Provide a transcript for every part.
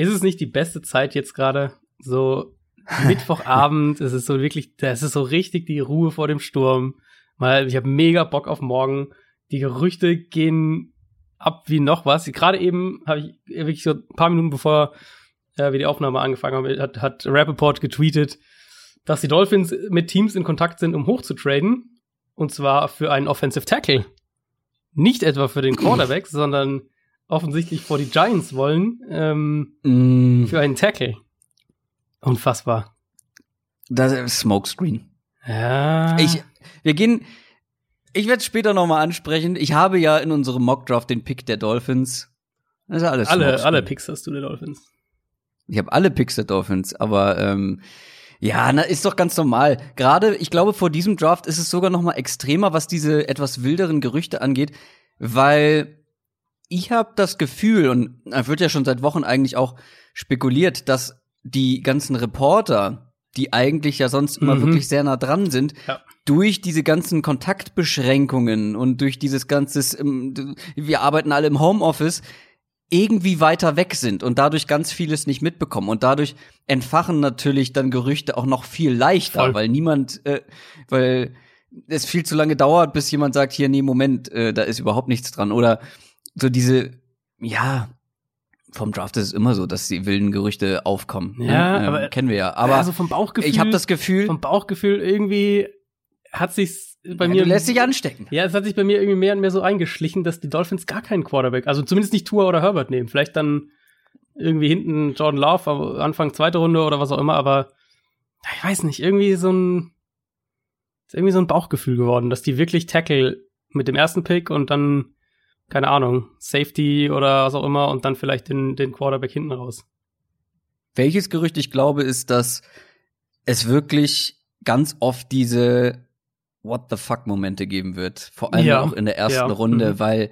ist es nicht die beste Zeit jetzt gerade? So Mittwochabend, es ist so wirklich, es ist so richtig die Ruhe vor dem Sturm. Mal, ich habe mega Bock auf morgen. Die Gerüchte gehen ab wie noch was. Gerade eben habe ich wirklich so ein paar Minuten bevor äh, wir die Aufnahme angefangen haben, hat, hat Rappaport getweetet, dass die Dolphins mit Teams in Kontakt sind, um hochzutraden. Und zwar für einen Offensive Tackle. Nicht etwa für den Quarterback, sondern offensichtlich vor die Giants wollen ähm, mm. für einen Tackle. Unfassbar. Das ist Smokescreen. Ja. Ich, wir gehen, ich werde später nochmal ansprechen. Ich habe ja in unserem Mockdraft den Pick der Dolphins. Das ist alles alle, alle Picks hast du der Dolphins. Ich habe alle Picks der Dolphins, aber ähm, ja, na, ist doch ganz normal. Gerade, ich glaube, vor diesem Draft ist es sogar noch mal extremer, was diese etwas wilderen Gerüchte angeht, weil ich habe das Gefühl und da wird ja schon seit Wochen eigentlich auch spekuliert, dass die ganzen Reporter, die eigentlich ja sonst immer mhm. wirklich sehr nah dran sind, ja. durch diese ganzen Kontaktbeschränkungen und durch dieses ganzes, ähm, wir arbeiten alle im Homeoffice, irgendwie weiter weg sind und dadurch ganz vieles nicht mitbekommen. Und dadurch entfachen natürlich dann Gerüchte auch noch viel leichter, Voll. weil niemand, äh, weil es viel zu lange dauert, bis jemand sagt, hier, nee, Moment, äh, da ist überhaupt nichts dran. Oder so diese, ja, vom Draft ist es immer so, dass die wilden Gerüchte aufkommen. Ne? Ja, ne? aber kennen wir ja. Aber also vom Bauchgefühl. Ich habe das Gefühl, vom Bauchgefühl irgendwie hat sich's bei ja, mir. Du lässt sich anstecken. Ja, es hat sich bei mir irgendwie mehr und mehr so eingeschlichen, dass die Dolphins gar keinen Quarterback, also zumindest nicht Tua oder Herbert nehmen. Vielleicht dann irgendwie hinten Jordan Love, Anfang zweite Runde oder was auch immer, aber ich weiß nicht, irgendwie so ein ist irgendwie so ein Bauchgefühl geworden, dass die wirklich Tackle mit dem ersten Pick und dann keine Ahnung, Safety oder was auch immer und dann vielleicht den, den Quarterback hinten raus. Welches Gerücht ich glaube, ist, dass es wirklich ganz oft diese What the fuck Momente geben wird. Vor allem ja. auch in der ersten ja. Runde, mhm. weil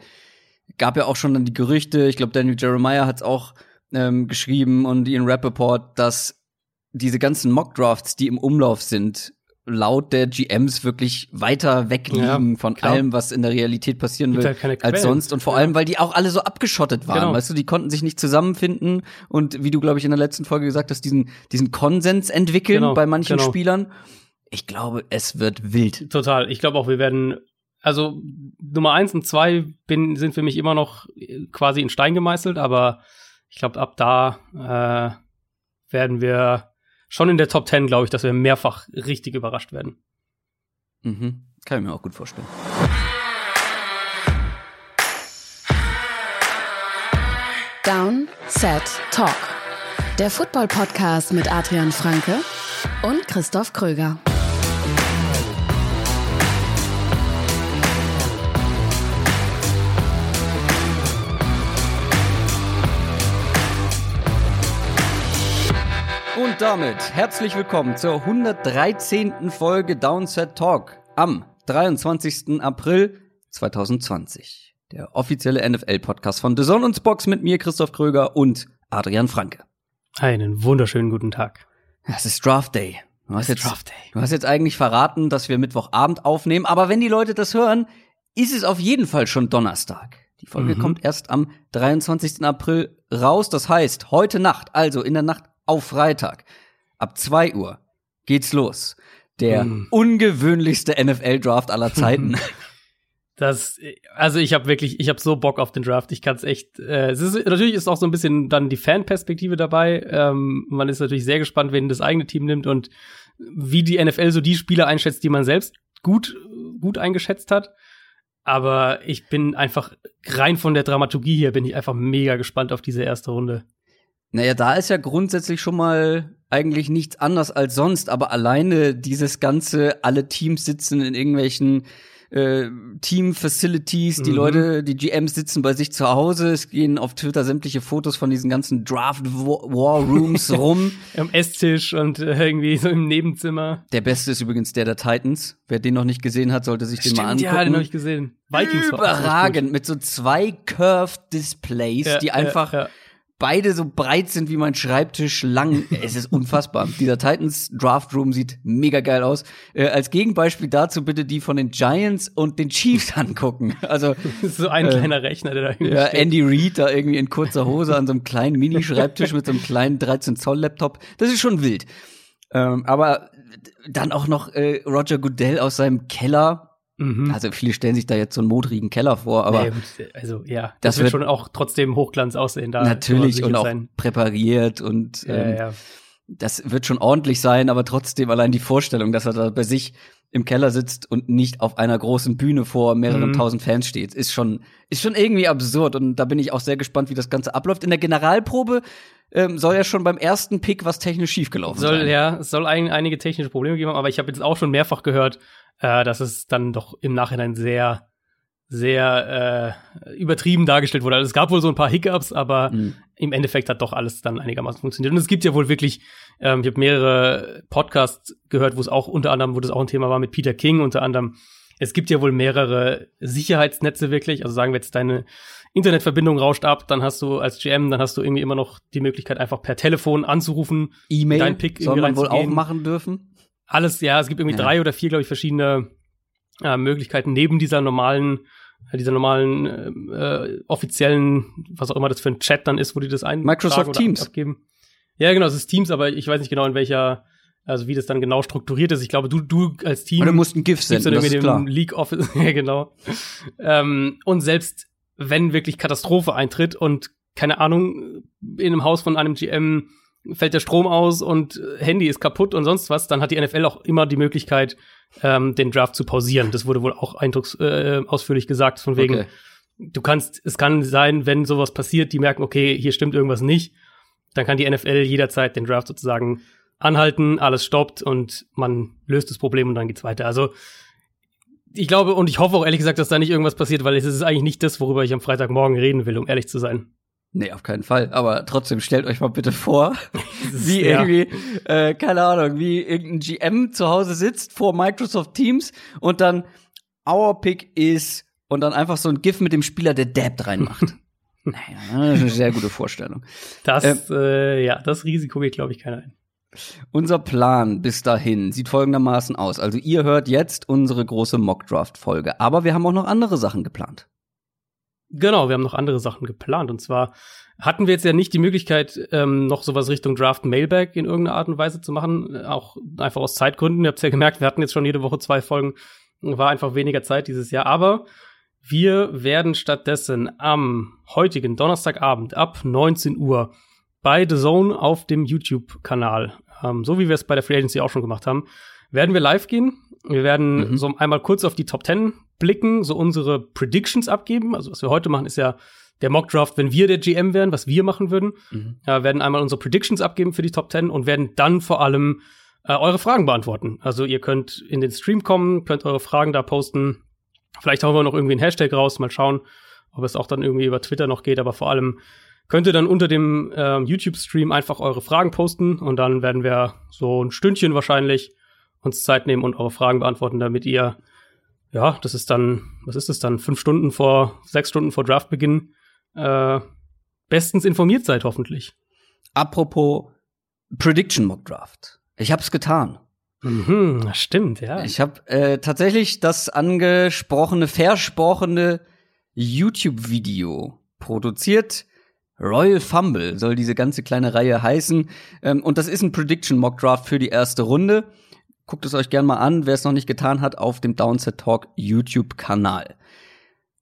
gab ja auch schon dann die Gerüchte, ich glaube, Daniel Jeremiah hat es auch ähm, geschrieben und Ian Rappaport, dass diese ganzen Mock-Drafts, die im Umlauf sind, laut der GMs wirklich weiter weg liegen ja, von klar. allem, was in der Realität passieren will, halt als sonst. Und vor allem, weil die auch alle so abgeschottet waren. Genau. Weißt du, die konnten sich nicht zusammenfinden und wie du, glaube ich, in der letzten Folge gesagt hast, diesen, diesen Konsens entwickeln genau, bei manchen genau. Spielern. Ich glaube, es wird wild. Total. Ich glaube auch, wir werden also Nummer eins und zwei bin, sind für mich immer noch quasi in Stein gemeißelt, aber ich glaube, ab da äh, werden wir schon in der Top 10, glaube ich, dass wir mehrfach richtig überrascht werden. Mhm. Kann ich mir auch gut vorstellen. Down, Set, Talk. Der Football-Podcast mit Adrian Franke und Christoph Kröger. Und damit herzlich willkommen zur 113. Folge Downset Talk am 23. April 2020. Der offizielle NFL-Podcast von The Zone und Box mit mir, Christoph Kröger und Adrian Franke. Einen wunderschönen guten Tag. Es ist Draft Day. Du hast, jetzt, Draft Day. du hast jetzt eigentlich verraten, dass wir Mittwochabend aufnehmen, aber wenn die Leute das hören, ist es auf jeden Fall schon Donnerstag. Die Folge mhm. kommt erst am 23. April raus. Das heißt, heute Nacht, also in der Nacht auf Freitag ab 2 Uhr geht's los. Der mm. ungewöhnlichste NFL-Draft aller Zeiten. Das, also ich habe wirklich, ich habe so Bock auf den Draft. Ich kann es echt. Äh, es ist natürlich ist auch so ein bisschen dann die Fanperspektive dabei. Ähm, man ist natürlich sehr gespannt, wen das eigene Team nimmt und wie die NFL so die Spieler einschätzt, die man selbst gut gut eingeschätzt hat. Aber ich bin einfach rein von der Dramaturgie hier bin ich einfach mega gespannt auf diese erste Runde. Naja, da ist ja grundsätzlich schon mal eigentlich nichts anders als sonst, aber alleine dieses ganze, alle Teams sitzen in irgendwelchen äh, Team-Facilities, die mhm. Leute, die GMs sitzen bei sich zu Hause, es gehen auf Twitter sämtliche Fotos von diesen ganzen Draft-War-Rooms rum. Am Esstisch und äh, irgendwie so im Nebenzimmer. Der beste ist übrigens der der Titans. Wer den noch nicht gesehen hat, sollte sich Stimmt, den mal angucken. Ja, den habe ich gesehen. Vikings Überragend, mit so zwei Curved Displays, ja, die einfach ja, ja beide so breit sind wie mein Schreibtisch lang. Es ist unfassbar. Dieser Titans Draft Room sieht mega geil aus. Äh, als Gegenbeispiel dazu bitte die von den Giants und den Chiefs angucken. Also so ein äh, kleiner Rechner, der da irgendwie Ja, steht. Andy Reid da irgendwie in kurzer Hose an so einem kleinen Mini-Schreibtisch mit so einem kleinen 13 Zoll Laptop. Das ist schon wild. Ähm, aber dann auch noch äh, Roger Goodell aus seinem Keller Mhm. Also viele stellen sich da jetzt so einen modrigen Keller vor, aber nee, also ja, das, das wird, schon auch trotzdem Hochglanz aussehen da. Natürlich und auch sein. präpariert und ja, ähm, ja. das wird schon ordentlich sein, aber trotzdem allein die Vorstellung, dass er da bei sich im Keller sitzt und nicht auf einer großen Bühne vor mehreren mhm. tausend Fans steht, ist schon ist schon irgendwie absurd und da bin ich auch sehr gespannt, wie das Ganze abläuft. In der Generalprobe ähm, soll ja schon beim ersten Pick was technisch schiefgelaufen soll, sein. Ja, es soll ein, einige technische Probleme geben, aber ich habe jetzt auch schon mehrfach gehört, äh, dass es dann doch im Nachhinein sehr, sehr äh, übertrieben dargestellt wurde. Also es gab wohl so ein paar Hiccups, aber mhm. im Endeffekt hat doch alles dann einigermaßen funktioniert. Und es gibt ja wohl wirklich, ähm, ich habe mehrere Podcasts gehört, wo es auch unter anderem, wo das auch ein Thema war mit Peter King unter anderem. Es gibt ja wohl mehrere Sicherheitsnetze wirklich. Also sagen wir jetzt deine Internetverbindung rauscht ab, dann hast du als GM, dann hast du irgendwie immer noch die Möglichkeit, einfach per Telefon anzurufen, E-Mail dein Pick soll man wohl auch machen dürfen alles, ja, es gibt irgendwie ja. drei oder vier, glaube ich, verschiedene äh, Möglichkeiten neben dieser normalen, äh, dieser normalen äh, offiziellen, was auch immer das für ein Chat dann ist, wo die das ein Microsoft Teams abgeben. Ja, genau, es ist Teams, aber ich weiß nicht genau in welcher, also wie das dann genau strukturiert ist. Ich glaube, du du als Team. Oder musst ein GIF senden, das ist klar. League Office, ja genau. ähm, und selbst wenn wirklich Katastrophe eintritt und keine Ahnung in einem Haus von einem GM fällt der Strom aus und Handy ist kaputt und sonst was, dann hat die NFL auch immer die Möglichkeit, ähm, den Draft zu pausieren. Das wurde wohl auch eindrucks äh, ausführlich gesagt, von wegen, okay. du kannst, es kann sein, wenn sowas passiert, die merken, okay, hier stimmt irgendwas nicht, dann kann die NFL jederzeit den Draft sozusagen anhalten, alles stoppt und man löst das Problem und dann geht's weiter. Also ich glaube und ich hoffe auch ehrlich gesagt, dass da nicht irgendwas passiert, weil es ist eigentlich nicht das, worüber ich am Freitagmorgen reden will, um ehrlich zu sein. Nee, auf keinen Fall. Aber trotzdem stellt euch mal bitte vor, wie ja. irgendwie, äh, keine Ahnung, wie irgendein GM zu Hause sitzt vor Microsoft Teams und dann Our Pick ist und dann einfach so ein GIF mit dem Spieler, der Dabbt reinmacht. naja, das ist eine sehr gute Vorstellung. Das, ähm, äh, ja, das Risiko geht, glaube ich, keiner ein. Unser Plan bis dahin sieht folgendermaßen aus. Also ihr hört jetzt unsere große Mockdraft-Folge, aber wir haben auch noch andere Sachen geplant. Genau, wir haben noch andere Sachen geplant. Und zwar hatten wir jetzt ja nicht die Möglichkeit, ähm, noch sowas Richtung Draft Mailback in irgendeiner Art und Weise zu machen. Auch einfach aus Zeitgründen. Ihr habt ja gemerkt, wir hatten jetzt schon jede Woche zwei Folgen. War einfach weniger Zeit dieses Jahr. Aber wir werden stattdessen am heutigen Donnerstagabend ab 19 Uhr bei The Zone auf dem YouTube-Kanal, ähm, so wie wir es bei der Free Agency auch schon gemacht haben, werden wir live gehen. Wir werden mhm. so einmal kurz auf die Top 10 blicken, so unsere Predictions abgeben. Also was wir heute machen, ist ja der Mockdraft, wenn wir der GM wären, was wir machen würden. Mhm. Ja, werden einmal unsere Predictions abgeben für die Top 10 und werden dann vor allem äh, eure Fragen beantworten. Also ihr könnt in den Stream kommen, könnt eure Fragen da posten. Vielleicht hauen wir noch irgendwie einen Hashtag raus, mal schauen, ob es auch dann irgendwie über Twitter noch geht, aber vor allem könnt ihr dann unter dem äh, YouTube-Stream einfach eure Fragen posten und dann werden wir so ein Stündchen wahrscheinlich uns Zeit nehmen und eure Fragen beantworten, damit ihr ja, das ist dann, was ist das dann, fünf Stunden vor, sechs Stunden vor Draftbeginn, äh, bestens informiert seid, hoffentlich. Apropos Prediction Mock Draft. Ich hab's getan. Mhm, stimmt, ja. Ich habe äh, tatsächlich das angesprochene, versprochene YouTube-Video produziert. Royal Fumble soll diese ganze kleine Reihe heißen. Ähm, und das ist ein Prediction Mock Draft für die erste Runde. Guckt es euch gerne mal an, wer es noch nicht getan hat, auf dem Downset Talk YouTube-Kanal.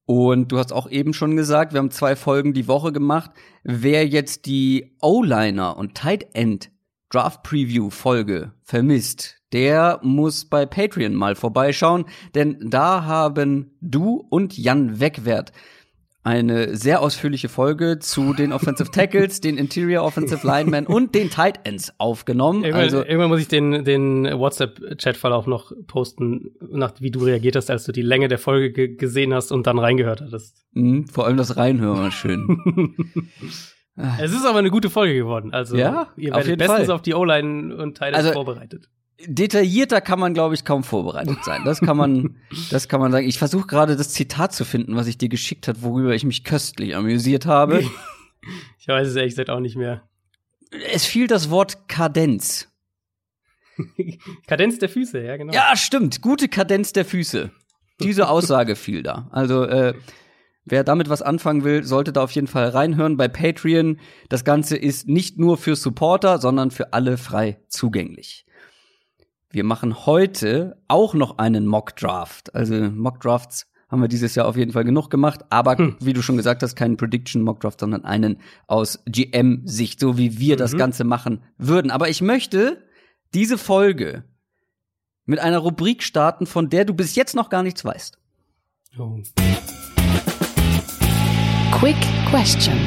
Und du hast auch eben schon gesagt, wir haben zwei Folgen die Woche gemacht. Wer jetzt die O-Liner und Tight End Draft Preview Folge vermisst, der muss bei Patreon mal vorbeischauen, denn da haben du und Jan Wegwert eine sehr ausführliche Folge zu den Offensive Tackles, den Interior Offensive Linemen und den Tight Ends aufgenommen. Irgendwann, also irgendwann muss ich den, den WhatsApp-Chat-Verlauf noch posten, nach wie du reagiert hast, als du die Länge der Folge gesehen hast und dann reingehört hattest. Mhm, vor allem das Reinhören war schön. es ist aber eine gute Folge geworden. Also ja, ihr werdet bestens Fall. auf die O-Line und Tight Ends also, vorbereitet detaillierter kann man, glaube ich, kaum vorbereitet sein. Das kann man, das kann man sagen. Ich versuche gerade das Zitat zu finden, was ich dir geschickt hat, worüber ich mich köstlich amüsiert habe. ich weiß es ehrlich gesagt auch nicht mehr. Es fiel das Wort Kadenz. Kadenz der Füße, ja, genau. Ja, stimmt. Gute Kadenz der Füße. Diese Aussage fiel da. Also, äh, wer damit was anfangen will, sollte da auf jeden Fall reinhören bei Patreon. Das Ganze ist nicht nur für Supporter, sondern für alle frei zugänglich. Wir machen heute auch noch einen Mock Draft. Also Mock Drafts haben wir dieses Jahr auf jeden Fall genug gemacht, aber hm. wie du schon gesagt hast, keinen Prediction Mock Draft, sondern einen aus GM Sicht, so wie wir mhm. das Ganze machen würden. Aber ich möchte diese Folge mit einer Rubrik starten, von der du bis jetzt noch gar nichts weißt. Oh. Quick Question.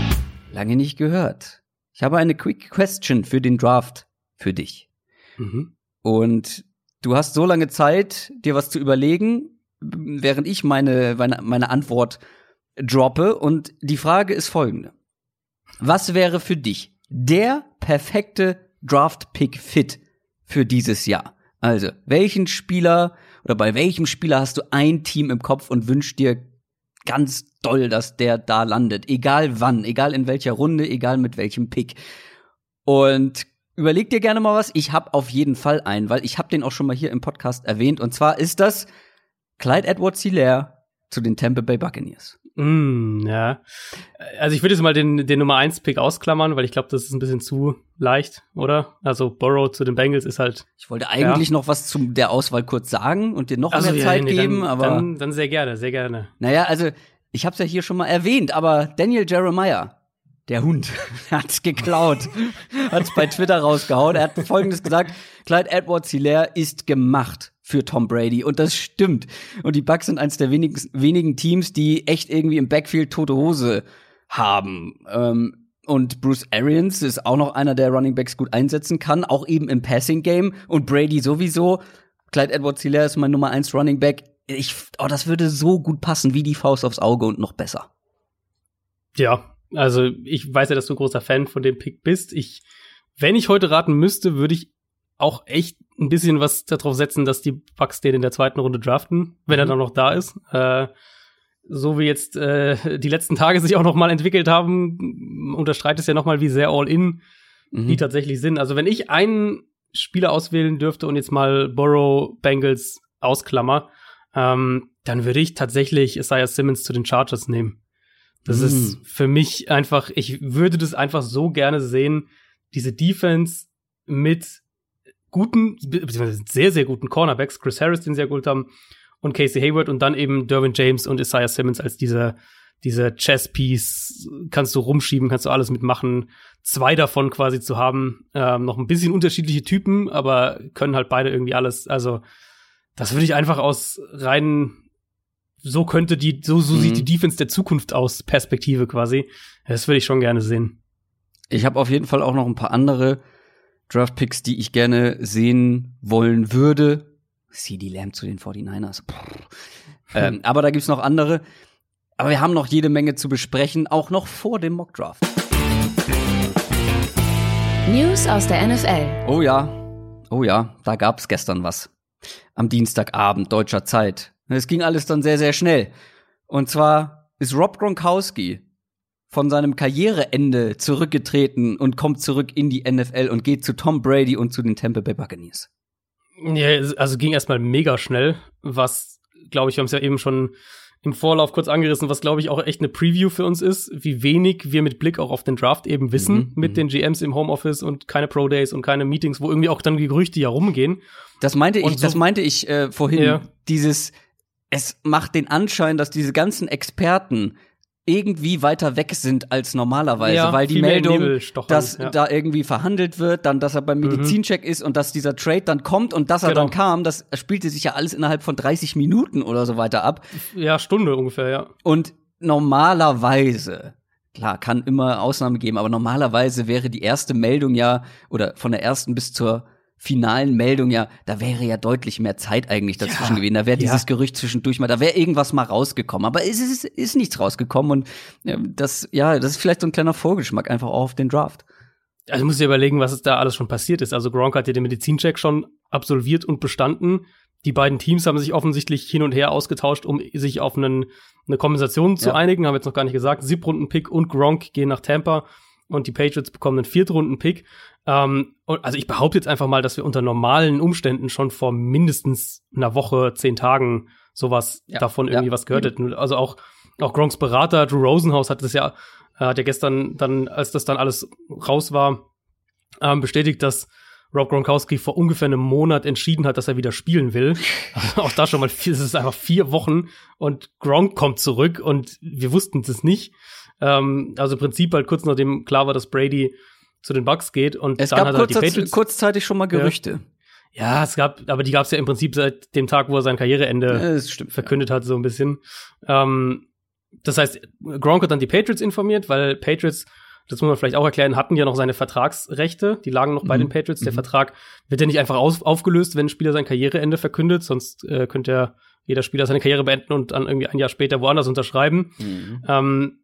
Lange nicht gehört. Ich habe eine Quick Question für den Draft für dich. Mhm. Und du hast so lange Zeit, dir was zu überlegen, während ich meine, meine, meine Antwort droppe. Und die Frage ist folgende. Was wäre für dich der perfekte Draft-Pick-Fit für dieses Jahr? Also, welchen Spieler oder bei welchem Spieler hast du ein Team im Kopf und wünschst dir ganz doll, dass der da landet? Egal wann, egal in welcher Runde, egal mit welchem Pick. Und überleg dir gerne mal was. Ich habe auf jeden Fall einen, weil ich habe den auch schon mal hier im Podcast erwähnt. Und zwar ist das Clyde Edwards Hilaire zu den Tampa Bay Buccaneers. Mm, ja. Also ich würde jetzt mal den, den Nummer 1 Pick ausklammern, weil ich glaube, das ist ein bisschen zu leicht, oder? Also Burrow zu den Bengals ist halt. Ich wollte eigentlich ja. noch was zu der Auswahl kurz sagen und dir noch also, mehr ja, Zeit nee, geben, dann, aber. Dann, dann sehr gerne, sehr gerne. Naja, also ich habe es ja hier schon mal erwähnt, aber Daniel Jeremiah, der Hund, hat's geklaut, hat's bei Twitter rausgehauen. Er hat Folgendes gesagt: Clyde Edwards Hilaire ist gemacht für Tom Brady. Und das stimmt. Und die Bucks sind eines der wenigen, wenigen Teams, die echt irgendwie im Backfield tote Hose haben. Ähm, und Bruce Arians ist auch noch einer, der Running Backs gut einsetzen kann, auch eben im Passing Game. Und Brady sowieso. Clyde Edwards Hilaire ist mein Nummer 1 Running Back. Ich, oh, das würde so gut passen, wie die Faust aufs Auge und noch besser. Ja, also ich weiß ja, dass du großer Fan von dem Pick bist. Ich, wenn ich heute raten müsste, würde ich auch echt ein bisschen was darauf setzen, dass die Bucks den in der zweiten Runde draften, wenn mhm. er dann noch da ist. Äh, so wie jetzt äh, die letzten Tage sich auch noch mal entwickelt haben, unterstreitet es ja noch mal, wie sehr All-In mhm. die tatsächlich sind. Also wenn ich einen Spieler auswählen dürfte und jetzt mal Burrow Bengals ausklammer, ähm, dann würde ich tatsächlich Isaiah Simmons zu den Chargers nehmen. Das mhm. ist für mich einfach, ich würde das einfach so gerne sehen, diese Defense mit guten, beziehungsweise sehr, sehr guten Cornerbacks, Chris Harris, den sie ja gut haben, und Casey Hayward und dann eben Derwin James und Isaiah Simmons als dieser dieser Chess-Piece kannst du rumschieben, kannst du alles mitmachen. Zwei davon quasi zu haben, ähm, noch ein bisschen unterschiedliche Typen, aber können halt beide irgendwie alles. Also das würde ich einfach aus rein so könnte die so so mhm. sieht die Defense der Zukunft aus Perspektive quasi. Das würde ich schon gerne sehen. Ich habe auf jeden Fall auch noch ein paar andere Draft-Picks, die ich gerne sehen wollen würde. CD Lamb zu den 49ers. ähm, aber da gibt's noch andere. Aber wir haben noch jede Menge zu besprechen, auch noch vor dem Mock-Draft. News aus der NFL. Oh ja, oh ja, da gab's gestern was. Am Dienstagabend deutscher Zeit. Es ging alles dann sehr, sehr schnell. Und zwar ist Rob Gronkowski von seinem Karriereende zurückgetreten und kommt zurück in die NFL und geht zu Tom Brady und zu den Tampa Bay Buccaneers. Ja, also ging erstmal mega schnell, was, glaube ich, wir haben es ja eben schon im Vorlauf kurz angerissen, was, glaube ich, auch echt eine Preview für uns ist, wie wenig wir mit Blick auch auf den Draft eben wissen, mhm, mit mhm. den GMs im Homeoffice und keine Pro Days und keine Meetings, wo irgendwie auch dann die Gerüchte ja rumgehen. Das meinte ich, so, das meinte ich äh, vorhin, ja. dieses, es macht den Anschein, dass diese ganzen Experten irgendwie weiter weg sind als normalerweise, ja, weil die Meldung, dass ja. da irgendwie verhandelt wird, dann, dass er beim mhm. Medizincheck mhm. ist und dass dieser Trade dann kommt und dass er genau. dann kam, das spielte sich ja alles innerhalb von 30 Minuten oder so weiter ab. Ja, Stunde ungefähr, ja. Und normalerweise klar, kann immer Ausnahme geben, aber normalerweise wäre die erste Meldung ja, oder von der ersten bis zur finalen Meldung ja, da wäre ja deutlich mehr Zeit eigentlich dazwischen ja, gewesen. Da wäre dieses ja. Gerücht zwischendurch mal, da wäre irgendwas mal rausgekommen. Aber es ist, ist nichts rausgekommen und ja, das, ja, das ist vielleicht so ein kleiner Vorgeschmack einfach auch auf den Draft. Also ich muss dir überlegen, was da alles schon passiert ist. Also Gronk hat ja den Medizincheck schon absolviert und bestanden. die beiden Teams haben sich offensichtlich hin und her ausgetauscht, um sich auf einen, eine Kompensation zu einigen. Haben wir jetzt noch gar nicht gesagt. Siebrunden-Pick und Gronk gehen nach Tampa und die Patriots bekommen einen Viertrunden-Pick. Ähm, also ich behaupte jetzt einfach mal, dass wir unter normalen Umständen schon vor mindestens einer Woche, zehn Tagen sowas Ja. davon irgendwie Ja. was gehört hätten. Also auch, auch Gronks Berater, Drew Rosenhaus, hat das ja, äh, hat ja gestern dann, als das dann alles raus war, ähm, bestätigt, dass Rob Gronkowski vor ungefähr einem Monat entschieden hat, dass er wieder spielen will. Also auch da schon mal, vier, es ist einfach vier Wochen und Gronk kommt zurück und wir wussten es nicht. Ähm, also im Prinzip halt kurz nachdem klar war, dass Brady zu den Bucks geht und Es dann gab hat er halt die kurz, Patriots. kurzzeitig schon mal Gerüchte. Ja, es gab, aber die gab es ja im Prinzip seit dem Tag, wo er sein Karriereende Ja, stimmt. verkündet hat, so ein bisschen. Ähm, das heißt, Gronk hat dann die Patriots informiert, weil Patriots, das muss man vielleicht auch erklären, hatten ja noch seine Vertragsrechte, die lagen noch bei Mhm. den Patriots. Der Mhm. Vertrag wird ja nicht einfach aus, aufgelöst, wenn ein Spieler sein Karriereende verkündet, sonst äh, könnte ja jeder Spieler seine Karriere beenden und dann irgendwie ein Jahr später woanders unterschreiben. Mhm. Ähm,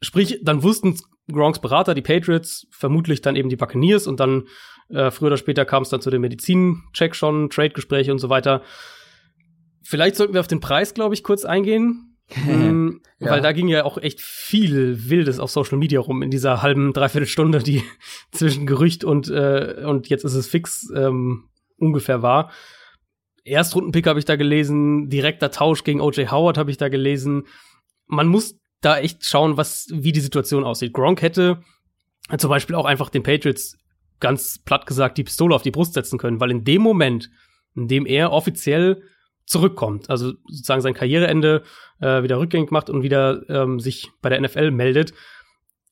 sprich, dann wussten Gronks Berater, die Patriots, vermutlich dann eben die Buccaneers und dann äh, früher oder später kam es dann zu dem Medizincheck schon, Trade-Gespräche und so weiter. Vielleicht sollten wir auf den Preis, glaube ich, kurz eingehen. Mm, Ja. Weil da ging ja auch echt viel Wildes auf Social Media rum in dieser halben, dreiviertel Stunde, die zwischen Gerücht und, äh, und jetzt ist es fix ähm, ungefähr war. Erstrundenpick habe ich da gelesen, direkter Tausch gegen O.J. Howard habe ich da gelesen. Man muss da echt schauen, was, wie die Situation aussieht. Gronk hätte zum Beispiel auch einfach den Patriots ganz platt gesagt die Pistole auf die Brust setzen können, weil in dem Moment, in dem er offiziell zurückkommt, also sozusagen sein Karriereende äh, wieder rückgängig macht und wieder ähm, sich bei der NFL meldet,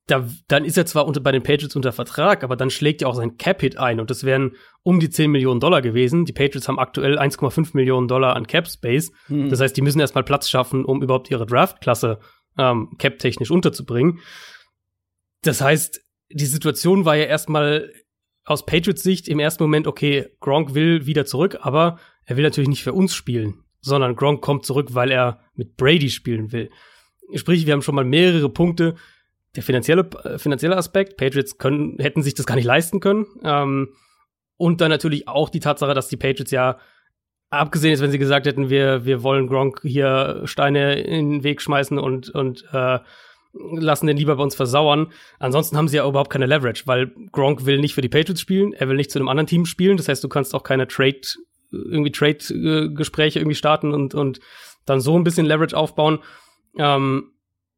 da, dann ist er zwar unter, bei den Patriots unter Vertrag, aber dann schlägt ja auch sein Cap-Hit ein und das wären um die 10 Millionen Dollar gewesen. Die Patriots haben aktuell 1,5 Millionen Dollar an Cap-Space. Mhm. Das heißt, die müssen erstmal Platz schaffen, um überhaupt ihre Draft-Klasse ähm, cap-technisch unterzubringen. Das heißt, die Situation war ja erstmal aus Patriots Sicht im ersten Moment, okay, Gronk will wieder zurück, aber er will natürlich nicht für uns spielen, sondern Gronk kommt zurück, weil er mit Brady spielen will. Sprich, wir haben schon mal mehrere Punkte. Der finanzielle, äh, finanzielle Aspekt, Patriots können, hätten sich das gar nicht leisten können. Ähm, und dann natürlich auch die Tatsache, dass die Patriots ja, abgesehen ist, wenn sie gesagt hätten, wir, wir wollen Gronk hier Steine in den Weg schmeißen und, und äh, lassen den lieber bei uns versauern. Ansonsten haben sie ja überhaupt keine Leverage, weil Gronk will nicht für die Patriots spielen, er will nicht zu einem anderen Team spielen. Das heißt, du kannst auch keine Trade, irgendwie Trade-Gespräche irgendwie starten und, und dann so ein bisschen Leverage aufbauen. Ähm,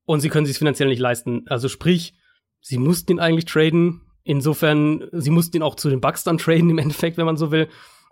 und sie können sich finanziell nicht leisten. Also sprich, sie mussten ihn eigentlich traden. Insofern, sie mussten ihn auch zu den Bucks dann traden im Endeffekt, wenn man so will.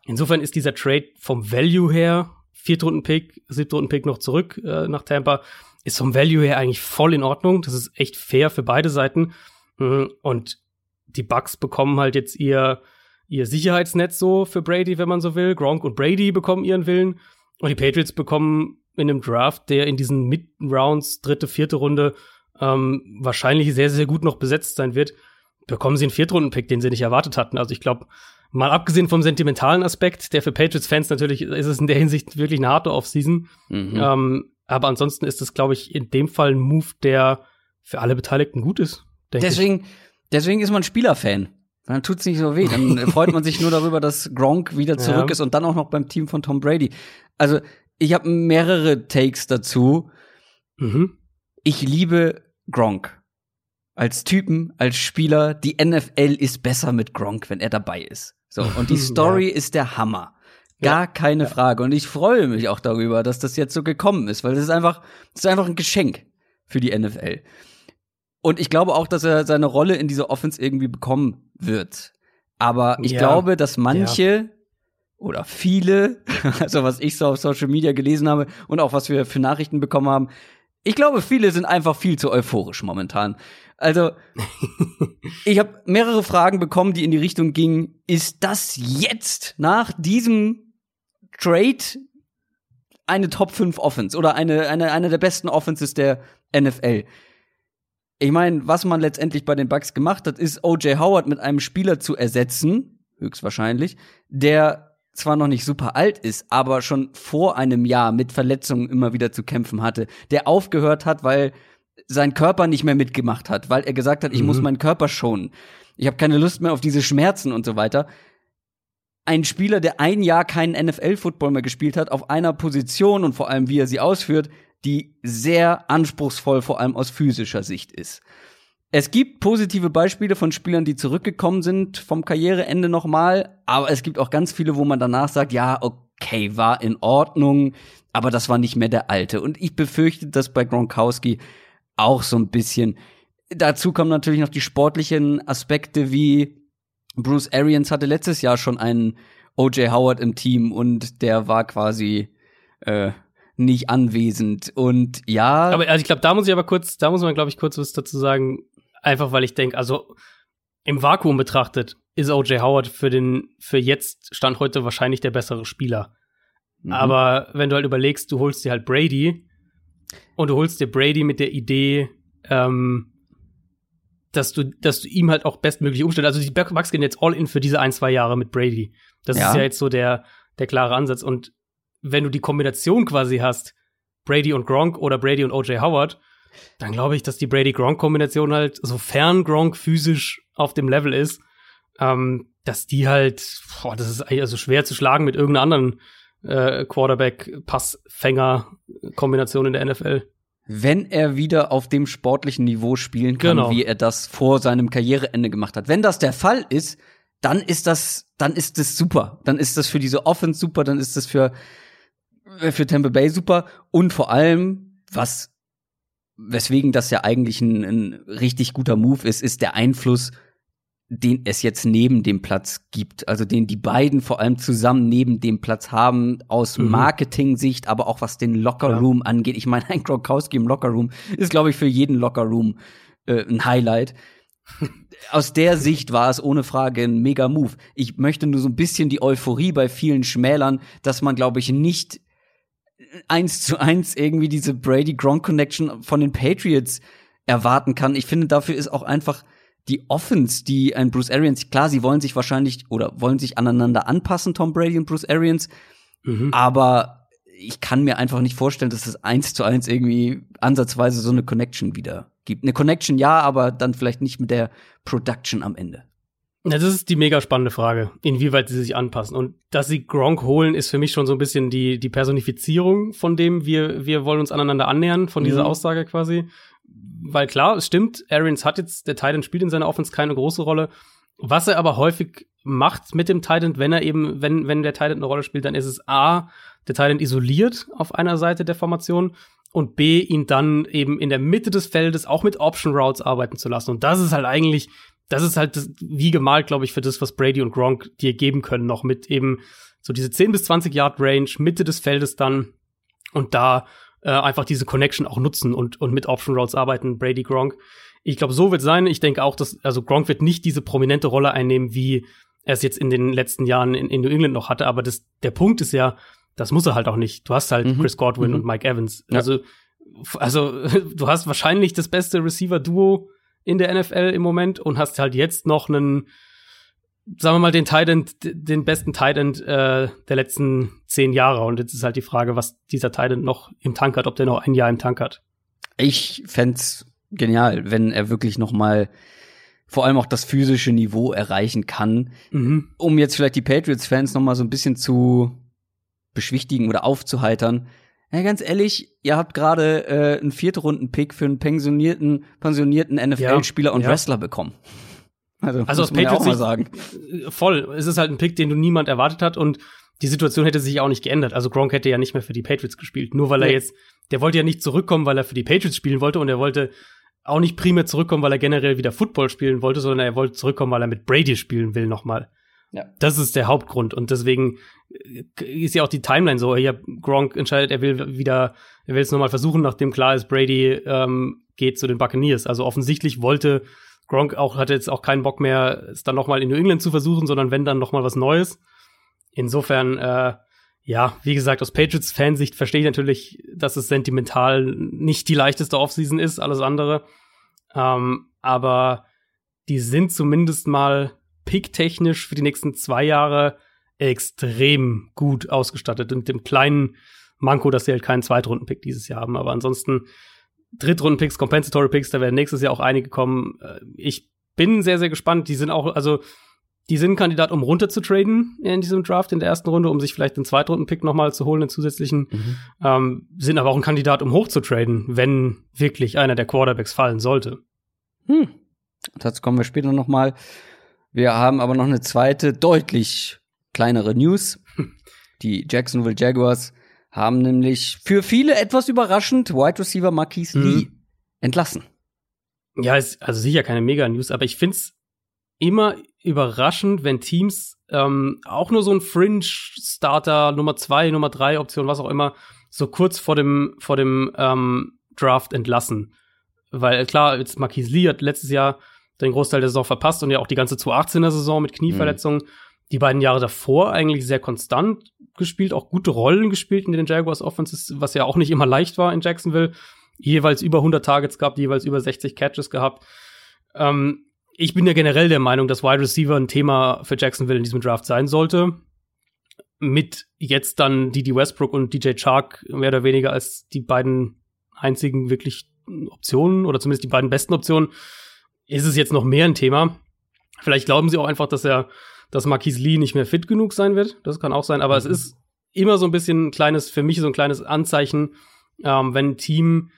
Insofern ist dieser Trade vom Value her, Viertrunden-Pick, Siebtrunden-Pick noch zurück äh, nach Tampa, ist vom Value her eigentlich voll in Ordnung. Das ist echt fair für beide Seiten. Mhm. Und die Bucks bekommen halt jetzt ihr, ihr Sicherheitsnetz so für Brady, wenn man so will. Gronk und Brady bekommen ihren Willen. Und die Patriots bekommen in einem Draft, der in diesen Mid-Rounds, dritte, vierte Runde, ähm, wahrscheinlich sehr, sehr gut noch besetzt sein wird, bekommen sie einen Viertrunden-Pick, den sie nicht erwartet hatten. Also ich glaube, mal abgesehen vom sentimentalen Aspekt, der für Patriots-Fans natürlich ist es in der Hinsicht wirklich eine harte Offseason. Mhm. Ähm, aber ansonsten ist es, glaube ich, in dem Fall ein Move, der für alle Beteiligten gut ist. denke ich. Deswegen, deswegen ist man Spielerfan. Dann tut's nicht so weh. Dann freut man sich nur darüber, dass Gronk wieder zurück Ja. ist und dann auch noch beim Team von Tom Brady. Also, ich habe mehrere Takes dazu. Mhm. Ich liebe Gronk. Als Typen, als Spieler. Die NFL ist besser mit Gronk, wenn er dabei ist. So. Und die Story ist der Hammer. Gar keine Frage. Und ich freue mich auch darüber, dass das jetzt so gekommen ist, weil das ist einfach, das ist einfach ein Geschenk für die NFL. Und ich glaube auch, dass er seine Rolle in dieser Offense irgendwie bekommen wird. Aber ich Ja. glaube, dass manche oder viele, also was ich so auf Social Media gelesen habe und auch was wir für Nachrichten bekommen haben, ich glaube, viele sind einfach viel zu euphorisch momentan. Also, ich habe mehrere Fragen bekommen, die in die Richtung gingen, ist das jetzt nach diesem Trade eine Top 5 Offense oder eine, eine, eine der besten Offenses der NFL? Ich meine, was man letztendlich bei den Bucks gemacht hat, ist O.J. Howard mit einem Spieler zu ersetzen, höchstwahrscheinlich, der zwar noch nicht super alt ist, aber schon vor einem Jahr mit Verletzungen immer wieder zu kämpfen hatte, der aufgehört hat, weil sein Körper nicht mehr mitgemacht hat, weil er gesagt hat, ich Mhm. muss meinen Körper schonen. Ich habe keine Lust mehr auf diese Schmerzen und so weiter. ein Spieler, der ein Jahr keinen NFL-Football mehr gespielt hat, auf einer Position und vor allem, wie er sie ausführt, die sehr anspruchsvoll, vor allem aus physischer Sicht ist. Es gibt positive Beispiele von Spielern, die zurückgekommen sind vom Karriereende nochmal, aber es gibt auch ganz viele, wo man danach sagt, ja, okay, war in Ordnung, aber das war nicht mehr der alte. Und ich befürchte, dass bei Gronkowski auch so ein bisschen. Dazu kommen natürlich noch die sportlichen Aspekte, wie Bruce Arians hatte letztes Jahr schon einen O.J. Howard im Team und der war quasi äh, nicht anwesend. Und ja. Aber also ich glaube, da muss ich aber kurz, da muss man, glaube ich, kurz was dazu sagen. Einfach weil ich denke, also im Vakuum betrachtet ist O.J. Howard für den, für jetzt Stand heute wahrscheinlich der bessere Spieler. Mhm. Aber wenn du halt überlegst, du holst dir halt Brady und du holst dir Brady mit der Idee, ähm, dass du, dass du ihm halt auch bestmöglich umstellst. Also die Bucks gehen jetzt all in für diese ein, zwei Jahre mit Brady. Das ja. ist ja jetzt so der, der klare Ansatz. Und wenn du die Kombination quasi hast, Brady und Gronk oder Brady und OJ Howard, dann glaube ich, dass die Brady-Gronk-Kombination halt, sofern Gronk physisch auf dem Level ist, ähm, dass die halt, boah, das ist also schwer zu schlagen mit irgendeiner anderen äh, Quarterback-Passfänger-Kombination in der NFL wenn er wieder auf dem sportlichen Niveau spielen kann, genau. wie er das vor seinem Karriereende gemacht hat. Wenn das der Fall ist, dann ist das, dann ist das super. Dann ist das für diese Offense super, dann ist das für, äh, für Tampa Bay super. Und vor allem, was, weswegen das ja eigentlich ein, ein richtig guter Move ist, ist der Einfluss den es jetzt neben dem Platz gibt, also den die beiden vor allem zusammen neben dem Platz haben, aus mhm. Marketing-Sicht, aber auch was den Lockerroom ja. angeht. Ich meine, ein Gronkowski im Lockerroom ist, glaube ich, für jeden Lockerroom äh, ein Highlight. aus der Sicht war es ohne Frage ein mega Move. Ich möchte nur so ein bisschen die Euphorie bei vielen schmälern, dass man, glaube ich, nicht eins zu eins irgendwie diese Brady-Gronk-Connection von den Patriots erwarten kann. Ich finde, dafür ist auch einfach die Offense, die ein Bruce Arians, klar, sie wollen sich wahrscheinlich oder wollen sich aneinander anpassen, Tom Brady und Bruce Arians, mhm. aber ich kann mir einfach nicht vorstellen, dass es eins zu eins irgendwie ansatzweise so eine Connection wieder gibt. Eine Connection ja, aber dann vielleicht nicht mit der Production am Ende. Ja, das ist die mega spannende Frage, inwieweit sie sich anpassen. Und dass sie Gronk holen, ist für mich schon so ein bisschen die, die Personifizierung von dem, wir, wir wollen uns aneinander annähern, von dieser mhm. Aussage quasi weil klar, es stimmt, Arians hat jetzt, der Titan spielt in seiner Offense keine große Rolle. Was er aber häufig macht mit dem Titan, wenn er eben, wenn, wenn der Titan eine Rolle spielt, dann ist es A, der Titan isoliert auf einer Seite der Formation und B, ihn dann eben in der Mitte des Feldes auch mit Option Routes arbeiten zu lassen. Und das ist halt eigentlich, das ist halt das, wie gemalt, glaube ich, für das, was Brady und Gronk dir geben können, noch mit eben so diese 10 bis 20 Yard Range, Mitte des Feldes dann und da äh, einfach diese Connection auch nutzen und, und mit Option Routes arbeiten, Brady Gronk. Ich glaube, so wird sein. Ich denke auch, dass, also Gronk wird nicht diese prominente Rolle einnehmen, wie er es jetzt in den letzten Jahren in, in New England noch hatte. Aber das, der Punkt ist ja, das muss er halt auch nicht. Du hast halt mhm. Chris Godwin mhm. und Mike Evans. Ja. Also, also du hast wahrscheinlich das beste Receiver-Duo in der NFL im Moment und hast halt jetzt noch einen sagen wir mal, den Titan, den besten Titan äh, der letzten zehn Jahre. Und jetzt ist halt die Frage, was dieser Titan noch im Tank hat, ob der noch ein Jahr im Tank hat. Ich fände genial, wenn er wirklich noch mal vor allem auch das physische Niveau erreichen kann, mhm. um jetzt vielleicht die Patriots-Fans noch mal so ein bisschen zu beschwichtigen oder aufzuheitern. Ja, ganz ehrlich, ihr habt gerade äh, einen Viertrunden-Pick für einen pensionierten, pensionierten NFL-Spieler ja, und ja. Wrestler bekommen. Also, also aus Patriots ja sagen. voll. Es ist halt ein Pick, den du niemand erwartet hat und die Situation hätte sich auch nicht geändert. Also Gronk hätte ja nicht mehr für die Patriots gespielt, nur weil nee. er jetzt, der wollte ja nicht zurückkommen, weil er für die Patriots spielen wollte und er wollte auch nicht primär zurückkommen, weil er generell wieder Football spielen wollte, sondern er wollte zurückkommen, weil er mit Brady spielen will nochmal. Ja. Das ist der Hauptgrund und deswegen äh, ist ja auch die Timeline so. Hier Gronk entscheidet, er will wieder, er will es nochmal versuchen, nachdem klar ist, Brady ähm, geht zu den Buccaneers. Also offensichtlich wollte Gronk auch hatte jetzt auch keinen Bock mehr, es dann noch mal in New England zu versuchen, sondern wenn dann noch mal was Neues. Insofern, äh, ja, wie gesagt, aus Patriots-Fansicht verstehe ich natürlich, dass es sentimental nicht die leichteste Offseason ist, alles andere. Ähm, aber die sind zumindest mal picktechnisch für die nächsten zwei Jahre extrem gut ausgestattet. Und dem kleinen Manko, dass sie halt keinen Zweitrunden-Pick dieses Jahr haben. Aber ansonsten Drittrunden-Picks, Compensatory-Picks, da werden nächstes Jahr auch einige kommen. Äh, ich bin sehr, sehr gespannt. Die sind auch, also die sind ein Kandidat, um runter zu traden in diesem Draft in der ersten Runde, um sich vielleicht den Zweitrunden-Pick nochmal zu holen, einen zusätzlichen. Mhm. Ähm, sind aber auch ein Kandidat, um hoch zu traden, wenn wirklich einer der Quarterbacks fallen sollte. Hm. Dazu kommen wir später nochmal. Wir haben aber noch eine zweite, deutlich kleinere News. Die Jacksonville Jaguars haben nämlich für viele etwas überraschend Wide Receiver Marquise mhm. Lee entlassen. Ja, ist also sicher keine Mega-News, aber ich find's immer überraschend, wenn Teams ähm, auch nur so ein Fringe-Starter, Nummer zwei, Nummer drei Option, was auch immer, so kurz vor dem, vor dem ähm, Draft entlassen. Weil klar, jetzt Marquise Lee hat letztes Jahr den Großteil der Saison verpasst und ja auch die ganze 2018er Saison mit Knieverletzungen. Mhm. Die beiden Jahre davor eigentlich sehr konstant gespielt, auch gute Rollen gespielt in den Jaguars Offenses, was ja auch nicht immer leicht war in Jacksonville. Jeweils über 100 Targets gehabt, jeweils über 60 Catches gehabt. Ähm, ich bin ja generell der Meinung, dass Wide Receiver ein Thema für Jacksonville in diesem Draft sein sollte. Mit jetzt dann Didi Westbrook und DJ Chark mehr oder weniger als die beiden einzigen wirklich Optionen oder zumindest die beiden besten Optionen, ist es jetzt noch mehr ein Thema. Vielleicht glauben sie auch einfach, dass er, dass Marquise Lee nicht mehr fit genug sein wird. Das kann auch sein, aber mhm. es ist immer so ein bisschen ein kleines, für mich so ein kleines Anzeichen, ähm, wenn ein Team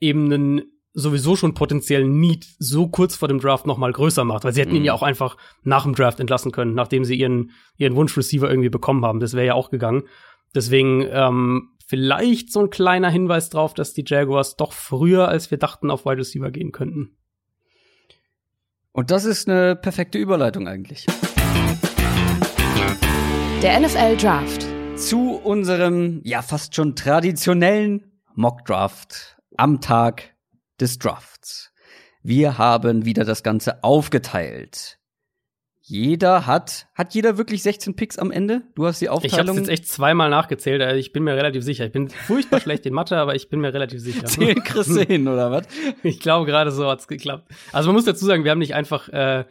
eben einen sowieso schon potenziellen Need so kurz vor dem Draft noch mal größer macht, weil sie hätten mhm. ihn ja auch einfach nach dem Draft entlassen können, nachdem sie ihren ihren Wunschreceiver irgendwie bekommen haben. Das wäre ja auch gegangen. Deswegen ähm, vielleicht so ein kleiner Hinweis drauf, dass die Jaguars doch früher, als wir dachten, auf Wide Receiver gehen könnten. Und das ist eine perfekte Überleitung eigentlich. Der NFL Draft. Zu unserem ja fast schon traditionellen Mock Draft am Tag des Drafts. Wir haben wieder das Ganze aufgeteilt. Jeder hat, hat jeder wirklich 16 Picks am Ende? Du hast die Aufteilung. Ich habe jetzt echt zweimal nachgezählt, also ich bin mir relativ sicher. Ich bin furchtbar schlecht in Mathe, aber ich bin mir relativ sicher. Zehn kriegst hin, oder was? Ich glaube, gerade so hat's geklappt. Also man muss dazu sagen, wir haben nicht einfach, äh,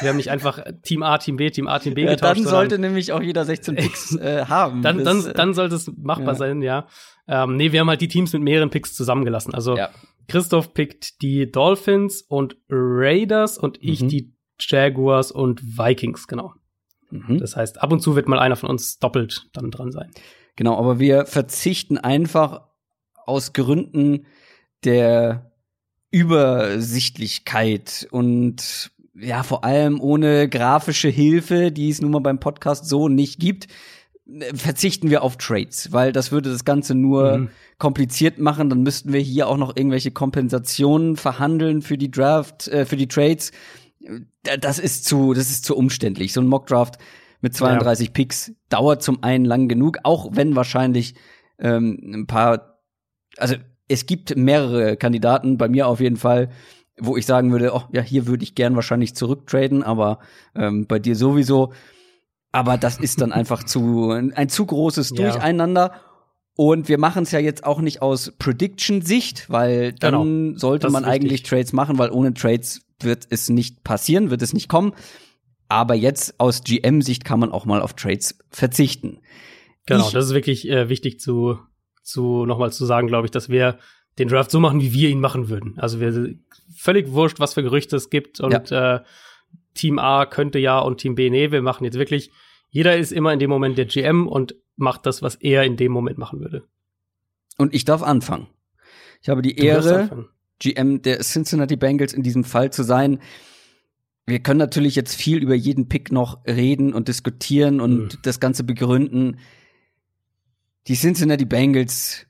wir haben nicht einfach Team A, Team B, Team A, Team B ja, getauscht. Dann sollte nämlich auch jeder 16 Picks äh, haben. dann, dann, dann sollte es machbar ja. sein, ja. Ähm, nee, wir haben halt die Teams mit mehreren Picks zusammengelassen. Also ja. Christoph pickt die Dolphins und Raiders und ich mhm. die Jaguars und Vikings, genau. Mhm. Das heißt, ab und zu wird mal einer von uns doppelt dann dran sein. Genau, aber wir verzichten einfach aus Gründen der Übersichtlichkeit und ja, vor allem ohne grafische Hilfe, die es nun mal beim Podcast so nicht gibt, verzichten wir auf Trades, weil das würde das Ganze nur mhm. kompliziert machen. Dann müssten wir hier auch noch irgendwelche Kompensationen verhandeln für die Draft, äh, für die Trades. Das ist zu, das ist zu umständlich. So ein Mock Draft mit 32 ja. Picks dauert zum einen lang genug, auch wenn wahrscheinlich ähm, ein paar, also es gibt mehrere Kandidaten, bei mir auf jeden Fall, wo ich sagen würde, oh ja, hier würde ich gern wahrscheinlich zurücktraden, aber ähm, bei dir sowieso aber das ist dann einfach zu ein zu großes ja. Und wir machen es ja jetzt auch nicht aus Prediction-Sicht, weil dann genau. sollte man eigentlich Trades machen, weil ohne Trades wird es nicht passieren, wird es nicht kommen. Aber jetzt aus GM-Sicht kann man auch mal auf Trades verzichten. Genau, ich, das ist wirklich äh, wichtig zu, zu nochmal zu sagen, glaube ich, dass wir den Draft so machen, wie wir ihn machen würden. Also wir völlig wurscht, was für Gerüchte es gibt und ja. äh, Team A könnte ja und Team B nee, wir machen jetzt wirklich jeder ist immer in dem Moment der GM und macht das, was er in dem Moment machen würde. Und ich darf anfangen. Ich habe die du Ehre, GM der Cincinnati Bengals in diesem Fall zu sein. Wir können natürlich jetzt viel über jeden Pick noch reden und diskutieren und mhm. das Ganze begründen. Die Cincinnati Bengals,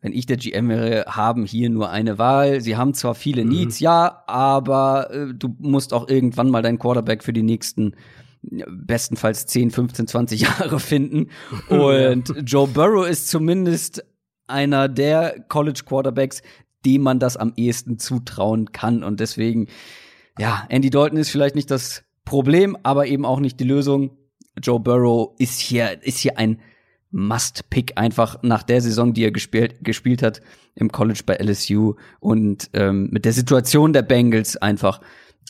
wenn ich der GM wäre, haben hier nur eine Wahl. Sie haben zwar viele mhm. Needs, ja, aber äh, du musst auch irgendwann mal deinen Quarterback für die nächsten bestenfalls 10, 15, 20 Jahre finden. Und ja. Joe Burrow ist zumindest einer der College Quarterbacks, dem man das am ehesten zutrauen kann. Und deswegen, ja, Andy Dalton ist vielleicht nicht das Problem, aber eben auch nicht die Lösung. Joe Burrow ist hier, ist hier ein Must-Pick einfach nach der Saison, die er gespielt, gespielt hat im College bei LSU und ähm, mit der Situation der Bengals einfach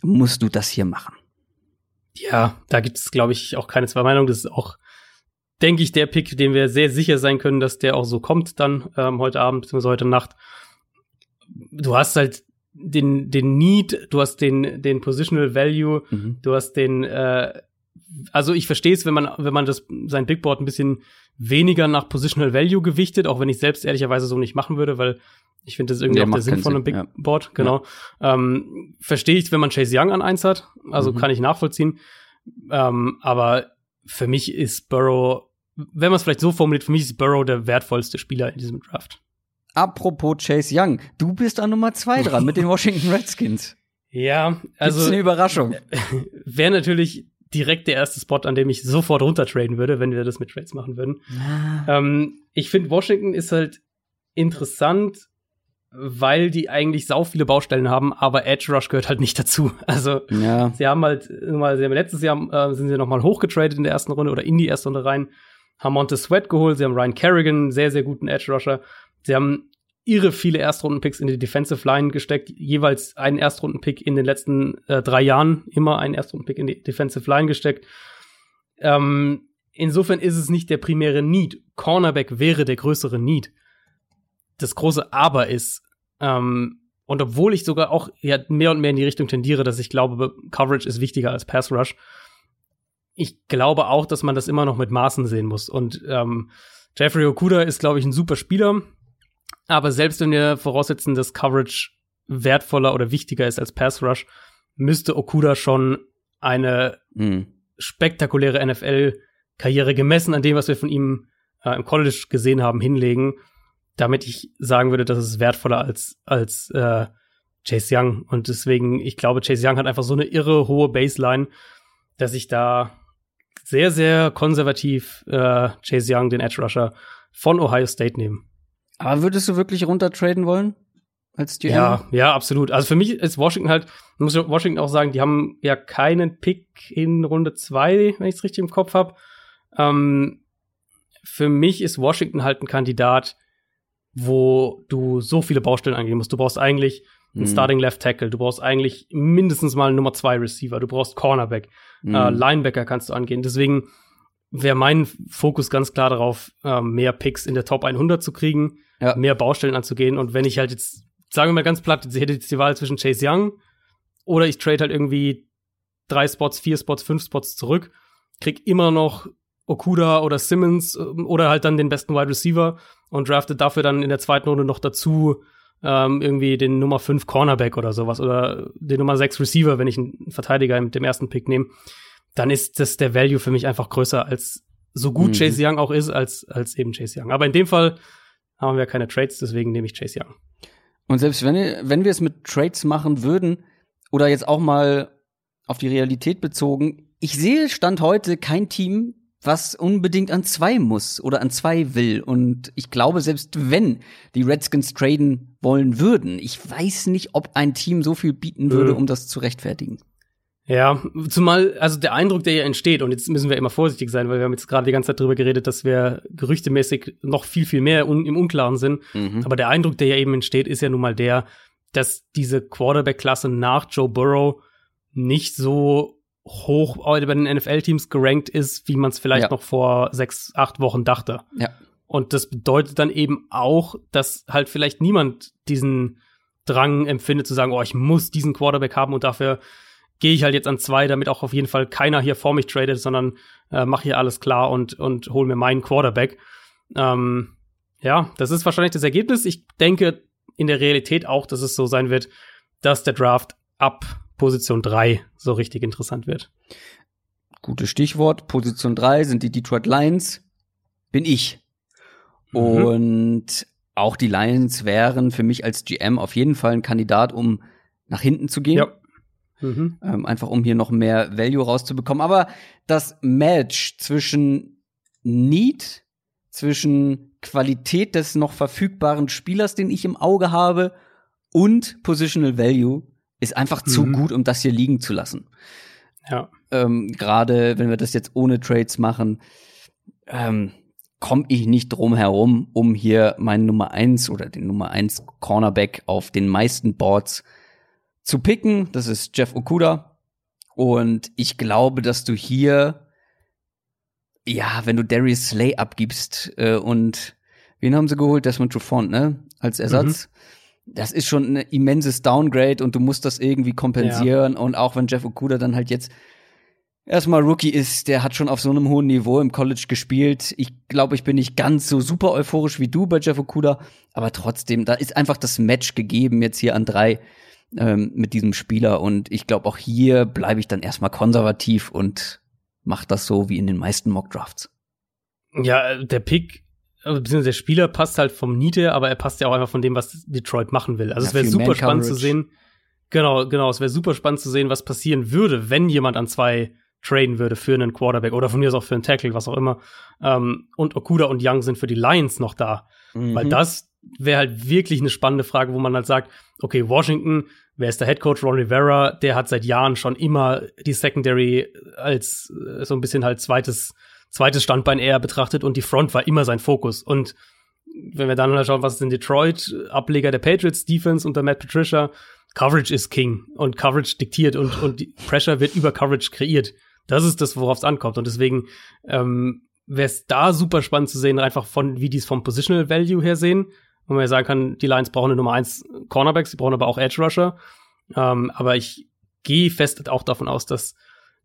musst du das hier machen. Ja, da gibt es, glaube ich, auch keine zwei Meinungen. Das ist auch, denke ich, der Pick, den wir sehr sicher sein können, dass der auch so kommt dann ähm, heute Abend bzw. heute Nacht. Du hast halt den, den Need, du hast den, den Positional Value, mhm. du hast den, äh, also ich verstehe es, wenn man, wenn man das, sein Big Board ein bisschen weniger nach Positional Value gewichtet, auch wenn ich selbst ehrlicherweise so nicht machen würde, weil ich finde das irgendwie Der auch der Sinn von einem Big ja. Board, genau. Ähm, verstehe ich, wenn man Chase Young an eins hat, also Mhm. kann ich nachvollziehen. Ähm, aber für mich ist Burrow, wenn man es vielleicht so formuliert, für mich ist Burrow der wertvollste Spieler in diesem Draft. Apropos Chase Young, du bist an Nummer zwei dran mit den Washington Redskins. Ja, Also also eine Überraschung. wäre natürlich direkt der erste Spot, an dem ich sofort runtertraden würde, wenn wir das mit Trades machen würden. Ähm, ich finde, Washington ist halt interessant, weil die eigentlich sau viele Baustellen haben, aber Edge Rush gehört halt nicht dazu. Also Ja, sie haben halt, mal, sie haben letztes Jahr äh, sind sie noch mal hochgetradet in der ersten Runde oder in die erste Runde rein, haben Montez Sweat geholt, sie haben Ryan Kerrigan, einen sehr, sehr guten Edge Rusher. Sie haben irre viele Erstrunden-Picks in die Defensive Line gesteckt, jeweils einen Erstrunden-Pick in den letzten äh, drei Jahren, immer einen Erstrunden-Pick in die Defensive Line gesteckt. Ähm, insofern ist es nicht der primäre Need. Cornerback wäre der größere Need. Das große Aber ist, ähm, und obwohl ich sogar auch ja, mehr und mehr in die Richtung tendiere, dass ich glaube, Coverage ist wichtiger als Pass Rush, ich glaube auch, dass man das immer noch mit Maßen sehen muss. Und ähm, Jeffrey Okuda ist, glaube ich, ein super Spieler. Aber selbst wenn wir voraussetzen, dass Coverage wertvoller oder wichtiger ist als Pass Rush, müsste Okuda schon eine Mhm. spektakuläre NFL-Karriere gemessen an dem, was wir von ihm äh, im College gesehen haben, hinlegen, damit ich sagen würde, das ist wertvoller als, als äh, Chase Young. Und deswegen, ich glaube, Chase Young hat einfach so eine irre hohe Baseline, dass ich da sehr, sehr konservativ äh, Chase Young, den Edge Rusher, von Ohio State nehme. Aber würdest du wirklich runtertraden wollen? Als GM? Ja, ja, absolut. Also für mich ist Washington halt, muss Washington auch sagen, die haben ja keinen Pick in Runde zwei, wenn ich es richtig im Kopf habe. Ähm, für mich ist Washington halt ein Kandidat, wo du so viele Baustellen angehen musst. Du brauchst eigentlich einen Mhm. Starting Left Tackle, du brauchst eigentlich mindestens mal einen Nummer zwei Receiver, du brauchst Cornerback, Mhm. äh, Linebacker kannst du angehen. Deswegen wäre mein Fokus ganz klar darauf, ähm, mehr Picks in der Top 100 zu kriegen, Ja. mehr Baustellen anzugehen. Und wenn ich halt jetzt, sagen wir mal ganz platt, ich hätte jetzt die Wahl zwischen Chase Young oder ich trade halt irgendwie drei Spots, vier Spots, fünf Spots zurück, krieg immer noch Okuda oder Simmons ähm, oder halt dann den besten Wide Receiver und drafte dafür dann in der zweiten Runde noch dazu ähm, irgendwie den Nummer 5 Cornerback oder sowas oder den Nummer 6 Receiver, wenn ich einen Verteidiger mit dem ersten Pick nehme, dann ist das der Value für mich einfach größer als so gut Mhm. Chase Young auch ist, als, als eben Chase Young. Aber in dem Fall haben wir keine Trades, deswegen nehme ich Chase Young. Und selbst wenn, wenn wir es mit Trades machen würden, oder jetzt auch mal auf die Realität bezogen, ich sehe Stand heute kein Team, was unbedingt an zwei muss oder an zwei will. Und ich glaube, selbst wenn die Redskins traden wollen würden, ich weiß nicht, ob ein Team so viel bieten würde, Mhm. um das zu rechtfertigen. Ja, zumal, also der Eindruck, der hier entsteht, und jetzt müssen wir immer vorsichtig sein, weil wir haben jetzt gerade die ganze Zeit drüber geredet, dass wir gerüchtemäßig noch viel, viel mehr un im Unklaren sind. Mhm. Aber der Eindruck, der ja eben entsteht, ist ja nun mal der, dass diese Quarterback-Klasse nach Joe Burrow nicht so hoch bei den NFL-Teams gerankt ist, wie man es vielleicht Ja. noch vor sechs, acht Wochen dachte. Ja. Und das bedeutet dann eben auch, dass halt vielleicht niemand diesen Drang empfindet zu sagen, oh, ich muss diesen Quarterback haben und dafür gehe ich halt jetzt an zwei, damit auch auf jeden Fall keiner hier vor mich tradet, sondern äh, mache hier alles klar und, und hol mir meinen Quarterback. Ähm, ja, das ist wahrscheinlich das Ergebnis. Ich denke in der Realität auch, dass es so sein wird, dass der Draft ab Position drei so richtig interessant wird. Gutes Stichwort. Position 3 sind die Detroit Lions. Bin ich. Mhm. Und auch die Lions wären für mich als GM auf jeden Fall ein Kandidat, um nach hinten zu gehen. Ja. Mhm. Ähm, einfach um hier noch mehr Value rauszubekommen. Aber das Match zwischen Need, zwischen Qualität des noch verfügbaren Spielers, den ich im Auge habe, und Positional Value ist einfach zu Mhm. gut, um das hier liegen zu lassen. Ja. Ähm, Gerade wenn wir das jetzt ohne Trades machen, ähm, komme ich nicht drum herum, um hier meinen Nummer eins oder den Nummer eins Cornerback auf den meisten Boards zu picken. Das ist Jeff Okuda. Und ich glaube, dass du hier, ja, wenn du Darius Slay abgibst äh, und wen haben sie geholt? Desmond Trufant, ne? Als Ersatz. Das ist schon ein immenses Downgrade und du musst das irgendwie kompensieren. Und auch wenn Jeff Okuda dann halt jetzt erstmal Rookie ist, der hat schon auf so einem hohen Niveau im College gespielt. Ich glaube, ich bin nicht ganz so super euphorisch wie du bei Jeff Okuda, aber trotzdem, da ist einfach das Match gegeben jetzt hier an drei ähm, mit diesem Spieler und ich glaube, auch hier bleibe ich dann erstmal konservativ und mach das so wie in den meisten Mock Drafts. Ja, der Pick, also beziehungsweise der Spieler passt halt vom Need her, aber er passt ja auch einfach von dem, was Detroit machen will. Also Ja, es wäre super spannend zu sehen. Genau, genau, es wäre super spannend zu sehen, was passieren würde, wenn jemand an zwei traden würde für einen Quarterback oder von mir aus auch für einen Tackle, was auch immer. Ähm, und Okuda und Young sind für die Lions noch da. Mhm. Weil das wäre halt wirklich eine spannende Frage, wo man halt sagt, okay, Washington, wer ist der Head Coach? Ron Rivera, der hat seit Jahren schon immer die Secondary als äh, so ein bisschen halt zweites, zweites Standbein eher betrachtet und die Front war immer sein Fokus. Und wenn wir dann halt schauen, was ist in Detroit, Ableger der Patriots Defense unter Matt Patricia, Coverage ist King und Coverage diktiert und, und Pressure wird über Coverage kreiert. Das ist das, worauf es ankommt. Und deswegen ähm, wäre es da super spannend zu sehen, einfach von, wie die es vom Positional Value her sehen. Wo man ja sagen kann, die Lions brauchen eine Nummer eins Cornerbacks, sie brauchen aber auch Edge Rusher. Ähm, aber ich gehe fest auch davon aus, dass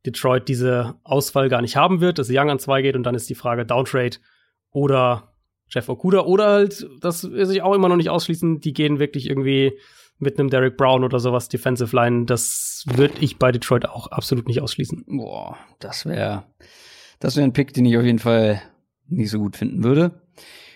Detroit diese Auswahl gar nicht haben wird, dass Young an zwei geht und dann ist die Frage Downtrade oder Jeff Okuda oder halt, das will sich auch immer noch nicht ausschließen, die gehen wirklich irgendwie mit einem Derek Brown oder sowas Defensive Line. Das würde ich bei Detroit auch absolut nicht ausschließen. Boah, das wäre das wäre ein Pick, den ich auf jeden Fall nicht so gut finden würde.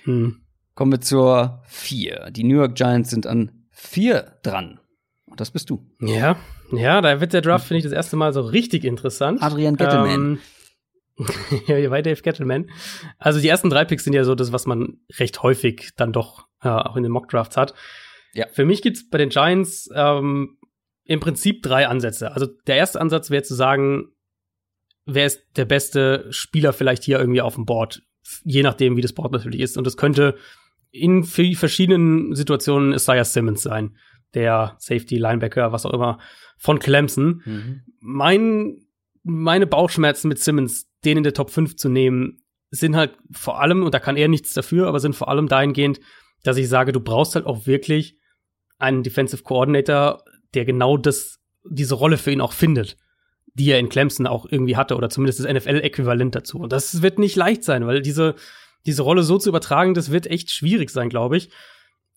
Hm. Kommen wir zur vier. Die New York Giants sind an vier dran. Und das bist du. Ja, ja, da wird der Draft, finde ich, das erste Mal so richtig interessant. Adrian Gettleman. Ähm, ja, bei Dave Gettleman. Also die ersten drei Picks sind ja so das, was man recht häufig dann doch äh, auch in den Mock-Drafts hat. Ja. Für mich gibt's bei den Giants ähm, im Prinzip drei Ansätze. Also der erste Ansatz wäre zu sagen, wer ist der beste Spieler vielleicht hier irgendwie auf dem Board, je nachdem, wie das Board natürlich ist. Und das könnte in verschiedenen Situationen Isaiah Simmons sein, der Safety, Linebacker, was auch immer, von Clemson. Mhm. Mein, meine Bauchschmerzen mit Simmons, den in der Top 5 zu nehmen, sind halt vor allem, und da kann er nichts dafür, aber sind vor allem dahingehend, dass ich sage, du brauchst halt auch wirklich einen Defensive Coordinator, der genau das, diese Rolle für ihn auch findet, die er in Clemson auch irgendwie hatte, oder zumindest das NFL-Äquivalent dazu. Und das wird nicht leicht sein, weil diese, diese Rolle so zu übertragen, das wird echt schwierig sein, glaube ich.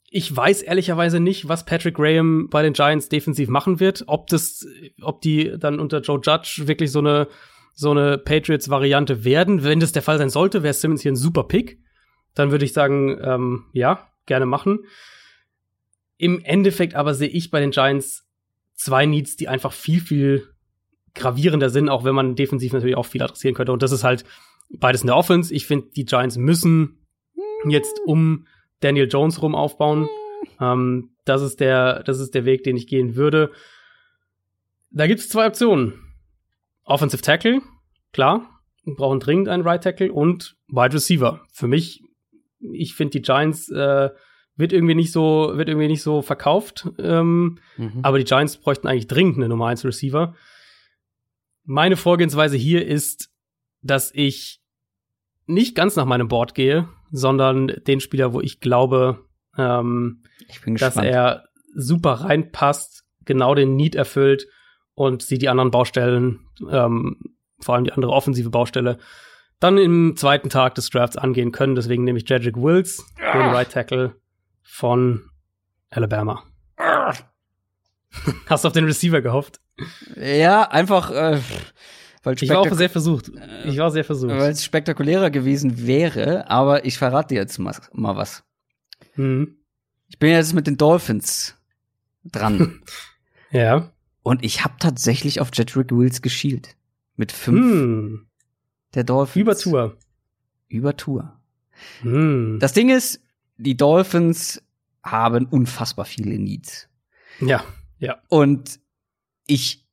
Ich weiß ehrlicherweise nicht, was Patrick Graham bei den Giants defensiv machen wird, ob das, ob die dann unter Joe Judge wirklich so eine, so eine Patriots-Variante werden. Wenn das der Fall sein sollte, wäre Simmons hier ein super Pick. Dann würde ich sagen, ähm, ja, gerne machen. Im Endeffekt aber sehe ich bei den Giants zwei Needs, die einfach viel, viel gravierender sind, auch wenn man defensiv natürlich auch viel adressieren könnte. Und das ist halt beides in der Offense. Ich finde, die Giants müssen jetzt um Daniel Jones rum aufbauen. Ähm, das ist der, das ist der Weg, den ich gehen würde. Da gibt es zwei Optionen. Offensive Tackle, klar, wir brauchen dringend einen Right Tackle und Wide Receiver. Für mich, ich finde die Giants äh, wird irgendwie nicht so, wird irgendwie nicht so verkauft. Ähm, Mhm. aber die Giants bräuchten eigentlich dringend eine Nummer 1 Receiver. Meine Vorgehensweise hier ist, dass ich nicht ganz nach meinem Board gehe, sondern den Spieler, wo ich glaube, ähm, ich bin dass er super reinpasst, genau den Need erfüllt und sie die anderen Baustellen, ähm, vor allem die andere offensive Baustelle, dann im zweiten Tag des Drafts angehen können. Deswegen nehme ich Jedrick Wills, den Right Tackle von Alabama. Hast du auf den Receiver gehofft? ja, einfach, äh, weil Ich war auch sehr versucht. Ich war sehr versucht. weil es spektakulärer gewesen wäre, aber ich verrate dir jetzt mal, mal was. Mhm. Ich bin jetzt mit den Dolphins dran. Ja. und ich habe tatsächlich auf Jedrick Wills geschielt. Mit fünf Hm. der Dolphins. Über Tour. Über Tour. Hm. Das Ding ist, die Dolphins haben unfassbar viele Needs. ja, ja. Und ich,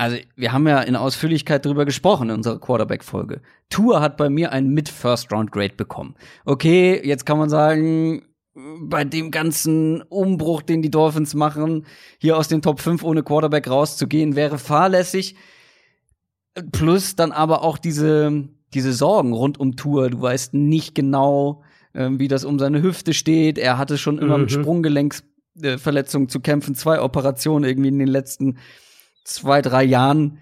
also wir haben ja in Ausführlichkeit drüber gesprochen in unserer Quarterback-Folge. Tour hat bei mir einen Mid-First-Round-Grade bekommen. Okay, jetzt kann man sagen, bei dem ganzen Umbruch, den die Dolphins machen, hier aus den Top 5 ohne Quarterback rauszugehen, wäre fahrlässig. Plus dann aber auch diese, diese Sorgen rund um Tour. Du weißt nicht genau, ähm, wie das um seine Hüfte steht. Er hatte schon immer mit Mhm. Sprunggelenksverletzungen zu kämpfen, zwei Operationen irgendwie in den letzten zwei, drei Jahren.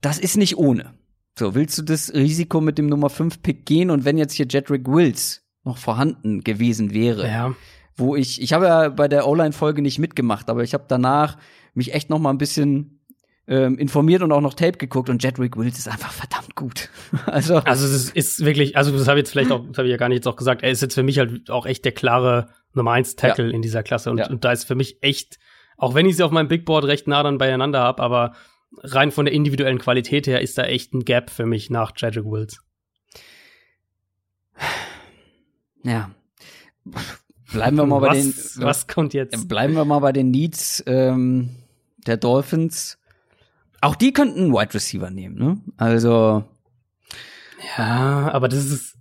das ist nicht ohne. So, willst du das Risiko mit dem Nummer 5 Pick gehen und wenn jetzt hier Jedrick Wills noch vorhanden gewesen wäre, Ja. wo ich, ich habe ja bei der O-Line-Folge nicht mitgemacht, aber ich habe danach mich echt noch mal ein bisschen ähm, informiert und auch noch Tape geguckt und Jedrick Wills ist einfach verdammt gut. also, Also es ist, wirklich, also das habe ich jetzt vielleicht auch, das habe ich ja gar nicht jetzt auch gesagt, er ist jetzt für mich halt auch echt der klare Nummer 1 Tackle in dieser Klasse. Und, Ja. und da ist für mich echt, auch wenn ich sie auf meinem Big Board recht nah dann beieinander habe, aber rein von der individuellen Qualität her ist da echt ein Gap für mich nach Jedrick Wills. ja. Bleiben wir mal bei den was, was kommt jetzt? Bleiben wir mal bei den Needs ähm, der Dolphins. Auch die könnten einen Wide Receiver nehmen, ne? Also, Ja, aber das ist,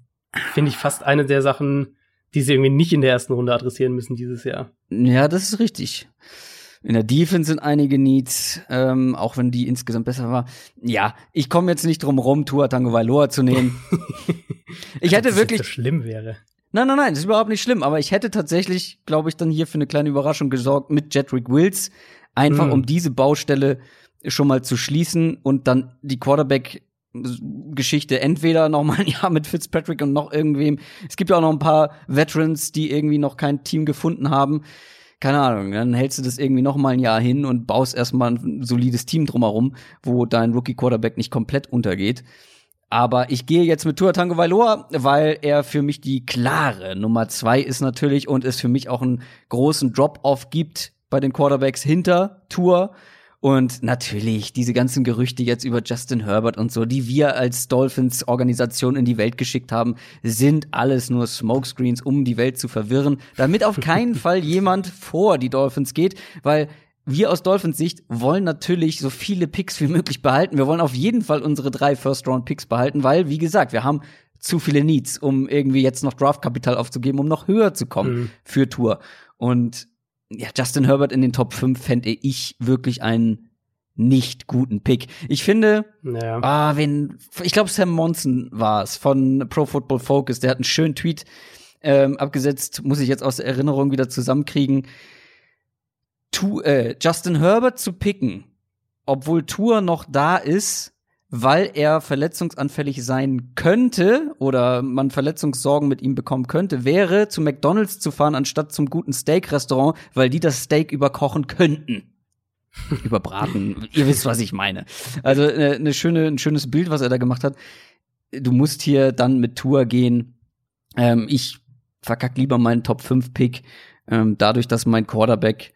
finde ich, fast eine der Sachen, die sie irgendwie nicht in der ersten Runde adressieren müssen dieses Jahr. ja, das ist richtig. In der Defense sind einige Needs, ähm, auch wenn die insgesamt besser war. Ja, ich komme jetzt nicht drum rum, Tua Tango Valoa zu nehmen. ich hätte das wirklich jetzt so schlimm wäre. Nein, nein, nein, das ist überhaupt nicht schlimm. Aber ich hätte tatsächlich, glaube ich, dann hier für eine kleine Überraschung gesorgt mit Jedrick Wills. Einfach Hm. um diese Baustelle schon mal zu schließen und dann die Quarterback-Geschichte entweder noch mal ein Jahr mit Fitzpatrick und noch irgendwem. Es gibt ja auch noch ein paar Veterans, die irgendwie noch kein Team gefunden haben. Keine Ahnung, dann hältst du das irgendwie noch mal ein Jahr hin und baust erstmal ein solides Team drumherum, wo dein Rookie-Quarterback nicht komplett untergeht. Aber ich gehe jetzt mit Tua Tango Vailoa, weil er für mich die klare Nummer zwei ist natürlich und es für mich auch einen großen Drop-off gibt bei den Quarterbacks hinter Tour. Und natürlich diese ganzen Gerüchte jetzt über Justin Herbert und so, die wir als Dolphins-Organisation in die Welt geschickt haben, sind alles nur Smokescreens, um die Welt zu verwirren, damit auf keinen Fall jemand vor die Dolphins geht, weil wir aus Dolphins Sicht wollen natürlich so viele Picks wie möglich behalten. Wir wollen auf jeden Fall unsere drei First-Round-Picks behalten, weil, wie gesagt, wir haben zu viele Needs, um irgendwie jetzt noch Draftkapital aufzugeben, um noch höher zu kommen Mhm. für Tour. Und ja, Justin Herbert in den Top 5 fände ich wirklich einen nicht guten Pick. Ich finde, Ja. ah, wen, ich glaube Sam Monson war es von Pro Football Focus, der hat einen schönen Tweet ähm, abgesetzt, muss ich jetzt aus der Erinnerung wieder zusammenkriegen. Tu, äh, Justin Herbert zu picken, obwohl Tour noch da ist, weil er verletzungsanfällig sein könnte oder man Verletzungssorgen mit ihm bekommen könnte, wäre zu McDonald's zu fahren anstatt zum guten Steak-Restaurant, weil die das Steak überkochen könnten. Überbraten. Ihr wisst, was ich meine. Also äh, eine schöne, ein schönes Bild, was er da gemacht hat. Du musst hier dann mit Tour gehen. Ähm, ich verkack lieber meinen Top 5 Pick, ähm, dadurch, dass mein Quarterback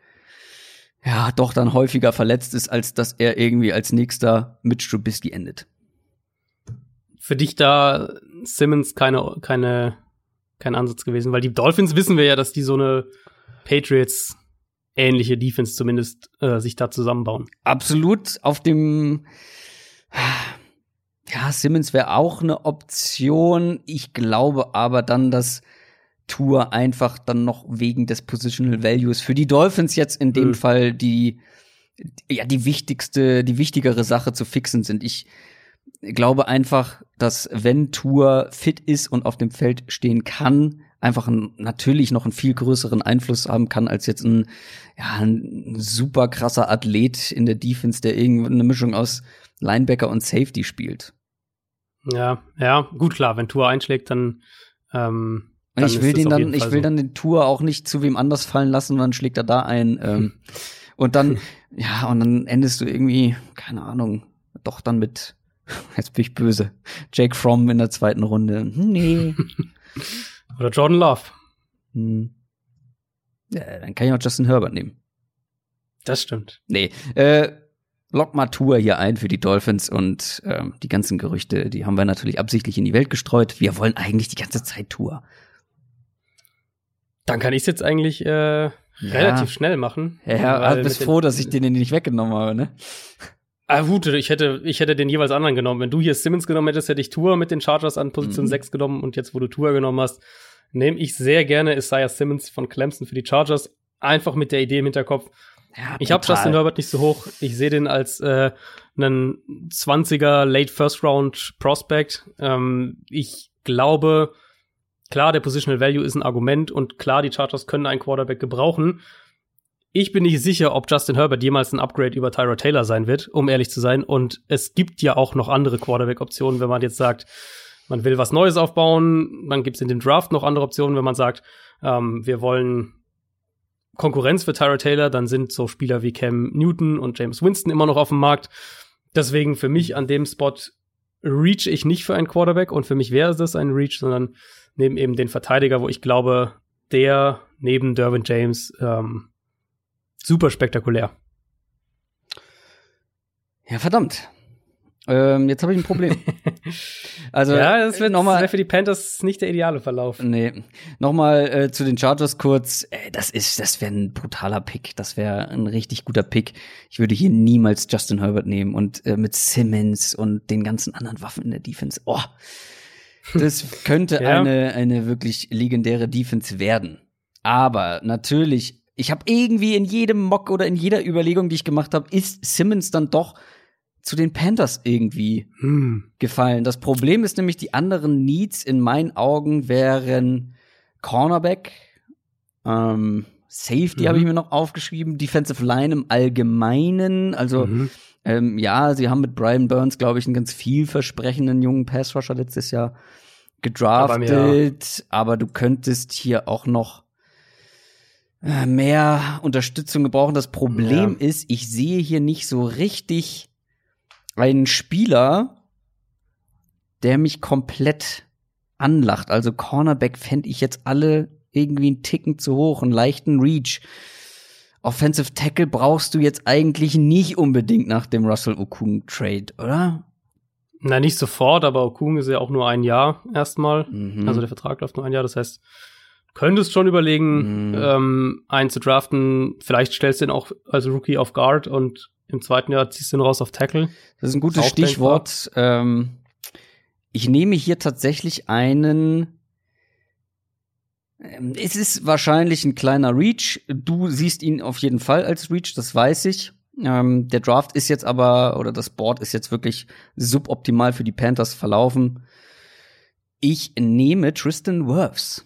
ja doch dann häufiger verletzt ist, als dass er irgendwie als nächster mit Strubisky endet. Für dich da Simmons keine, keine, kein Ansatz gewesen, weil die Dolphins wissen wir ja, dass die so eine Patriots ähnliche Defense zumindest äh, sich da zusammenbauen. Absolut auf dem ja, Simmons wäre auch eine Option. Ich glaube aber dann, dass Tour einfach dann noch wegen des Positional Values für die Dolphins jetzt in dem Mhm. Fall die ja die wichtigste, die wichtigere Sache zu fixen sind. Ich glaube einfach, dass wenn Tour fit ist und auf dem Feld stehen kann, einfach ein, natürlich noch einen viel größeren Einfluss haben kann als jetzt ein, ja, ein super krasser Athlet in der Defense, der irgendeine Mischung aus Linebacker und Safety spielt. Ja, ja, gut klar, wenn Tour einschlägt, dann ähm, Und ich will den dann, ich will so. dann den Tour auch nicht zu wem anders fallen lassen, dann schlägt er da ein. Ähm, und dann, ja, und dann endest du irgendwie, keine Ahnung, doch dann mit, jetzt bin ich böse, Jake Fromm in der zweiten Runde. Hm, Nee. Oder Jordan Love. Hm. Ja, dann kann ich auch Justin Herbert nehmen. Das stimmt. Nee, äh, lock mal Tour hier ein für die Dolphins und ähm, die ganzen Gerüchte, die haben wir natürlich absichtlich in die Welt gestreut. Wir wollen eigentlich die ganze Zeit Tour. Dann kann ich es jetzt eigentlich äh, relativ schnell machen. Ja, ja weil bist den- froh, dass ich den nicht weggenommen habe, ne? Ah, gut, ich hätte, ich hätte den jeweils anderen genommen. Wenn du hier Simmons genommen hättest, hätte ich Tour mit den Chargers an Position Mhm. 6 genommen und jetzt, wo du Tour genommen hast, nehme ich sehr gerne Isaiah Simmons von Clemson für die Chargers. Einfach mit der Idee im Hinterkopf. Ja, Ich habe. Justin Herbert nicht so hoch. Ich sehe den als äh, einen 20er Late First Round Prospect. Ähm, ich glaube, klar, der Positional Value ist ein Argument und klar, die Chargers können einen Quarterback gebrauchen. ich bin nicht sicher, ob Justin Herbert jemals ein Upgrade über Tyra Taylor sein wird, um ehrlich zu sein. Und es gibt ja auch noch andere Quarterback-Optionen, wenn man jetzt sagt, man will was Neues aufbauen. Dann gibt es in dem Draft noch andere Optionen, wenn man sagt, ähm, wir wollen Konkurrenz für Tyra Taylor, dann sind so Spieler wie Cam Newton und James Winston immer noch auf dem Markt. Deswegen für mich an dem Spot reach ich nicht für einen Quarterback und für mich wäre das ein Reach, sondern neben eben den Verteidiger, wo ich glaube, der neben Derwin James ähm, super spektakulär. Ja, verdammt. Ähm, jetzt habe ich ein Problem. also ja, das wird nochmal für die Panthers nicht der ideale Verlauf. Nee, nochmal äh, zu den Chargers kurz. Äh, das ist, das wäre ein brutaler Pick. Das wäre ein richtig guter Pick. Ich würde hier niemals Justin Herbert nehmen und äh, mit Simmons und den ganzen anderen Waffen in der Defense. Oh, das könnte ja. eine eine wirklich legendäre Defense werden. Aber natürlich, ich habe irgendwie in jedem Mock oder in jeder Überlegung, die ich gemacht habe, ist Simmons dann doch zu den Panthers irgendwie hm. gefallen. Das Problem ist nämlich, die anderen Needs in meinen Augen wären Cornerback, ähm, Safety mhm. habe ich mir noch aufgeschrieben, Defensive Line im Allgemeinen. Also mhm. ähm, ja, sie haben mit Brian Burns, glaube ich, einen ganz vielversprechenden jungen Passrusher letztes Jahr gedraftet. Aber, aber du könntest hier auch noch äh, mehr Unterstützung gebrauchen. Das Problem ja. ist, ich sehe hier nicht so richtig einen Spieler, der mich komplett anlacht. Also Cornerback fände ich jetzt alle irgendwie einen Ticken zu hoch, einen leichten Reach. Offensive Tackle brauchst du jetzt eigentlich nicht unbedingt nach dem Russell Okung Trade, oder? Na, nicht sofort, aber Okung ist ja auch nur ein Jahr erstmal. Mhm. Also der Vertrag läuft nur ein Jahr. Das heißt, könntest schon überlegen, mhm. ähm, einen zu draften. Vielleicht stellst du ihn auch als Rookie auf Guard und im zweiten Jahr ziehst du ihn raus auf Tackle. Das ist ein gutes Stichwort. Ähm, ich nehme hier tatsächlich einen. Ähm, es ist wahrscheinlich ein kleiner Reach. Du siehst ihn auf jeden Fall als Reach, das weiß ich. Ähm, der Draft ist jetzt aber, oder das Board ist jetzt wirklich suboptimal für die Panthers verlaufen. Ich nehme Tristan Wirfs.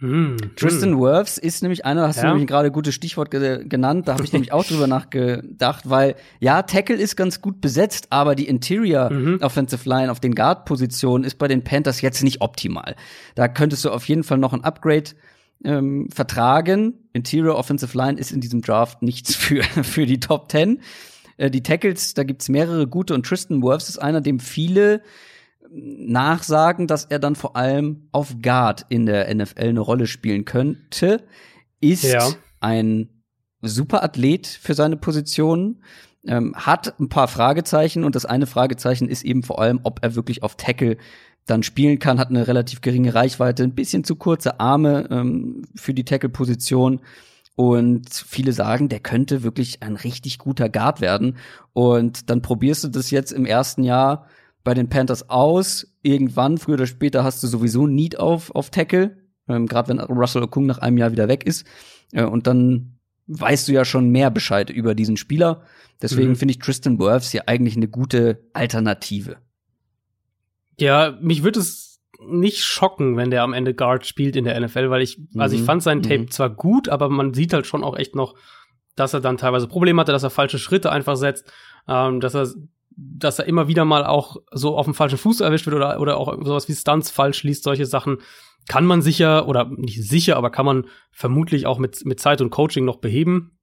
Mm, Tristan mm. Wirfs ist nämlich einer, hast ja. du nämlich gerade ein gutes Stichwort ge genannt, da habe ich nämlich auch drüber nachgedacht, weil ja, Tackle ist ganz gut besetzt, aber die Interior mhm. Offensive Line auf den Guard-Positionen ist bei den Panthers jetzt nicht optimal. Da könntest du auf jeden Fall noch ein Upgrade ähm, vertragen. Interior Offensive Line ist in diesem Draft nichts für, für die Top 10. Äh, die Tackles, da gibt's mehrere gute und Tristan Wirfs ist einer, dem viele nachsagen, dass er dann vor allem auf Guard in der NFL eine Rolle spielen könnte, ist ja. ein super Athlet für seine Position, ähm, hat ein paar Fragezeichen und das eine Fragezeichen ist eben vor allem, ob er wirklich auf Tackle dann spielen kann, hat eine relativ geringe Reichweite, ein bisschen zu kurze Arme ähm, für die Tackle-Position. Und viele sagen, der könnte wirklich ein richtig guter Guard werden. Und dann probierst du das jetzt im ersten Jahr bei den Panthers aus. Irgendwann, früher oder später, hast du sowieso Need auf, auf Tackle. Ähm, Gerade wenn Russell Okung nach einem Jahr wieder weg ist. Äh, und dann weißt du ja schon mehr Bescheid über diesen Spieler. Deswegen mhm. finde ich Tristan Wirfs hier eigentlich eine gute Alternative. Ja, mich würde es nicht schocken, wenn der am Ende Guard spielt in der NFL, weil ich, mhm. also ich mhm. fand seinen Tape mhm. zwar gut, aber man sieht halt schon auch echt noch, dass er dann teilweise Probleme hatte, dass er falsche Schritte einfach setzt, ähm, dass er dass er immer wieder mal auch so auf dem falschen Fuß erwischt wird oder, oder auch sowas wie Stunts falsch liest, solche Sachen kann man sicher oder nicht sicher, aber kann man vermutlich auch mit, mit Zeit und Coaching noch beheben.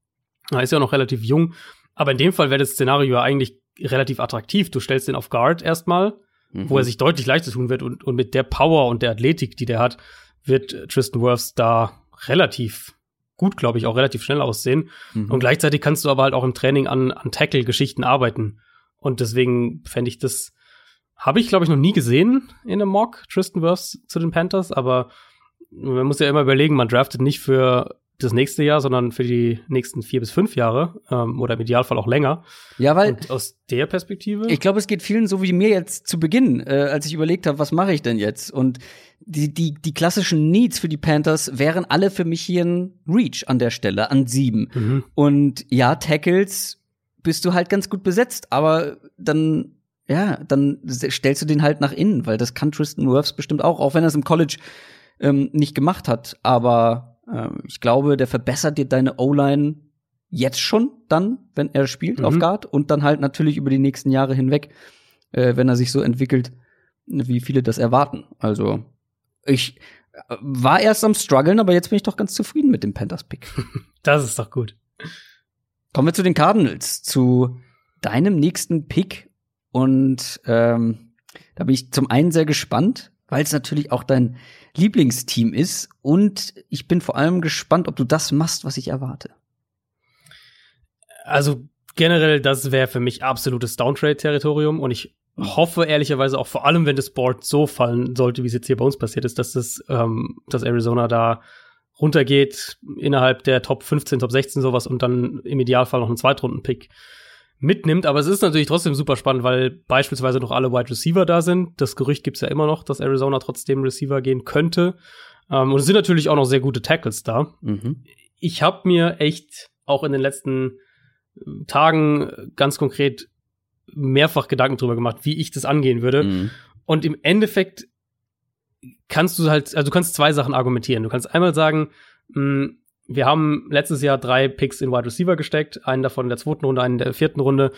Er ist ja noch relativ jung. Aber in dem Fall wäre das Szenario ja eigentlich relativ attraktiv. Du stellst den auf Guard erstmal, mhm. wo er sich deutlich leichter tun wird und, und mit der Power und der Athletik, die der hat, wird Tristan Wirfs da relativ gut, glaube ich, auch relativ schnell aussehen. Mhm. Und gleichzeitig kannst du aber halt auch im Training an, an Tackle-Geschichten arbeiten. Und deswegen fände ich das, habe ich, glaube ich, noch nie gesehen in einem Mock, Tristan Wirfs zu den Panthers, aber man muss ja immer überlegen, man draftet nicht für das nächste Jahr, sondern für die nächsten vier bis fünf Jahre ähm, oder im Idealfall auch länger. Ja, weil Und aus der Perspektive. Ich glaube, es geht vielen so wie mir jetzt zu Beginn, äh, als ich überlegt habe, was mache ich denn jetzt? Und die, die, die klassischen Needs für die Panthers wären alle für mich hier ein Reach an der Stelle, an sieben. Mhm. Und ja, Tackles bist du halt ganz gut besetzt, aber dann ja, dann stellst du den halt nach innen, weil das kann Tristan Wirfs bestimmt auch, auch wenn er es im College ähm, nicht gemacht hat. Aber äh, ich glaube, der verbessert dir deine O-Line jetzt schon dann, wenn er spielt Mhm. auf Guard und dann halt natürlich über die nächsten Jahre hinweg, äh, wenn er sich so entwickelt, wie viele das erwarten. Also ich äh, war erst am struggeln, aber jetzt bin ich doch ganz zufrieden mit dem Panthers-Pick. Das ist doch gut. Kommen wir zu den Cardinals, zu deinem nächsten Pick. Und ähm, da bin ich zum einen sehr gespannt, weil es natürlich auch dein Lieblingsteam ist. Und ich bin vor allem gespannt, ob du das machst, was ich erwarte. Also generell, das wäre für mich absolutes Downtrade-Territorium und ich hoffe ehrlicherweise auch vor allem, wenn das Board so fallen sollte, wie es jetzt hier bei uns passiert ist, dass das, ähm, dass Arizona da runtergeht innerhalb der Top 15, Top 16 sowas und dann im Idealfall noch einen Zweitrunden-Pick mitnimmt. Aber es ist natürlich trotzdem super spannend, weil beispielsweise noch alle Wide Receiver da sind. Das Gerücht gibt's ja immer noch, dass Arizona trotzdem Receiver gehen könnte. Ähm, und es sind natürlich auch noch sehr gute Tackles da Mhm. ich habe mir echt auch in den letzten äh, Tagen ganz konkret mehrfach Gedanken drüber gemacht, wie ich das angehen würde. Mhm. Und im Endeffekt kannst du halt, also du kannst zwei Sachen argumentieren. Du kannst einmal sagen, mh, wir haben letztes Jahr drei Picks in Wide Receiver gesteckt, einen davon in der zweiten Runde, einen in der vierten Runde.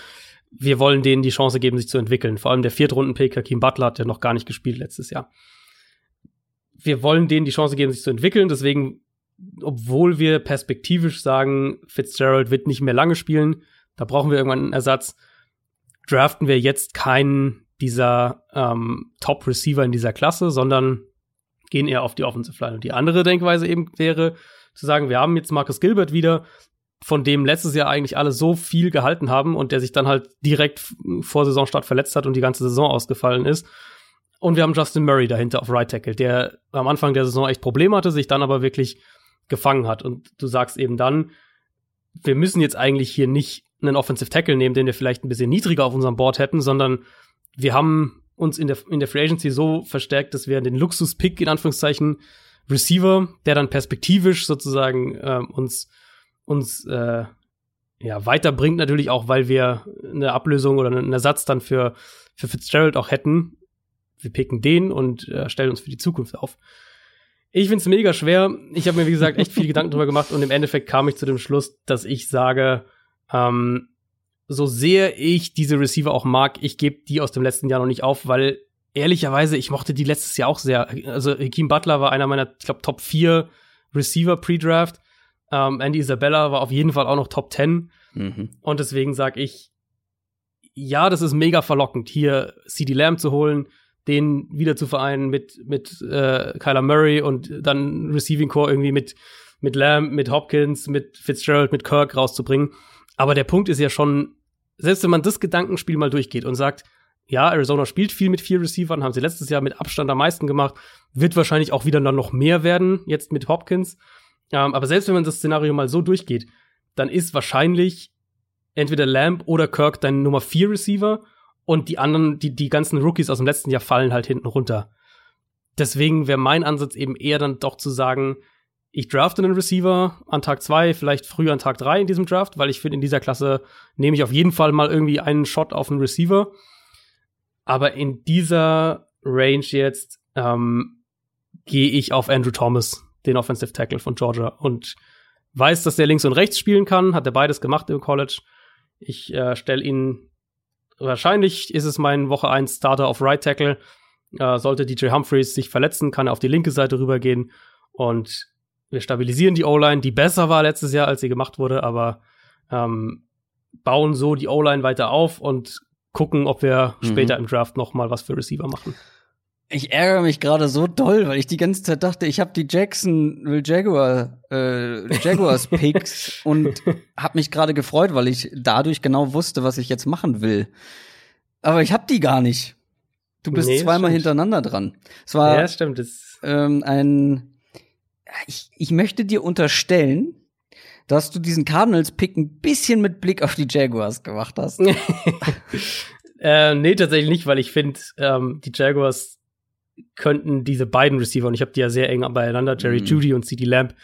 Wir wollen denen die Chance geben, sich zu entwickeln. Vor allem der Viertrunden-Pick, Hakeem Butler, hat ja noch gar nicht gespielt letztes Jahr. Wir wollen denen die Chance geben, sich zu entwickeln. Deswegen, obwohl wir perspektivisch sagen, Fitzgerald wird nicht mehr lange spielen, da brauchen wir irgendwann einen Ersatz, draften wir jetzt keinen dieser ähm, Top-Receiver in dieser Klasse, sondern gehen eher auf die Offensive Line. Und die andere Denkweise eben wäre, zu sagen, wir haben jetzt Marcus Gilbert wieder, von dem letztes Jahr eigentlich alle so viel gehalten haben und der sich dann halt direkt vor Saisonstart verletzt hat und die ganze Saison ausgefallen ist. Und wir haben Justin Murray dahinter auf Right Tackle, der am Anfang der Saison echt Probleme hatte, sich dann aber wirklich gefangen hat. Und du sagst eben dann, wir müssen jetzt eigentlich hier nicht einen Offensive Tackle nehmen, den wir vielleicht ein bisschen niedriger auf unserem Board hätten, sondern wir haben uns in der, in der Free Agency so verstärkt, dass wir den Luxus-Pick in Anführungszeichen Receiver, der dann perspektivisch sozusagen ähm, uns uns äh, ja weiterbringt natürlich auch, weil wir eine Ablösung oder einen Ersatz dann für für Fitzgerald auch hätten. Wir picken den und äh, stellen uns für die Zukunft auf. Ich find's mega schwer. Ich habe mir wie gesagt echt viele Gedanken drüber gemacht und im Endeffekt kam ich zu dem Schluss, dass ich sage, ähm, so sehr ich diese Receiver auch mag, ich gebe die aus dem letzten Jahr noch nicht auf, weil ehrlicherweise, ich mochte die letztes Jahr auch sehr. Also Hakeem Butler war einer meiner, ich glaube, Top 4 Receiver Pre-Draft. Ähm, Andy Isabella war auf jeden Fall auch noch Top 10. Mhm. Und deswegen sage ich, ja, das ist mega verlockend, hier CD Lamb zu holen, den wieder zu vereinen mit, mit äh, Kyler Murray und dann Receiving Core irgendwie mit, mit Lamb, mit Hopkins, mit Fitzgerald, mit Kirk rauszubringen. Aber der Punkt ist ja schon, selbst wenn man das Gedankenspiel mal durchgeht und sagt, ja, Arizona spielt viel mit vier Receivern, haben sie letztes Jahr mit Abstand am meisten gemacht, wird wahrscheinlich auch wieder dann noch mehr werden, jetzt mit Hopkins. Ähm, aber selbst wenn man das Szenario mal so durchgeht, dann ist wahrscheinlich entweder Lamb oder Kirk dein Nummer vier Receiver und die anderen, die, die ganzen Rookies aus dem letzten Jahr fallen halt hinten runter. Deswegen wäre mein Ansatz eben eher dann doch zu sagen, ich drafte einen Receiver an Tag zwei, vielleicht früh an Tag drei in diesem Draft, weil ich finde, in dieser Klasse nehme ich auf jeden Fall mal irgendwie einen Shot auf einen Receiver. Aber in dieser Range jetzt ähm, gehe ich auf Andrew Thomas, den Offensive Tackle von Georgia, und weiß, dass der links und rechts spielen kann, hat er beides gemacht im College. Ich äh, stelle ihn, wahrscheinlich ist es mein Woche 1 Starter auf Right Tackle. Äh, sollte DJ Humphreys sich verletzen, kann er auf die linke Seite rübergehen und wir stabilisieren die O-Line, die besser war letztes Jahr, als sie gemacht wurde, aber ähm, bauen so die O-Line weiter auf und gucken, ob wir Mhm. später im Draft noch mal was für Receiver machen. Ich ärgere mich gerade so doll, weil ich die ganze Zeit dachte, ich habe die Jacksonville Jaguar, äh, Jaguars Picks und habe mich gerade gefreut, weil ich dadurch genau wusste, was ich jetzt machen will. Aber ich habe die gar nicht. Du bist Nee, zweimal stimmt. hintereinander dran. Es war ja, stimmt. Ähm, ein. Ich, ich möchte dir unterstellen, dass du diesen Cardinals-Pick ein bisschen mit Blick auf die Jaguars gemacht hast. äh, nee, tatsächlich nicht, weil ich finde, ähm, die Jaguars könnten diese beiden Receiver, und ich habe die ja sehr eng beieinander, Jerry Mhm. Judy und CD Lamb,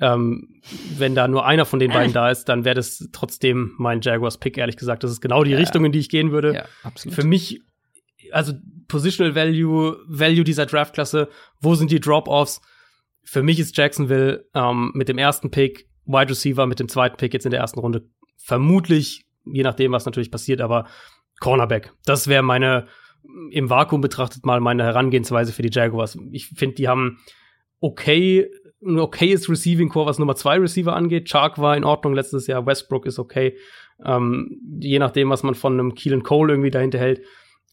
ähm, wenn da nur einer von den beiden da ist, dann wäre das trotzdem mein Jaguars-Pick, ehrlich gesagt. Das ist genau die Ja. Richtung, in die ich gehen würde. Ja, absolut. Für mich, also Positional Value, Value dieser Draftklasse, wo sind die Drop-Offs? Für mich ist Jacksonville ähm, mit dem ersten Pick Wide Receiver mit dem zweiten Pick jetzt in der ersten Runde. Vermutlich, je nachdem, was natürlich passiert, aber Cornerback. Das wäre meine, im Vakuum betrachtet mal meine Herangehensweise für die Jaguars. Ich finde, die haben okay, ein okayes Receiving Core, was Nummer zwei Receiver angeht. Chark war in Ordnung letztes Jahr, Westbrook ist okay. Ähm, je nachdem, was man von einem Keelan Cole irgendwie dahinter hält.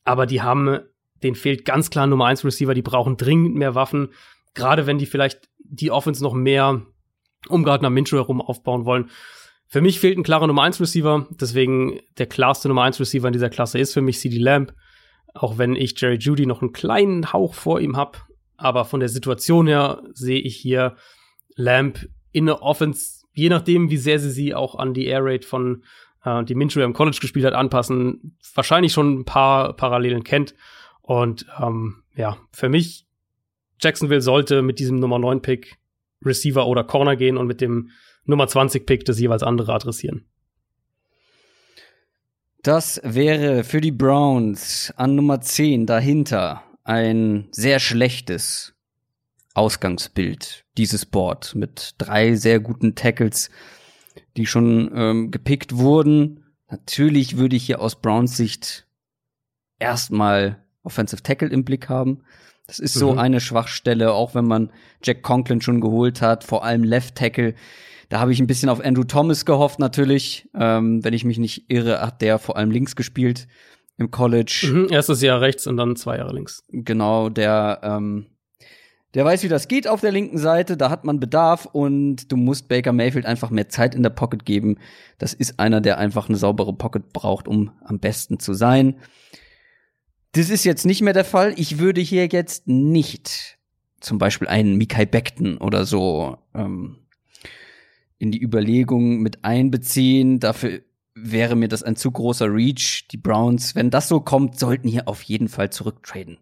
Aber die haben, denen fehlt ganz klar Nummer eins Receiver, die brauchen dringend mehr Waffen. Gerade wenn die vielleicht die Offense noch mehr um Gardner Minshew herum aufbauen wollen. Für mich fehlt ein klarer Nummer 1 Receiver, deswegen der klarste Nummer 1 Receiver in dieser Klasse ist für mich CD Lamb, auch wenn ich Jerry Judy noch einen kleinen Hauch vor ihm habe, aber von der Situation her sehe ich hier Lamb in der Offense, je nachdem, wie sehr sie sie auch an die Air Rate von äh, die Minshew im College gespielt hat, anpassen, wahrscheinlich schon ein paar Parallelen kennt und ähm, ja, für mich Jacksonville sollte mit diesem Nummer 9 Pick Receiver oder Corner gehen und mit dem Nummer 20 Pick das jeweils andere adressieren. Das wäre für die Browns an Nummer 10 dahinter ein sehr schlechtes Ausgangsbild dieses Board mit drei sehr guten Tackles, die schon ähm, gepickt wurden. Natürlich würde ich hier aus Browns Sicht erstmal Offensive Tackle im Blick haben. Das ist so mhm. eine Schwachstelle, auch wenn man Jack Conklin schon geholt hat, vor allem Left Tackle. Da habe ich ein bisschen auf Andrew Thomas gehofft, natürlich. Ähm, wenn ich mich nicht irre, hat der vor allem links gespielt im College. Mhm, erstes Jahr rechts und dann zwei Jahre links. Genau, der, ähm, der weiß, wie das geht auf der linken Seite. Da hat man Bedarf und du musst Baker Mayfield einfach mehr Zeit in der Pocket geben. Das ist einer, der einfach eine saubere Pocket braucht, um am besten zu sein. Das ist jetzt nicht mehr der Fall. Ich würde hier jetzt nicht zum Beispiel einen Mikai Beckton oder so ähm, in die Überlegung mit einbeziehen. Dafür wäre mir das ein zu großer Reach. Die Browns, wenn das so kommt, sollten hier auf jeden Fall zurücktraden.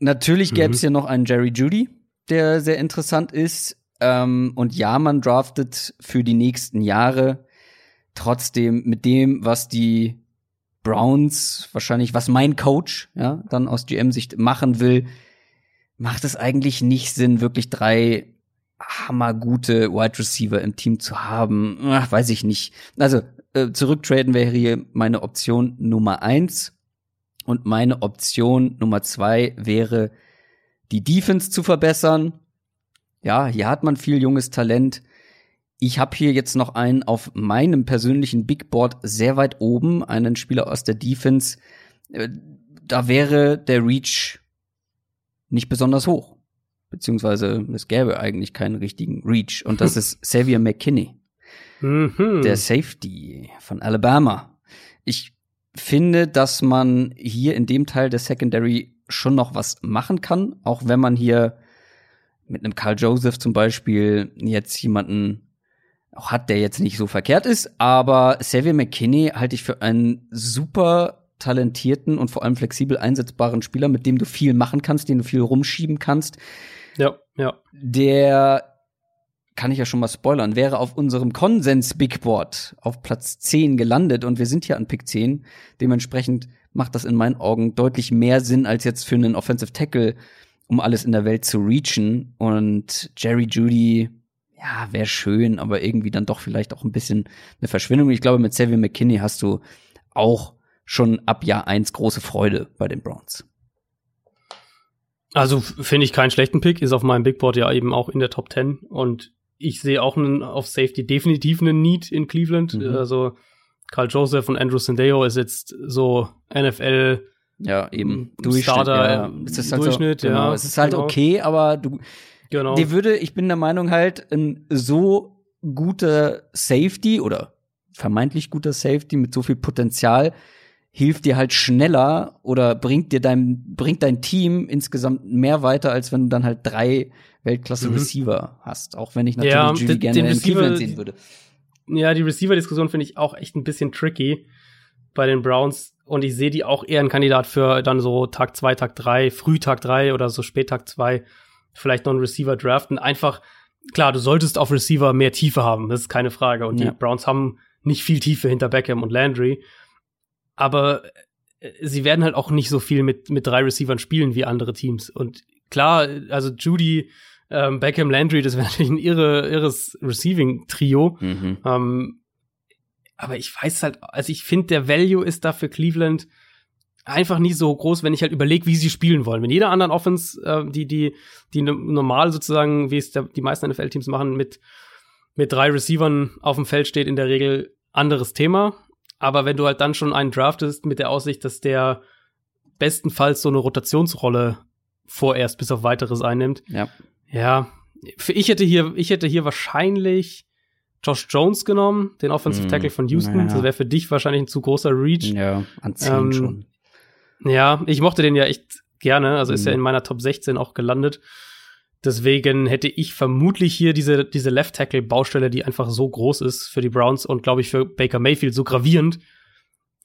Natürlich gäbe es mhm. hier noch einen Jerry Judy, der sehr interessant ist. Ähm, und ja, man draftet für die nächsten Jahre. Trotzdem mit dem, was die Browns, wahrscheinlich, was mein Coach, ja, dann aus GM-Sicht machen will, macht es eigentlich nicht Sinn, wirklich drei hammergute Wide Receiver im Team zu haben. Ach, weiß ich nicht. Also, äh, zurücktraden wäre hier meine Option Nummer eins. Und meine Option Nummer zwei wäre, die Defense zu verbessern. Ja, hier hat man viel junges Talent. Ich habe hier jetzt noch einen auf meinem persönlichen Big Board sehr weit oben, einen Spieler aus der Defense. Äh, da wäre der Reach nicht besonders hoch. Beziehungsweise es gäbe eigentlich keinen richtigen Reach. Und das ist Xavier McKinney. Mhm. Der Safety von Alabama. Ich finde, dass man hier in dem Teil der Secondary schon noch was machen kann, auch wenn man hier mit einem Carl Joseph zum Beispiel jetzt jemanden auch hat, der jetzt nicht so verkehrt ist, aber Xavier McKinney halte ich für einen super talentierten und vor allem flexibel einsetzbaren Spieler, mit dem du viel machen kannst, den du viel rumschieben kannst. Ja, ja. Der kann ich ja schon mal spoilern, wäre auf unserem Konsens Big Board auf Platz 10 gelandet und wir sind hier an Pick 10. Dementsprechend macht das in meinen Augen deutlich mehr Sinn als jetzt für einen Offensive Tackle, um alles in der Welt zu reachen. Und Jerry Judy ja, wäre schön, aber irgendwie dann doch vielleicht auch ein bisschen eine Verschwindung. Ich glaube, mit Xavier McKinney hast du auch schon ab Jahr eins große Freude bei den Browns. Also finde ich keinen schlechten Pick, ist auf meinem Big Board ja eben auch in der Top 10 und ich sehe auch einen, auf Safety definitiv einen Need in Cleveland. Mhm. Also Carl Joseph und Andrew Sendeo ist jetzt so NFL ja eben Durchschnitt, Starter, ja, ja. Es ist halt Durchschnitt, so, genau, ja. Es ist halt genau. okay, aber du Genau. Die würde, ich bin der Meinung halt, ein so guter Safety oder vermeintlich guter Safety mit so viel Potenzial hilft dir halt schneller oder bringt dir dein, bringt dein Team insgesamt mehr weiter, als wenn du dann halt drei Weltklasse-Receiver mhm. hast. Auch wenn ich natürlich ja, Judy gerne den in Cleveland sehen würde. Ja, die Receiver-Diskussion finde ich auch echt ein bisschen tricky bei den Browns. Und ich sehe die auch eher ein Kandidat für dann so Tag zwei, Tag drei, Frühtag drei oder so Spättag zwei vielleicht noch einen Receiver draften. Einfach, klar, du solltest auf Receiver mehr Tiefe haben, das ist keine Frage. Und ja. die Browns haben nicht viel Tiefe hinter Beckham und Landry. Aber äh, sie werden halt auch nicht so viel mit, mit drei Receivern spielen wie andere Teams. Und klar, also Judy Ähm, Beckham Landry, das wäre natürlich ein irre, irres Receiving-Trio. Mhm. Ähm, aber ich weiß halt, also ich finde, der Value ist da für Cleveland einfach nicht so groß, wenn ich halt überlege, wie sie spielen wollen. Wenn jeder anderen Offense, äh, die, die, die normal sozusagen, wie es der, die meisten NFL-Teams machen, mit, mit drei Receivern auf dem Feld steht, in der Regel anderes Thema. Aber wenn du halt dann schon einen draftest mit der Aussicht, dass der bestenfalls so eine Rotationsrolle vorerst bis auf weiteres einnimmt. Ja. Ja. Für ich hätte hier, ich hätte hier wahrscheinlich Josh Jones genommen, den Offensive Hm, Tackle von Houston. ja. Das wäre für dich wahrscheinlich ein zu großer Reach. Ja, an 10 Ähm, schon. Ja, ich mochte den ja echt gerne, also ist Mhm. ja in meiner Top 16 auch gelandet. Deswegen hätte ich vermutlich hier diese, diese Left Tackle Baustelle, die einfach so groß ist für die Browns und glaube ich für Baker Mayfield so gravierend,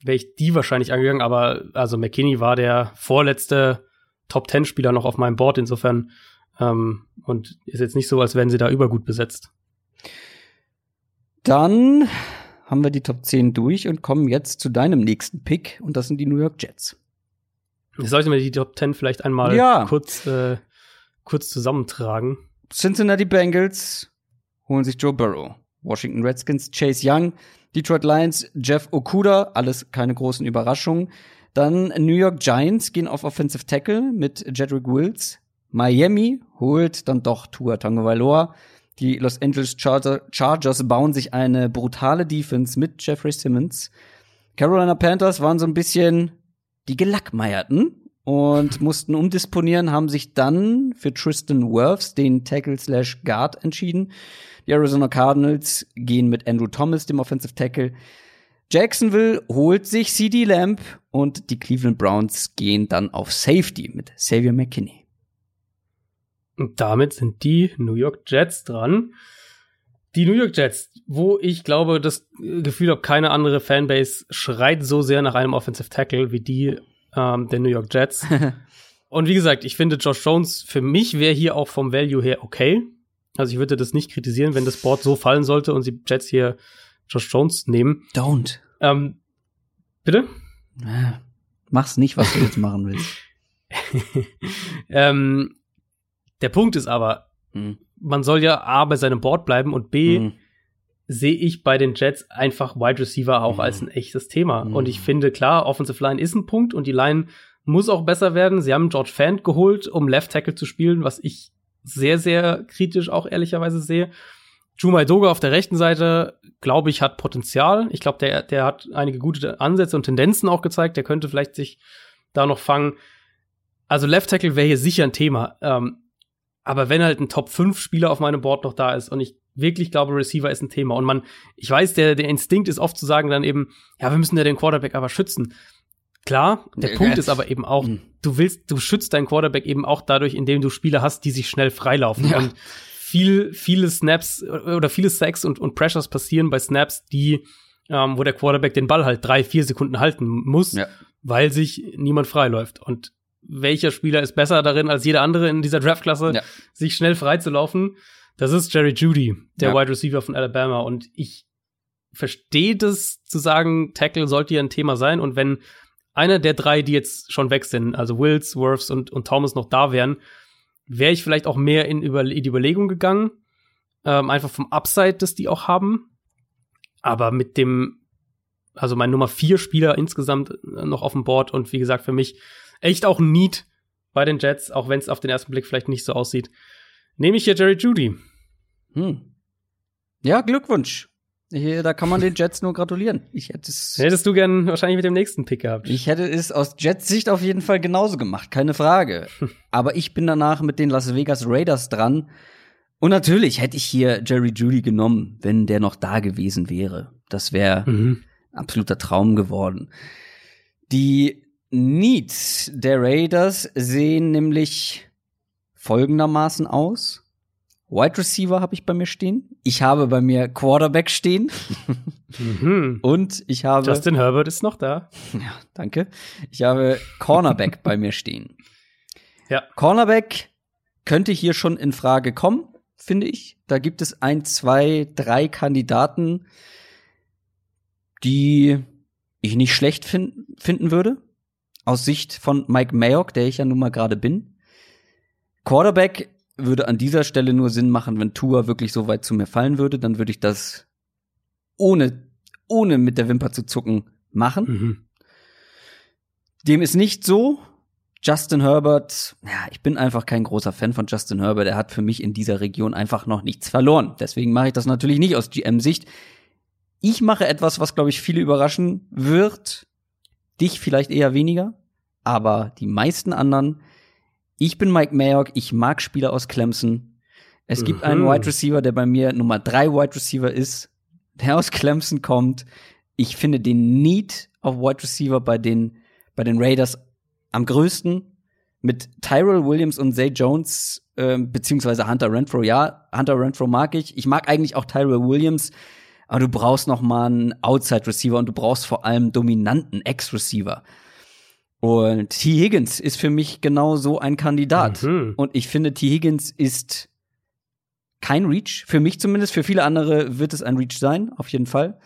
wäre ich die wahrscheinlich angegangen, aber also McKinney war der vorletzte Top 10 Spieler noch auf meinem Board insofern ähm, und ist jetzt nicht so, als wären sie da übergut besetzt. Dann haben wir die Top 10 durch und kommen jetzt zu deinem nächsten Pick und das sind die New York Jets. Ich sollte mir die Top 10 vielleicht einmal Ja. kurz, äh, kurz zusammentragen. Cincinnati Bengals holen sich Joe Burrow. Washington Redskins Chase Young. Detroit Lions Jeff Okuda. Alles keine großen Überraschungen. Dann New York Giants gehen auf Offensive Tackle mit Jedrick Wills. Miami holt dann doch Tua Tagovailoa. Die Los Angeles Charger Chargers bauen sich eine brutale Defense mit Jeffrey Simmons. Carolina Panthers waren so ein bisschen die Gelackmeierten und mussten umdisponieren, haben sich dann für Tristan Wirfs, den Tackle slash Guard, entschieden. Die Arizona Cardinals gehen mit Andrew Thomas, dem Offensive Tackle. Jacksonville holt sich CD Lamb und die Cleveland Browns gehen dann auf Safety mit Xavier McKinney. Und damit sind die New York Jets dran. Die New York Jets, wo ich glaube, das Gefühl habe, keine andere Fanbase schreit so sehr nach einem Offensive Tackle wie die ähm, der New York Jets. Und wie gesagt, ich finde Josh Jones für mich wäre hier auch vom Value her okay. Also ich würde das nicht kritisieren, wenn das Board so fallen sollte und die Jets hier Josh Jones nehmen. Don't. Ähm, bitte? Mach's nicht, was du jetzt machen willst. ähm, der Punkt ist aber, Hm. Man soll ja A bei seinem Board bleiben und B Hm. sehe ich bei den Jets einfach Wide Receiver auch Mhm. als ein echtes Thema. Mhm. Und ich finde, klar, Offensive Line ist ein Punkt und die Line muss auch besser werden. Sie haben George Fant geholt, um Left Tackle zu spielen, was ich sehr, sehr kritisch auch ehrlicherweise sehe. Jumai Doga auf der rechten Seite, glaube ich, hat Potenzial. Ich glaube, der, der hat einige gute Ansätze und Tendenzen auch gezeigt. Der könnte vielleicht sich da noch fangen. Also Left Tackle wäre hier sicher ein Thema. Ähm, aber wenn halt ein Top 5 Spieler auf meinem Board noch da ist und ich wirklich glaube, Receiver ist ein Thema und man, ich weiß, der, der Instinkt ist oft zu sagen dann eben, ja, wir müssen ja den Quarterback aber schützen. Klar, der Ja, Punkt ja. ist aber eben auch, Hm. du willst, du schützt deinen Quarterback eben auch dadurch, indem du Spieler hast, die sich schnell freilaufen. Ja. Und viel, viele Snaps oder viele Sacks und, und Pressures passieren bei Snaps, die, ähm, wo der Quarterback den Ball halt drei, vier Sekunden halten muss, Ja. weil sich niemand freiläuft. Und welcher Spieler ist besser darin als jeder andere in dieser Draftklasse, Ja. sich schnell freizulaufen? Das ist Jerry Judy, der Ja. Wide Receiver von Alabama. Und ich verstehe das zu sagen, Tackle sollte ja ein Thema sein. Und wenn einer der drei, die jetzt schon weg sind, also Wills, Worths und, und Thomas noch da wären, wäre ich vielleicht auch mehr in, über, in die Überlegung gegangen. Ähm, einfach vom Upside, das die auch haben. Aber mit dem, also mein Nummer vier Spieler insgesamt äh, noch auf dem Board und wie gesagt, für mich echt auch ein Need bei den Jets, auch wenn es auf den ersten Blick vielleicht nicht so aussieht. Nehme ich hier Jerry Judy. Hm. Ja, Glückwunsch. Hier, da kann man den Jets nur gratulieren. Ich hätte es, Hättest du gern wahrscheinlich mit dem nächsten Pick gehabt. ich hätte es aus Jets Sicht auf jeden Fall genauso gemacht, keine Frage. Aber ich bin danach mit den Las Vegas Raiders dran. Und natürlich hätte ich hier Jerry Judy genommen, wenn der noch da gewesen wäre. Das wäre mhm. absoluter Traum geworden. Die Needs der Raiders sehen nämlich folgendermaßen aus. Wide Receiver habe ich bei mir stehen. Ich habe bei mir Quarterback stehen. Mhm. Und ich habe. Justin Herbert ist noch da. Ja, danke. Ich habe Cornerback bei mir stehen. Ja. Cornerback könnte hier schon in Frage kommen, finde ich. Da gibt es ein, zwei, drei Kandidaten, die ich nicht schlecht fin finden würde. Aus Sicht von Mike Mayock, der ich ja nun mal gerade bin. Quarterback würde an dieser Stelle nur Sinn machen, wenn Tua wirklich so weit zu mir fallen würde, dann würde ich das ohne, ohne mit der Wimper zu zucken machen. Mhm. Dem ist nicht so. Justin Herbert, ja, ich bin einfach kein großer Fan von Justin Herbert. Er hat für mich in dieser Region einfach noch nichts verloren. Deswegen mache ich das natürlich nicht aus GM-Sicht. Ich mache etwas, was, glaube ich, viele überraschen wird. Dich vielleicht eher weniger, aber die meisten anderen. Ich bin Mike Mayock, ich mag Spieler aus Clemson. Es mhm. gibt einen mhm. Wide Receiver, der bei mir Nummer drei Wide Receiver ist, der aus Clemson kommt. Ich finde den Need auf Wide Receiver bei den, bei den Raiders am größten. Mit Tyrell Williams und Zay Jones, äh, beziehungsweise Hunter Renfro. Ja, Hunter Renfro mag ich. Ich mag eigentlich auch Tyrell Williams. Aber du brauchst noch mal einen Outside Receiver und du brauchst vor allem dominanten Ex Receiver. Und T. Higgins ist für mich genau so ein Kandidat. Mhm. Und ich finde, T. Higgins ist kein Reach. Für mich zumindest. Für viele andere wird es ein Reach sein, auf jeden Fall.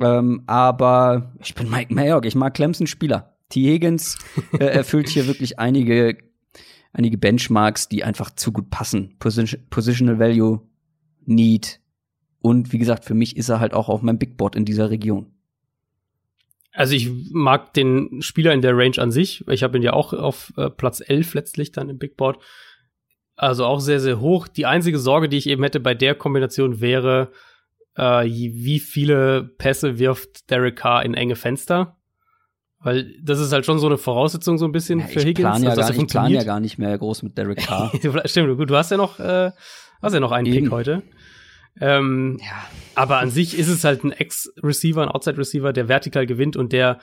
Ähm, aber ich bin Mike Mayock. Ich mag Clemson-Spieler. T. Higgins äh, erfüllt hier wirklich einige, einige Benchmarks, die einfach zu gut passen. Position, Positional Value, Need. Und wie gesagt, für mich ist er halt auch auf meinem Big Board in dieser Region. Also ich mag den Spieler in der Range an sich. Ich habe ihn ja auch auf äh, Platz 11 letztlich dann im Big Board. Also auch sehr, sehr hoch. Die einzige Sorge, die ich eben hätte bei der Kombination wäre, äh, wie viele Pässe wirft Derek Carr in enge Fenster. Weil das ist halt schon so eine Voraussetzung so ein bisschen ja, für Higgins. Plan ja also, gar, ich plan ja gar nicht mehr groß mit Derek Carr. Stimmt, gut, du hast ja noch, äh, hast ja noch einen Eben. Pick heute. Ähm, ja. Aber an sich ist es halt ein Ex-Receiver, ein Outside-Receiver, der vertikal gewinnt und der,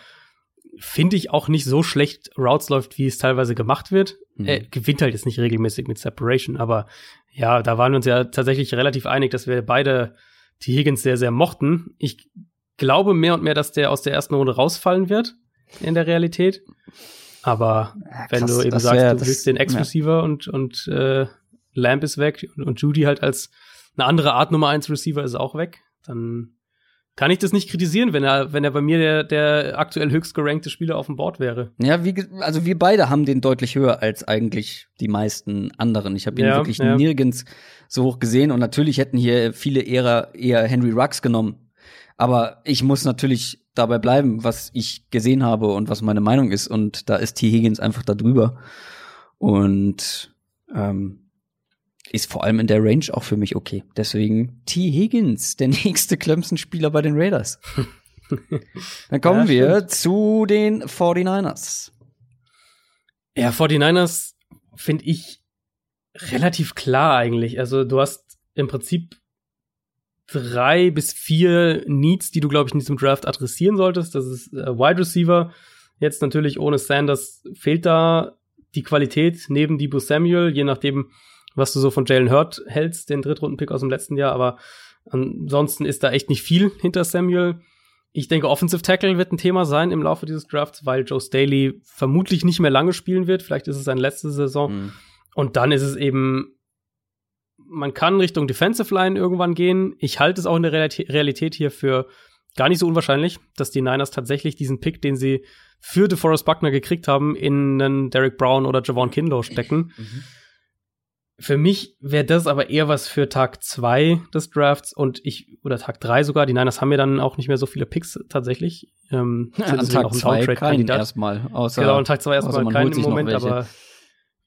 finde ich, auch nicht so schlecht Routes läuft, wie es teilweise gemacht wird. Mhm. Er gewinnt halt jetzt nicht regelmäßig mit Separation, aber ja, da waren wir uns ja tatsächlich relativ einig, dass wir beide die Higgins sehr, sehr mochten. Ich glaube mehr und mehr, dass der aus der ersten Runde rausfallen wird in der Realität. Aber ja, wenn du eben sagst, wär, du willst den Ex-Receiver ja. und, und äh, Lamp ist weg und, und Judy halt als eine andere Art Nummer 1 Receiver ist auch weg, dann kann ich das nicht kritisieren, wenn er, wenn er bei mir der, der aktuell höchst gerankte Spieler auf dem Board wäre. Ja, wie, also wir beide haben den deutlich höher als eigentlich die meisten anderen. Ich habe ihn ja, wirklich ja. nirgends so hoch gesehen und natürlich hätten hier viele eher, eher Henry Rux genommen. Aber ich muss natürlich dabei bleiben, was ich gesehen habe und was meine Meinung ist. Und da ist T. Higgins einfach da drüber. Und ähm, ist vor allem in der Range auch für mich okay. Deswegen T. Higgins, der nächste Clemson-Spieler bei den Raiders. Dann kommen ja, wir zu den 49ers. Ja, 49ers finde ich relativ klar eigentlich. Also du hast im Prinzip drei bis vier Needs, die du, glaube ich, in diesem Draft adressieren solltest. Das ist äh, Wide Receiver. Jetzt natürlich ohne Sanders fehlt da die Qualität neben Debo Samuel, je nachdem, was du so von Jalen Hurt hältst, den Drittrunden-Pick aus dem letzten Jahr, aber ansonsten ist da echt nicht viel hinter Samuel. Ich denke, Offensive Tackle wird ein Thema sein im Laufe dieses Drafts, weil Joe Staley vermutlich nicht mehr lange spielen wird. Vielleicht ist es seine letzte Saison. Mhm. Und dann ist es eben, man kann Richtung Defensive Line irgendwann gehen. Ich halte es auch in der Realität hier für gar nicht so unwahrscheinlich, dass die Niners tatsächlich diesen Pick, den sie für DeForest Buckner gekriegt haben, in einen Derek Brown oder Javon Kinlaw stecken. Mhm. Für mich wäre das aber eher was für Tag zwei des Drafts und ich, oder Tag drei sogar. Die Niners haben ja dann auch nicht mehr so viele Picks tatsächlich. Ähm, ja, an Tag zwei keinen erstmal. Außer, genau, an Tag zwei erstmal keinen im Moment, aber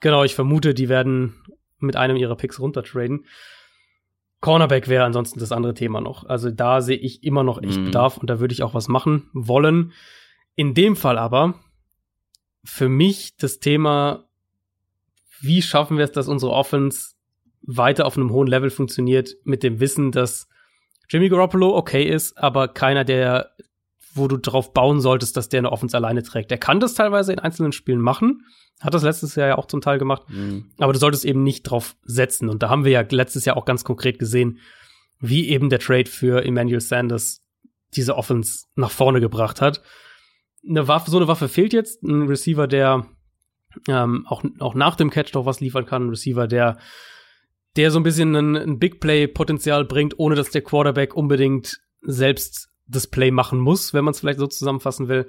genau, ich vermute, die werden mit einem ihrer Picks runtertraden. Cornerback wäre ansonsten das andere Thema noch. Also da sehe ich immer noch echt mm. Bedarf und da würde ich auch was machen wollen. In dem Fall aber für mich das Thema wie schaffen wir es, dass unsere Offense weiter auf einem hohen Level funktioniert, mit dem Wissen, dass Jimmy Garoppolo okay ist, aber keiner, der, wo du drauf bauen solltest, dass der eine Offense alleine trägt. Der kann das teilweise in einzelnen Spielen machen, hat das letztes Jahr ja auch zum Teil gemacht, mhm. aber du solltest eben nicht drauf setzen. Und da haben wir ja letztes Jahr auch ganz konkret gesehen, wie eben der Trade für Emmanuel Sanders diese Offense nach vorne gebracht hat. Eine Waffe, so eine Waffe fehlt jetzt. Ein Receiver, der ähm, auch, auch nach dem Catch doch was liefern kann. Ein Receiver, der, der so ein bisschen ein, ein Big Play-Potenzial bringt, ohne dass der Quarterback unbedingt selbst das Play machen muss, wenn man es vielleicht so zusammenfassen will.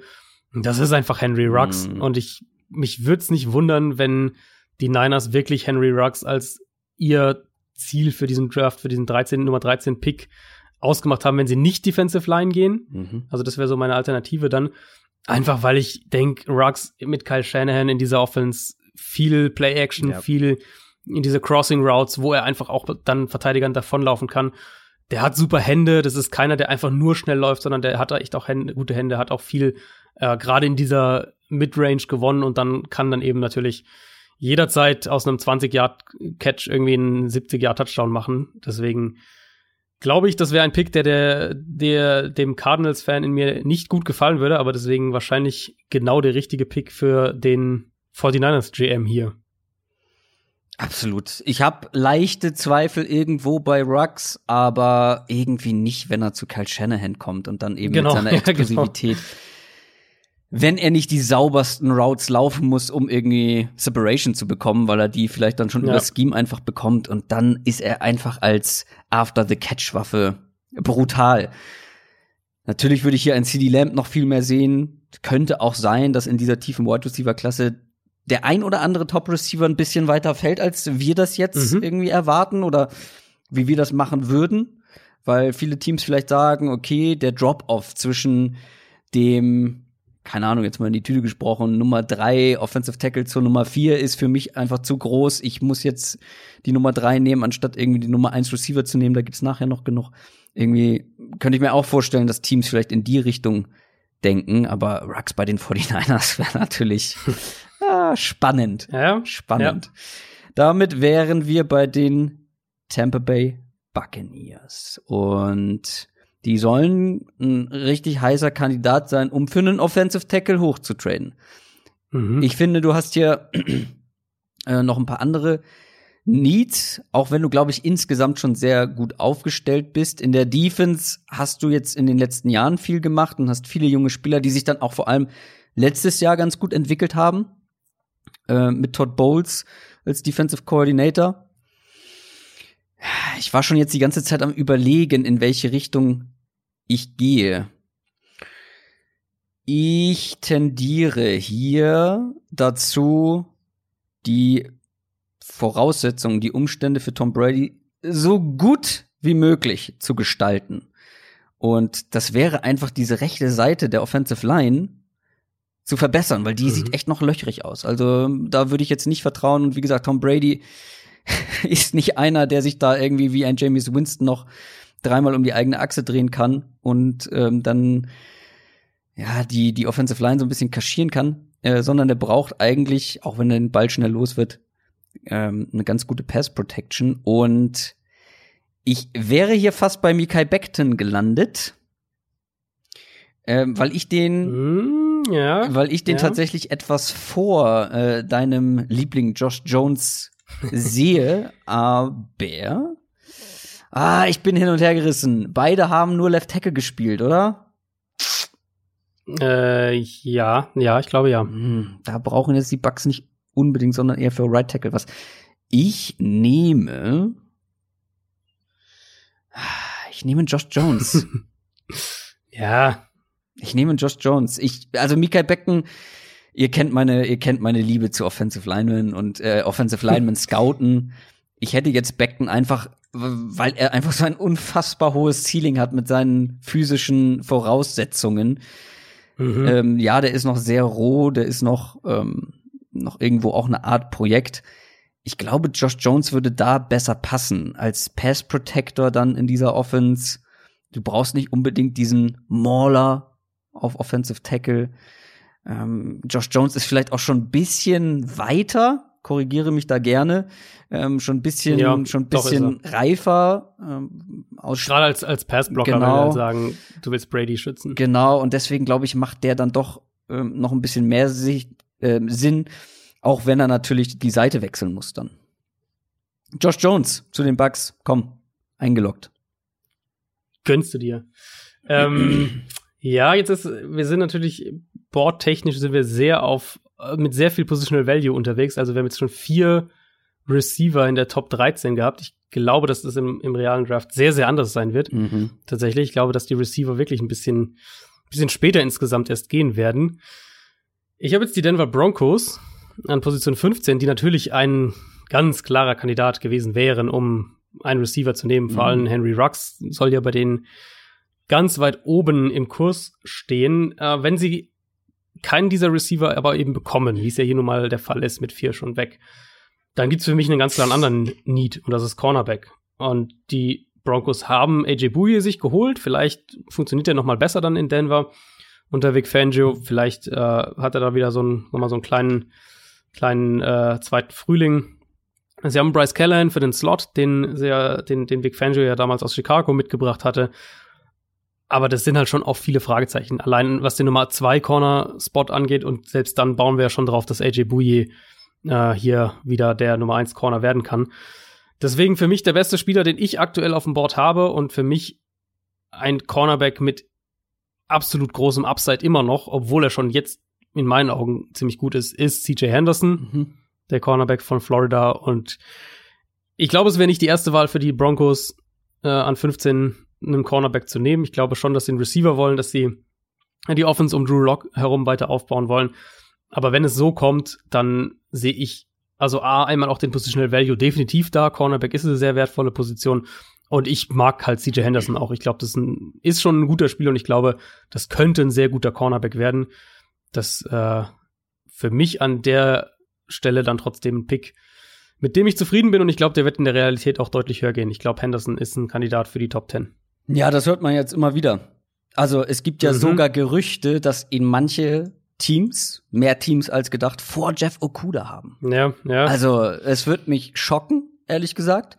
Das ist einfach Henry Ruggs. Mm. Und ich, mich würde es nicht wundern, wenn die Niners wirklich Henry Ruggs als ihr Ziel für diesen Draft, für diesen 13, Nummer 13 Pick ausgemacht haben, wenn sie nicht Defensive Line gehen. Mhm. Also das wäre so meine Alternative dann. Einfach weil ich denke, Ruggs mit Kyle Shanahan in dieser Offense viel Play-Action, Ja. viel in diese Crossing Routes, wo er einfach auch dann Verteidigern davonlaufen kann. Der hat super Hände, das ist keiner, der einfach nur schnell läuft, sondern der hat echt auch Hände, gute Hände, hat auch viel äh, gerade in dieser Midrange gewonnen und dann kann dann eben natürlich jederzeit aus einem 20-Yard-Catch irgendwie einen 70-Yard-Touchdown machen. Deswegen glaube ich, das wäre ein Pick, der, der, der dem Cardinals-Fan in mir nicht gut gefallen würde, aber deswegen wahrscheinlich genau der richtige Pick für den 49ers GM hier. Absolut. Ich habe leichte Zweifel irgendwo bei Rux, aber irgendwie nicht, wenn er zu Kyle Shanahan kommt und dann eben Genau, mit seiner ja, genau. Wenn er nicht die saubersten Routes laufen muss, um irgendwie Separation zu bekommen, weil er die vielleicht dann schon Ja. über Scheme einfach bekommt und dann ist er einfach als After-the-Catch-Waffe brutal. Natürlich würde ich hier ein CD Lamb noch viel mehr sehen. Könnte auch sein, dass in dieser tiefen Wide Receiver Klasse der ein oder andere Top Receiver ein bisschen weiter fällt, als wir das jetzt Mhm. irgendwie erwarten oder wie wir das machen würden, weil viele Teams vielleicht sagen, okay, der Drop-off zwischen dem keine Ahnung, jetzt mal in die Tüte gesprochen, Nummer drei Offensive Tackle zur Nummer vier ist für mich einfach zu groß. Ich muss jetzt die Nummer drei nehmen, anstatt irgendwie die Nummer eins Receiver zu nehmen. Da gibt's nachher noch genug. Irgendwie könnte ich mir auch vorstellen, dass Teams vielleicht in die Richtung denken, aber Rux bei den 49ers wäre natürlich ah, spannend. Ja, Spannend. Damit wären wir bei den Tampa Bay Buccaneers. Und die sollen ein richtig heißer Kandidat sein, um für einen Offensive Tackle hochzutraden. Mhm. Ich finde, du hast hier äh, noch ein paar andere Needs, auch wenn du, glaube ich, insgesamt schon sehr gut aufgestellt bist. In der Defense hast du jetzt in den letzten Jahren viel gemacht und hast viele junge Spieler, die sich dann auch vor allem letztes Jahr ganz gut entwickelt haben. Äh, mit Todd Bowles als Defensive Coordinator. Ich war schon jetzt die ganze Zeit am überlegen, in welche Richtung ich gehe. Ich tendiere hier dazu, die Voraussetzungen, die Umstände für Tom Brady so gut wie möglich zu gestalten. Und das wäre einfach diese rechte Seite der Offensive Line zu verbessern, weil die Mhm. sieht echt noch löchrig aus. Also da würde ich jetzt nicht vertrauen. Und wie gesagt, Tom Brady ist nicht einer, der sich da irgendwie wie ein James Winston noch dreimal um die eigene Achse drehen kann und ähm, dann ja die die Offensive Line so ein bisschen kaschieren kann, äh, sondern der braucht eigentlich, auch wenn er den Ball schnell los wird, ähm, eine ganz gute Pass Protection und ich wäre hier fast bei Mikai Beckton gelandet, ähm, weil ich den Mhm, ja. weil ich den ja. tatsächlich etwas vor äh, deinem Liebling Josh Jones sehe, aber ah, ich bin hin und her gerissen. Beide haben nur Left Tackle gespielt, oder? Äh, ja, ja, ich glaube ja. Hm, da brauchen jetzt die Bucks nicht unbedingt, sondern eher für Right Tackle was. Ich nehme ich nehme Josh Jones. Ja, Ich nehme Josh Jones. Ich, also Mikael Becken, ihr kennt meine, ihr kennt meine Liebe zu Offensive Linemen und äh, Offensive Linemen scouten. Ich hätte jetzt Becken einfach, weil er einfach so ein unfassbar hohes Ceiling hat mit seinen physischen Voraussetzungen. mhm. Ähm, ja, der ist noch sehr roh, der ist noch, ähm, noch irgendwo auch eine Art Projekt. Ich glaube, Josh Jones würde da besser passen als Pass Protector dann in dieser Offense. Du brauchst nicht unbedingt diesen Mauler auf Offensive Tackle. Ähm, Josh Jones ist vielleicht auch schon ein bisschen weiter, korrigiere mich da gerne, ähm, schon ein bisschen, Ja, schon ein bisschen reifer ähm, aus gerade als, als Passblocker, Genau. wenn wir halt sagen, du willst Brady schützen. Genau, und deswegen glaube ich, macht der dann doch ähm, noch ein bisschen mehr Sicht, ähm, Sinn, auch wenn er natürlich die Seite wechseln muss dann. Josh Jones zu den Bucks, komm, eingeloggt. gönnst du dir. Ähm, ja, jetzt ist, wir sind natürlich boardtechnisch sind wir sehr auf, äh, mit sehr viel Positional Value unterwegs. Also wir haben jetzt schon vier Receiver in der Top 13 gehabt. Ich glaube, dass das im, im realen Draft sehr, sehr anders sein wird. Mhm. Tatsächlich. Ich glaube, dass die Receiver wirklich ein bisschen, bisschen später insgesamt erst gehen werden. Ich habe jetzt die Denver Broncos an Position 15, die natürlich einen ganz klarer Kandidat gewesen wären, um einen Receiver zu nehmen. Vor allem Henry Rux soll ja bei denen ganz weit oben im Kurs stehen. Äh, wenn sie keinen dieser Receiver aber eben bekommen, wie es ja hier nun mal der Fall ist, mit vier schon weg, dann gibt's für mich einen ganz klaren anderen Need und das ist Cornerback. Und die Broncos haben AJ Bouye sich geholt. Vielleicht funktioniert er noch mal besser dann in Denver unter Vic Fangio. Vielleicht äh, hat er da wieder so einen, noch so einen kleinen, kleinen äh, zweiten Frühling. Sie haben Bryce Callahan für den Slot, den, sehr, den, den Vic Fangio ja damals aus Chicago mitgebracht hatte. Aber das sind halt schon auch viele Fragezeichen. Allein was den Nummer 2 Corner Spot angeht und selbst dann bauen wir ja schon drauf, dass AJ Bouye äh, hier wieder der Nummer 1 Corner werden kann. Deswegen für mich der beste Spieler, den ich aktuell auf dem Board habe und für mich ein Cornerback mit absolut großem Upside immer noch, obwohl er schon jetzt in meinen Augen ziemlich gut ist, ist CJ Henderson, mhm. der Cornerback von Florida. Und ich glaube, es wäre nicht die erste Wahl für die Broncos äh, an 15 einen Cornerback zu nehmen. Ich glaube schon, dass sie einen Receiver wollen, dass sie die Offense um Drew Lock herum weiter aufbauen wollen. Aber wenn es so kommt, dann sehe ich also A, einmal auch den Positional Value definitiv da. Cornerback ist eine sehr wertvolle Position. Und ich mag halt CJ Henderson auch. Ich glaube, das ist, ein, ist, schon ein guter Spieler und ich glaube, das könnte ein sehr guter Cornerback werden. Das äh, für mich an der Stelle dann trotzdem ein Pick, mit dem ich zufrieden bin und ich glaube, der wird in der Realität auch deutlich höher gehen. Ich glaube, Henderson ist ein Kandidat für die Top 10. Ja, das hört man jetzt immer wieder. Also es gibt ja mhm. sogar Gerüchte, dass ihn manche Teams, mehr Teams als gedacht, vor Jeff Okuda haben. Ja, ja. Also es wird mich schocken, ehrlich gesagt.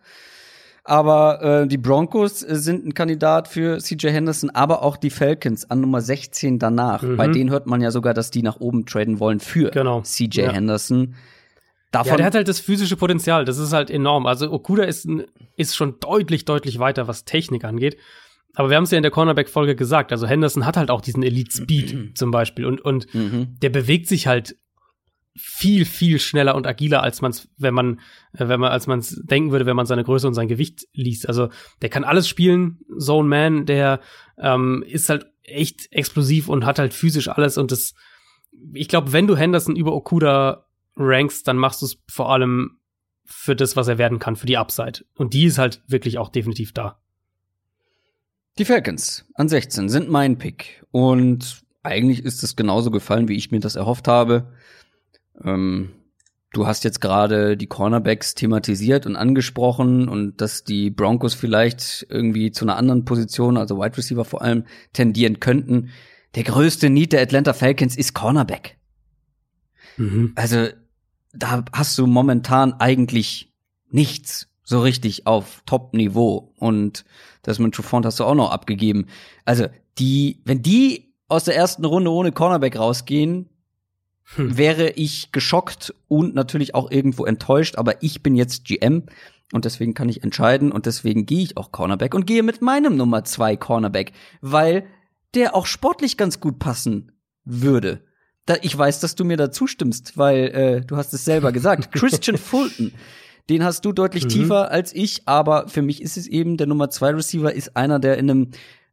Aber äh, die Broncos sind ein Kandidat für CJ Henderson, aber auch die Falcons an Nummer 16 danach. Mhm. Bei denen hört man ja sogar, dass die nach oben traden wollen für genau. CJ ja. Henderson. Davon ja, der hat halt das physische Potenzial, das ist halt enorm. Also Okuda ist, ist schon deutlich, deutlich weiter, was Technik angeht. Aber wir haben es ja in der Cornerback-Folge gesagt, also Henderson hat halt auch diesen Elite-Speed zum Beispiel und, und mhm. der bewegt sich halt viel, viel schneller und agiler, als man es, wenn man, äh, wenn man, als man es denken würde, wenn man seine Größe und sein Gewicht liest. Also der kann alles spielen, Zone Man, der ähm, ist halt echt explosiv und hat halt physisch alles und das, ich glaube, wenn du Henderson über Okuda rankst, dann machst du es vor allem für das, was er werden kann, für die Upside. Und die ist halt wirklich auch definitiv da. Die Falcons an 16 sind mein Pick. Und eigentlich ist es genauso gefallen, wie ich mir das erhofft habe. Ähm, du hast jetzt gerade die Cornerbacks thematisiert und angesprochen und dass die Broncos vielleicht irgendwie zu einer anderen Position, also Wide Receiver vor allem, tendieren könnten. Der größte Need der Atlanta Falcons ist Cornerback. Mhm. Also da hast du momentan eigentlich nichts so richtig auf Top-Niveau. Und Desmond Trufant hast du auch noch abgegeben. Also, die, wenn die aus der ersten Runde ohne Cornerback rausgehen, hm. wäre ich geschockt und natürlich auch irgendwo enttäuscht, aber ich bin jetzt GM und deswegen kann ich entscheiden und deswegen gehe ich auch Cornerback und gehe mit meinem Nummer zwei Cornerback, weil der auch sportlich ganz gut passen würde. Da, ich weiß, dass du mir da zustimmst, weil äh, du hast es selber gesagt. Christian Fulton den hast du deutlich mhm. tiefer als ich, aber für mich ist es eben der Nummer zwei Receiver ist einer, der in einem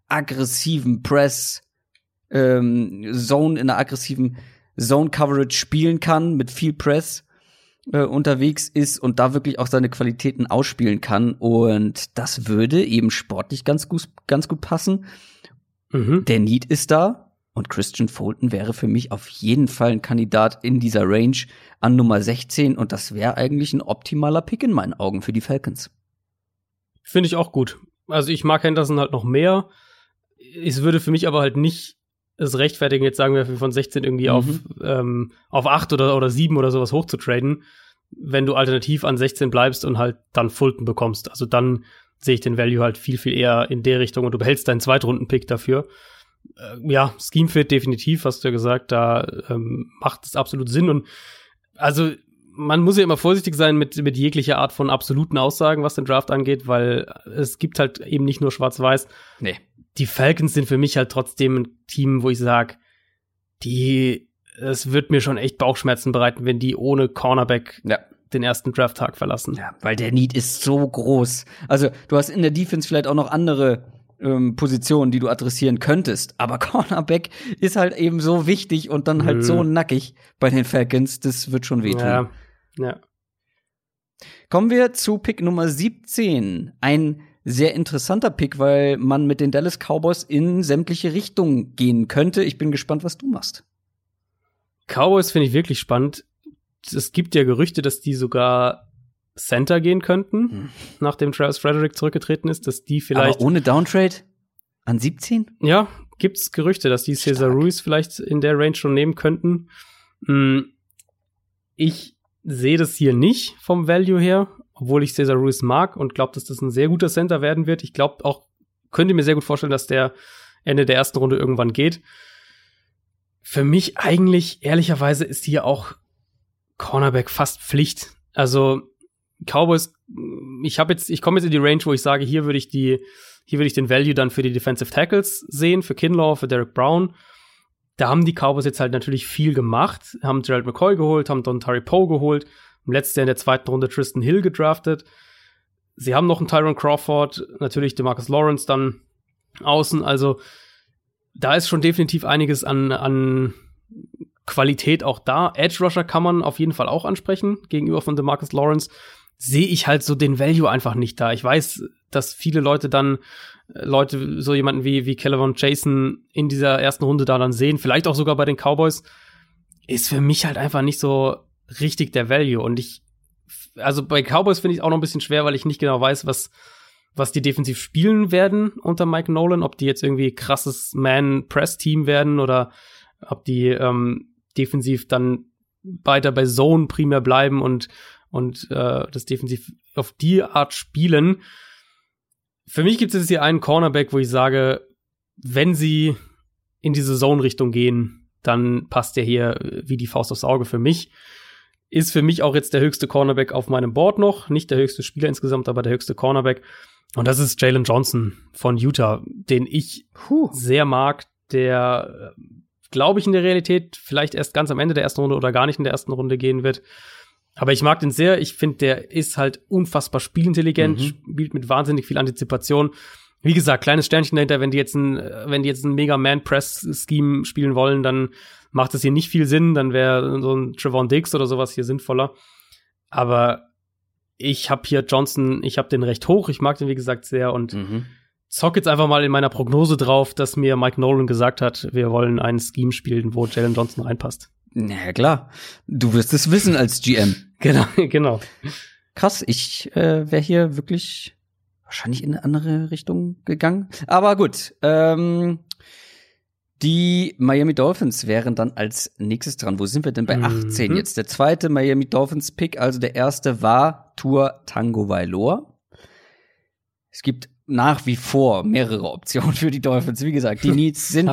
aggressiven Press ähm, Zone, in einer aggressiven Zone Coverage spielen kann, mit viel Press äh, unterwegs ist und da wirklich auch seine Qualitäten ausspielen kann. Und das würde eben sportlich ganz gut, ganz gut passen. Mhm. Der Need ist da. Und Christian Fulton wäre für mich auf jeden Fall ein Kandidat in dieser Range an Nummer 16 und das wäre eigentlich ein optimaler Pick in meinen Augen für die Falcons. Finde ich auch gut. Also ich mag Henderson halt noch mehr. Es würde für mich aber halt nicht es rechtfertigen, jetzt sagen wir von 16 irgendwie mhm. auf, ähm, auf 8 oder, oder 7 oder sowas hochzutraden, wenn du alternativ an 16 bleibst und halt dann Fulton bekommst. Also dann sehe ich den Value halt viel, viel eher in der Richtung und du behältst deinen Zweitrunden-Pick dafür äh, ja, Schemefit definitiv, hast du ja gesagt, da ähm, macht es absolut Sinn. Und also man muss ja immer vorsichtig sein mit, mit jeglicher Art von absoluten Aussagen, was den Draft angeht, weil es gibt halt eben nicht nur Schwarz-Weiß. Nee. Die Falcons sind für mich halt trotzdem ein Team, wo ich sage, die, es wird mir schon echt Bauchschmerzen bereiten, wenn die ohne Cornerback ja. den ersten Draft-Tag verlassen. Ja, weil der Need ist so groß. Also, du hast in der Defense vielleicht auch noch andere ähm, Positionen, die du adressieren könntest. Aber Cornerback ist halt eben so wichtig und dann halt mhm. so nackig bei den Falcons, das wird schon wehtun. Ja. ja. Kommen wir zu Pick Nummer 17. Ein sehr interessanter Pick, weil man mit den Dallas Cowboys in sämtliche Richtungen gehen könnte. Ich bin gespannt, was du machst. Cowboys finde ich wirklich spannend. Es gibt ja Gerüchte, dass die sogar Center gehen könnten, hm. nachdem Travis Frederick zurückgetreten ist, dass die vielleicht. Aber ohne Downtrade an 17? Ja, gibt's Gerüchte, dass die Cesar Ruiz vielleicht in der Range schon nehmen könnten. Hm, ich sehe das hier nicht vom Value her, obwohl ich Cesar Ruiz mag und glaube, dass das ein sehr guter Center werden wird. Ich glaube auch, könnte mir sehr gut vorstellen, dass der Ende der ersten Runde irgendwann geht. Für mich eigentlich, ehrlicherweise, ist hier auch Cornerback fast Pflicht. Also Cowboys, ich habe jetzt, ich komme jetzt in die Range, wo ich sage, hier würde ich die, hier würde ich den Value dann für die Defensive Tackles sehen, für Kinlaw, für Derek Brown. Da haben die Cowboys jetzt halt natürlich viel gemacht, haben Gerald McCoy geholt, haben Don Tari Poe geholt, im letzten Jahr in der zweiten Runde Tristan Hill gedraftet. Sie haben noch einen Tyron Crawford, natürlich Demarcus Lawrence dann außen. Also da ist schon definitiv einiges an, an Qualität auch da. Edge Rusher kann man auf jeden Fall auch ansprechen gegenüber von Demarcus Lawrence sehe ich halt so den Value einfach nicht da. Ich weiß, dass viele Leute dann äh, Leute, so jemanden wie, wie Kelvin Jason in dieser ersten Runde da dann sehen, vielleicht auch sogar bei den Cowboys, ist für mich halt einfach nicht so richtig der Value. Und ich, also bei Cowboys finde ich auch noch ein bisschen schwer, weil ich nicht genau weiß, was, was die defensiv spielen werden unter Mike Nolan, ob die jetzt irgendwie krasses Man-Press-Team werden oder ob die ähm, defensiv dann weiter bei Zone primär bleiben und und äh, das defensiv auf die Art spielen. Für mich gibt es jetzt hier einen Cornerback, wo ich sage, wenn sie in diese Zone-Richtung gehen, dann passt der hier wie die Faust aufs Auge für mich. Ist für mich auch jetzt der höchste Cornerback auf meinem Board noch. Nicht der höchste Spieler insgesamt, aber der höchste Cornerback. Und das ist Jalen Johnson von Utah, den ich Puh. sehr mag, der, äh, glaube ich, in der Realität vielleicht erst ganz am Ende der ersten Runde oder gar nicht in der ersten Runde gehen wird. Aber ich mag den sehr. Ich finde, der ist halt unfassbar spielintelligent, mhm. spielt mit wahnsinnig viel Antizipation. Wie gesagt, kleines Sternchen dahinter, wenn die jetzt ein, wenn die jetzt ein Mega Man Press Scheme spielen wollen, dann macht es hier nicht viel Sinn. Dann wäre so ein Trevon Diggs oder sowas hier sinnvoller. Aber ich habe hier Johnson, ich habe den recht hoch. Ich mag den, wie gesagt, sehr und mhm. zock jetzt einfach mal in meiner Prognose drauf, dass mir Mike Nolan gesagt hat, wir wollen ein Scheme spielen, wo Jalen Johnson reinpasst. Na klar. Du wirst es wissen als GM. Genau, genau. Krass, ich äh, wäre hier wirklich wahrscheinlich in eine andere Richtung gegangen. Aber gut. Ähm, die Miami Dolphins wären dann als nächstes dran. Wo sind wir denn bei 18 mhm. jetzt? Der zweite Miami Dolphins Pick, also der erste war Tour Tango Vailor. Es gibt nach wie vor mehrere Optionen für die Dolphins. Wie gesagt, die Needs sind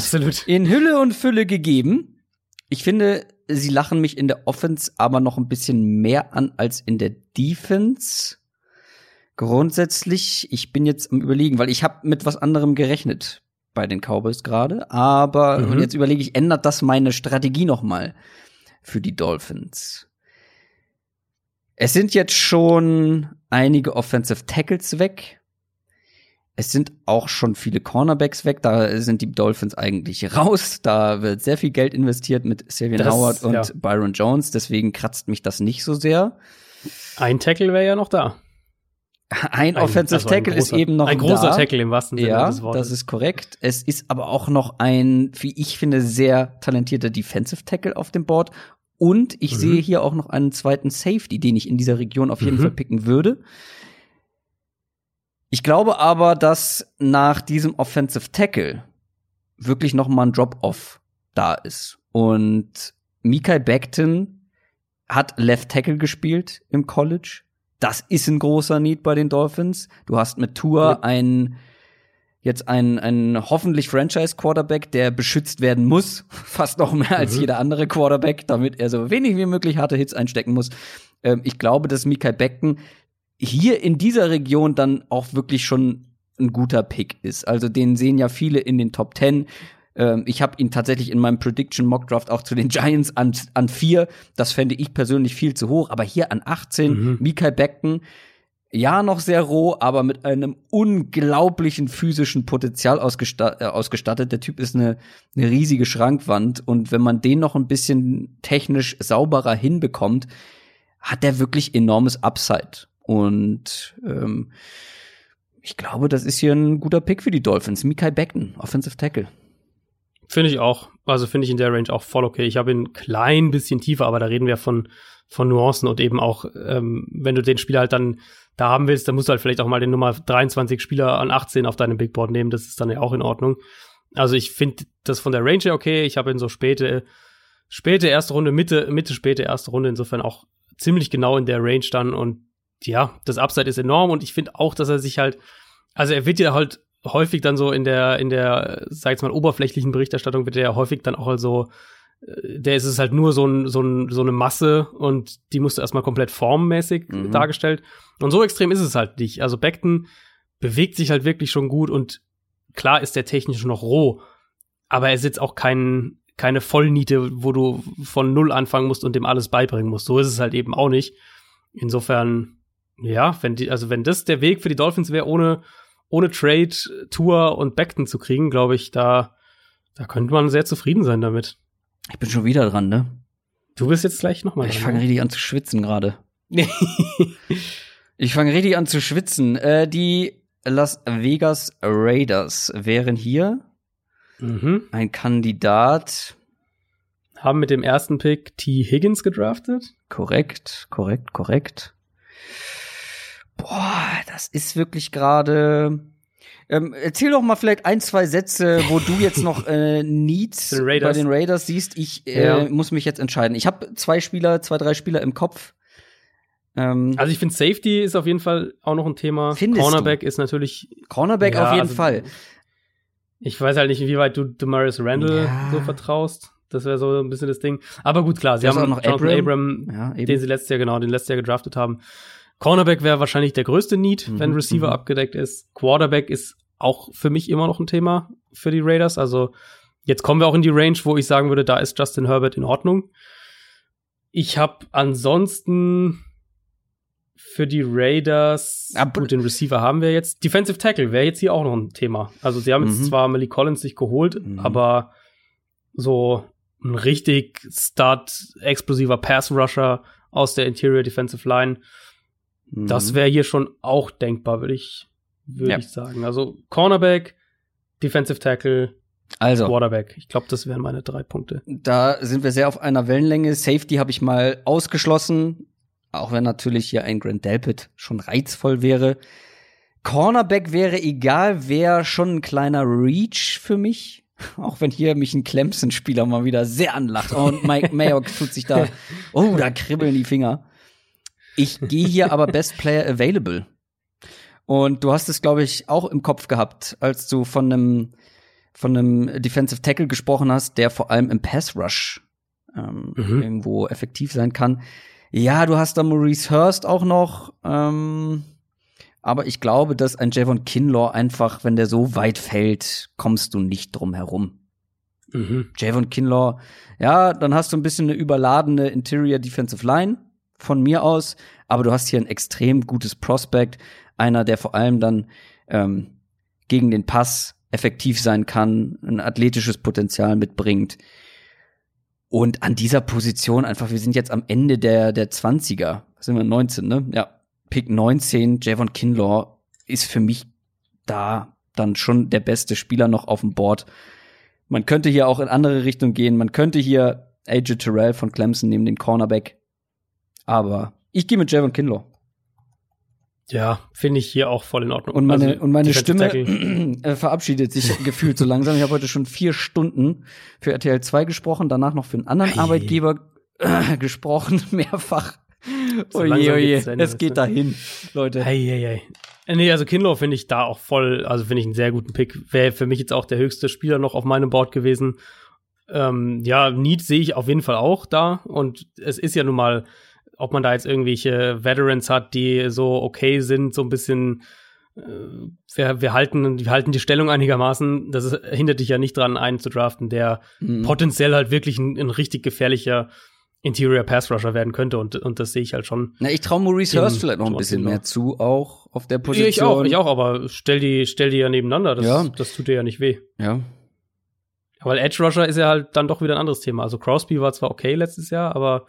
in Hülle und Fülle gegeben. Ich finde, sie lachen mich in der Offense aber noch ein bisschen mehr an als in der Defense. Grundsätzlich, ich bin jetzt am überlegen, weil ich habe mit was anderem gerechnet bei den Cowboys gerade, aber mhm. und jetzt überlege ich, ändert das meine Strategie noch mal für die Dolphins? Es sind jetzt schon einige Offensive Tackles weg. Es sind auch schon viele Cornerbacks weg. Da sind die Dolphins eigentlich raus. Da wird sehr viel Geld investiert mit Sylvian das, Howard und ja. Byron Jones. Deswegen kratzt mich das nicht so sehr. Ein Tackle wäre ja noch da. Ein, ein Offensive also Tackle großer, ist eben noch ein großer da. Tackle im wahrsten Sinne ja, des Wortes. das ist korrekt. Es ist aber auch noch ein, wie ich finde, sehr talentierter Defensive Tackle auf dem Board. Und ich mhm. sehe hier auch noch einen zweiten Safety, den ich in dieser Region auf jeden mhm. Fall picken würde. Ich glaube aber, dass nach diesem Offensive Tackle wirklich noch mal ein Drop-off da ist. Und Mikai Beckton hat Left Tackle gespielt im College. Das ist ein großer Need bei den Dolphins. Du hast mit Tour einen jetzt einen, einen hoffentlich Franchise-Quarterback, der beschützt werden muss, fast noch mehr als mhm. jeder andere Quarterback, damit er so wenig wie möglich harte Hits einstecken muss. Ähm, ich glaube, dass Mikai Beckton hier in dieser Region dann auch wirklich schon ein guter Pick ist. Also den sehen ja viele in den Top 10. Ähm, ich habe ihn tatsächlich in meinem Prediction Mock Draft auch zu den Giants an, an vier. Das fände ich persönlich viel zu hoch. Aber hier an 18, mhm. Mikael Beckton, ja, noch sehr roh, aber mit einem unglaublichen physischen Potenzial ausgestattet. Äh, ausgestattet. Der Typ ist eine, eine riesige Schrankwand. Und wenn man den noch ein bisschen technisch sauberer hinbekommt, hat der wirklich enormes Upside. Und ähm, ich glaube, das ist hier ein guter Pick für die Dolphins. Mikai Beckton, Offensive Tackle. Finde ich auch. Also finde ich in der Range auch voll okay. Ich habe ihn ein klein bisschen tiefer, aber da reden wir von, von Nuancen und eben auch, ähm, wenn du den Spieler halt dann da haben willst, dann musst du halt vielleicht auch mal den Nummer 23 Spieler an 18 auf deinem Big Board nehmen. Das ist dann ja auch in Ordnung. Also ich finde das von der Range her okay. Ich habe ihn so späte, späte erste Runde, Mitte, Mitte, späte erste Runde insofern auch ziemlich genau in der Range dann und ja, das Upside ist enorm und ich finde auch, dass er sich halt, also er wird ja halt häufig dann so in der, in der, sag ich mal, oberflächlichen Berichterstattung wird er ja häufig dann auch also, der ist es halt nur so, ein, so, ein, so eine Masse und die musst du erstmal komplett formmäßig mhm. dargestellt. Und so extrem ist es halt nicht. Also Beckton bewegt sich halt wirklich schon gut und klar ist der technisch noch roh, aber er ist jetzt auch kein, keine Vollniete, wo du von Null anfangen musst und dem alles beibringen musst. So ist es halt eben auch nicht. Insofern, ja, wenn die, also wenn das der Weg für die Dolphins wäre, ohne, ohne Trade, Tour und Beckton zu kriegen, glaube ich, da, da könnte man sehr zufrieden sein damit. Ich bin schon wieder dran, ne? Du bist jetzt gleich nochmal dran. Ich fange richtig an zu schwitzen gerade. ich fange richtig an zu schwitzen. Äh, die Las Vegas Raiders wären hier mhm. ein Kandidat. Haben mit dem ersten Pick T. Higgins gedraftet. Korrekt, korrekt, korrekt. Boah, das ist wirklich gerade. Ähm, erzähl doch mal vielleicht ein, zwei Sätze, wo du jetzt noch äh, Needs den bei den Raiders siehst. Ich äh, ja. muss mich jetzt entscheiden. Ich habe zwei Spieler, zwei, drei Spieler im Kopf. Ähm, also ich finde Safety ist auf jeden Fall auch noch ein Thema. Cornerback du? ist natürlich. Cornerback ja, auf jeden also, Fall. Ich weiß halt nicht, inwieweit du Demaris Randall ja. so vertraust. Das wäre so ein bisschen das Ding. Aber gut, klar, sie das haben auch noch Jonathan Abram, Abram den sie letztes Jahr genau, den letztes Jahr gedraftet haben. Cornerback wäre wahrscheinlich der größte Need, mhm, wenn Receiver mhm. abgedeckt ist. Quarterback ist auch für mich immer noch ein Thema für die Raiders. Also jetzt kommen wir auch in die Range, wo ich sagen würde, da ist Justin Herbert in Ordnung. Ich habe ansonsten für die Raiders, Aber gut, den Receiver haben wir jetzt. Defensive Tackle wäre jetzt hier auch noch ein Thema. Also sie haben mhm. jetzt zwar Malik Collins sich geholt, mhm. aber so ein richtig start explosiver Pass Rusher aus der Interior Defensive Line das mhm. wäre hier schon auch denkbar, würde ich, würde ja. ich sagen. Also Cornerback, Defensive Tackle, also, Quarterback. Ich glaube, das wären meine drei Punkte. Da sind wir sehr auf einer Wellenlänge. Safety habe ich mal ausgeschlossen, auch wenn natürlich hier ein Grand Delpit schon reizvoll wäre. Cornerback wäre egal, wer schon ein kleiner Reach für mich. Auch wenn hier mich ein Clemson-Spieler mal wieder sehr anlacht. Und Mike Mayock tut sich da, oh, da kribbeln die Finger. Ich gehe hier aber Best Player Available. Und du hast es, glaube ich, auch im Kopf gehabt, als du von einem von einem Defensive Tackle gesprochen hast, der vor allem im Pass Rush ähm, mhm. irgendwo effektiv sein kann. Ja, du hast da Maurice Hurst auch noch. Ähm, aber ich glaube, dass ein Javon Kinlaw einfach, wenn der so weit fällt, kommst du nicht drum herum. Mhm. Javon Kinlaw, ja, dann hast du ein bisschen eine überladene Interior Defensive Line von mir aus, aber du hast hier ein extrem gutes Prospect, einer, der vor allem dann ähm, gegen den Pass effektiv sein kann, ein athletisches Potenzial mitbringt. Und an dieser Position einfach, wir sind jetzt am Ende der, der 20er, sind wir 19, ne? Ja, Pick 19, Javon Kinlaw ist für mich da dann schon der beste Spieler noch auf dem Board. Man könnte hier auch in andere Richtungen gehen. Man könnte hier AJ Terrell von Clemson nehmen, den Cornerback, aber ich gehe mit Javon Kinlaw. Ja, finde ich hier auch voll in Ordnung. Und meine, also, und meine Stimme äh, verabschiedet sich gefühlt so langsam. Ich habe heute schon vier Stunden für RTL 2 gesprochen, danach noch für einen anderen hey. Arbeitgeber äh, gesprochen, mehrfach. So oje, oje, es geht dahin, Leute. Hey, hey, hey. Äh, nee, also Kinlaw finde ich da auch voll, also finde ich einen sehr guten Pick. Wäre für mich jetzt auch der höchste Spieler noch auf meinem Board gewesen. Ähm, ja, Need sehe ich auf jeden Fall auch da. Und es ist ja nun mal ob man da jetzt irgendwelche Veterans hat, die so okay sind, so ein bisschen äh, wir, wir, halten, wir halten die Stellung einigermaßen. Das ist, hindert dich ja nicht dran, einen zu draften, der mhm. potenziell halt wirklich ein, ein, richtig gefährlicher Interior Pass Rusher werden könnte. Und, und das sehe ich halt schon. Na, ich traue Maurice Hurst vielleicht noch ein bisschen mehr zu, auch auf der Position. Ich auch, ich auch, aber stell die, stell die ja nebeneinander. Das, ja. das tut dir ja nicht weh. Ja. Weil Edge Rusher ist ja halt dann doch wieder ein anderes Thema. Also Crosby war zwar okay letztes Jahr, aber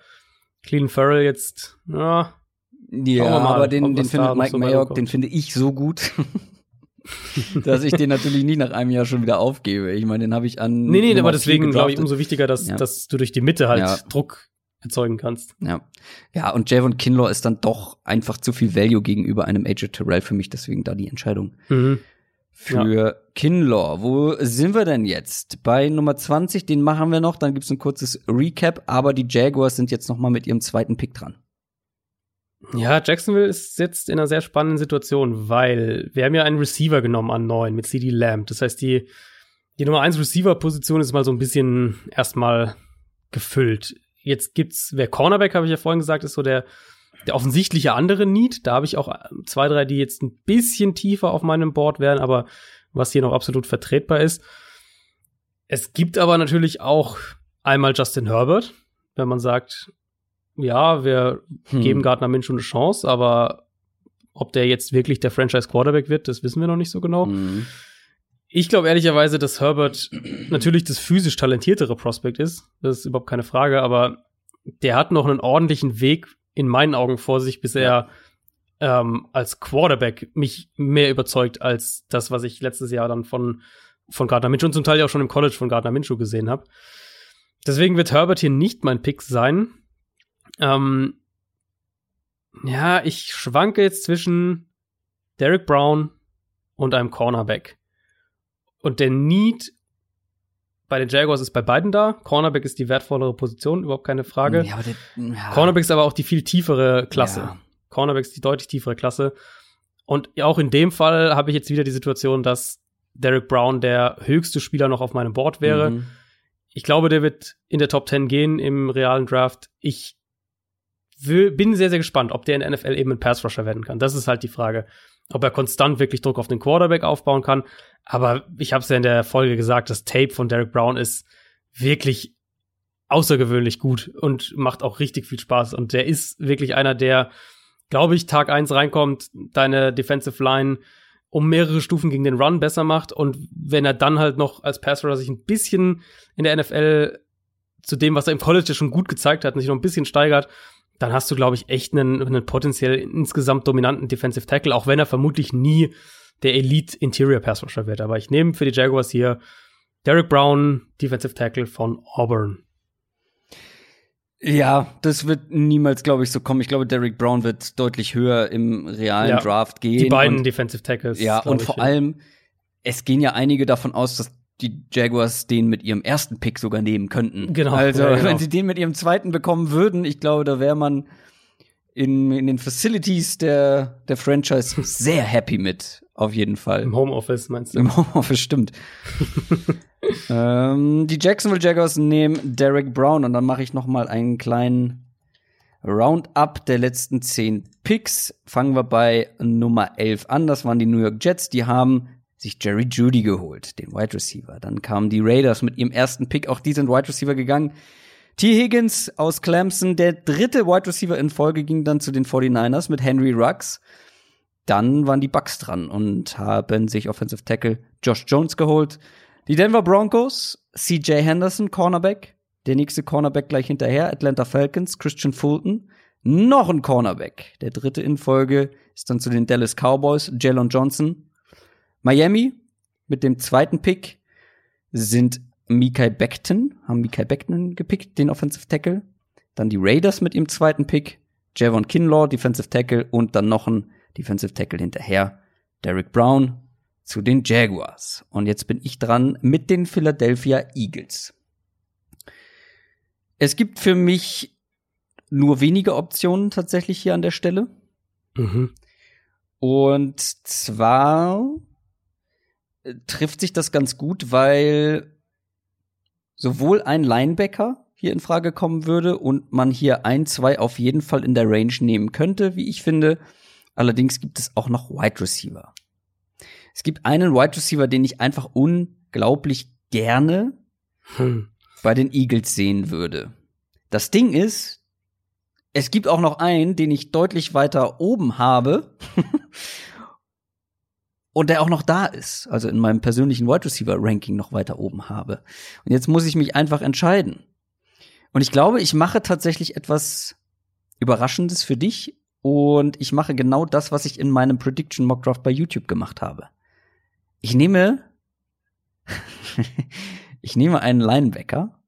Clean Farrell jetzt, ja. Ja, mal, aber den, den findet Mike Mayock, den finde ich so gut, dass ich den natürlich nicht nach einem Jahr schon wieder aufgebe. Ich meine, den habe ich an. Nee, nee, Nummer aber deswegen glaube ich umso wichtiger, dass, Ja. dass du durch die Mitte halt Ja. Druck erzeugen kannst. Ja. Ja, und Javon Kinlaw ist dann doch einfach zu viel Value gegenüber einem AJ Terrell für mich, deswegen da die Entscheidung Mhm. Für Kinlaw. Wo sind wir denn jetzt? Bei Nummer 20, den machen wir noch, dann gibt's ein kurzes Recap, aber die Jaguars sind jetzt noch mal mit ihrem zweiten Pick dran. Ja, Jacksonville ist jetzt in einer sehr spannenden Situation, weil wir haben ja einen Receiver genommen an neun mit CD Lamb. Das heißt, die, die Nummer eins Receiver-Position ist mal so ein bisschen erstmal gefüllt. Jetzt gibt's, wer Cornerback, habe ich ja vorhin gesagt, ist so der, der offensichtliche andere Need. Da habe ich auch zwei, drei, die jetzt ein bisschen tiefer auf meinem Board wären, aber was hier noch absolut vertretbar ist. Es gibt aber natürlich auch einmal Justin Herbert, wenn man sagt, ja, wir Hm. geben Gardner Minshew eine Chance, aber ob der jetzt wirklich der Franchise Quarterback wird, das wissen wir noch nicht so genau. Mhm. Ich glaube ehrlicherweise, dass Herbert natürlich das physisch talentiertere Prospect ist. Das ist überhaupt keine Frage, aber der hat noch einen ordentlichen Weg in meinen Augen vor sich, bis er ähm, als Quarterback mich mehr überzeugt als das, was ich letztes Jahr dann von, von Gardner Minshew und zum Teil ja auch schon im College von Gardner Minshew gesehen habe. Deswegen wird Herbert hier nicht mein Pick sein. Ähm, ja, ich schwanke jetzt zwischen Derek Brown und einem Cornerback. Und der Need bei den Jaguars ist bei beiden da. Cornerback ist die wertvollere Position, überhaupt keine Frage. Ja, aber der, ja. Cornerback ist aber auch die viel tiefere Klasse. Ja. Cornerback ist die deutlich tiefere Klasse. Und auch in dem Fall habe ich jetzt wieder die Situation, dass Derek Brown der höchste Spieler noch auf meinem Board wäre. Mhm. Ich glaube, der wird in der Top 10 gehen im realen Draft. Ich will, bin sehr, sehr gespannt, ob der in der NFL eben ein Pass-Rusher werden kann. Das ist halt die Frage. Ob er konstant wirklich Druck auf den Quarterback aufbauen kann. Aber ich habe es ja in der Folge gesagt, das Tape von Derek Brown ist wirklich außergewöhnlich gut und macht auch richtig viel Spaß. Und der ist wirklich einer, der, glaube ich, Tag eins reinkommt, deine Defensive Line um mehrere Stufen gegen den Run besser macht. Und wenn er dann halt noch als Passer sich ein bisschen in der NFL zu dem, was er im College schon gut gezeigt hat, sich noch ein bisschen steigert, dann hast du, glaube ich, echt einen, einen potenziell insgesamt dominanten Defensive Tackle, auch wenn er vermutlich nie der Elite Interior Pass Rusher wird. Aber ich nehme für die Jaguars hier Derek Brown, Defensive Tackle von Auburn. Ja, das wird niemals, glaube ich, so kommen. Ich glaube, Derek Brown wird deutlich höher im realen Ja, Draft gehen. Die beiden und, Defensive Tackles. Ja, und vor allem, es gehen ja einige davon aus, dass die Jaguars den mit ihrem ersten Pick sogar nehmen könnten. Genau, Also, ja, genau. wenn sie den mit ihrem zweiten bekommen würden, ich glaube, da wäre man in, in den Facilities der, der Franchise sehr happy mit. Auf jeden Fall. Im Homeoffice meinst du? Im Homeoffice stimmt. ähm, die Jacksonville Jaguars nehmen Derek Brown und dann mache ich noch mal einen kleinen Roundup der letzten zehn Picks. Fangen wir bei Nummer 11 an. Das waren die New York Jets. Die haben sich Jerry Judy geholt, den Wide Receiver. Dann kamen die Raiders mit ihrem ersten Pick. Auch die sind Wide Receiver gegangen. T. Higgins aus Clemson, der dritte Wide Receiver in Folge, ging dann zu den 49ers mit Henry Ruggs. Dann waren die Bucks dran und haben sich Offensive Tackle Josh Jones geholt. Die Denver Broncos, CJ Henderson, Cornerback. Der nächste Cornerback gleich hinterher, Atlanta Falcons, Christian Fulton. Noch ein Cornerback. Der dritte in Folge ist dann zu den Dallas Cowboys, Jalen Johnson. Miami mit dem zweiten Pick sind Mikai Beckton, haben Mikai Beckton gepickt, den Offensive Tackle. Dann die Raiders mit ihrem zweiten Pick, Javon Kinlaw, Defensive Tackle und dann noch ein Defensive Tackle hinterher, Derek Brown zu den Jaguars. Und jetzt bin ich dran mit den Philadelphia Eagles. Es gibt für mich nur wenige Optionen tatsächlich hier an der Stelle. Mhm. Und zwar trifft sich das ganz gut, weil sowohl ein Linebacker hier in Frage kommen würde und man hier ein, zwei auf jeden Fall in der Range nehmen könnte, wie ich finde. Allerdings gibt es auch noch Wide Receiver. Es gibt einen Wide Receiver, den ich einfach unglaublich gerne Hm. bei den Eagles sehen würde. Das Ding ist, es gibt auch noch einen, den ich deutlich weiter oben habe und der auch noch da ist, also in meinem persönlichen Wide Receiver Ranking noch weiter oben habe. Und jetzt muss ich mich einfach entscheiden. Und ich glaube, ich mache tatsächlich etwas Überraschendes für dich und ich mache genau das, was ich in meinem Prediction Mock Draft bei YouTube gemacht habe. Ich nehme ich nehme einen Linebacker.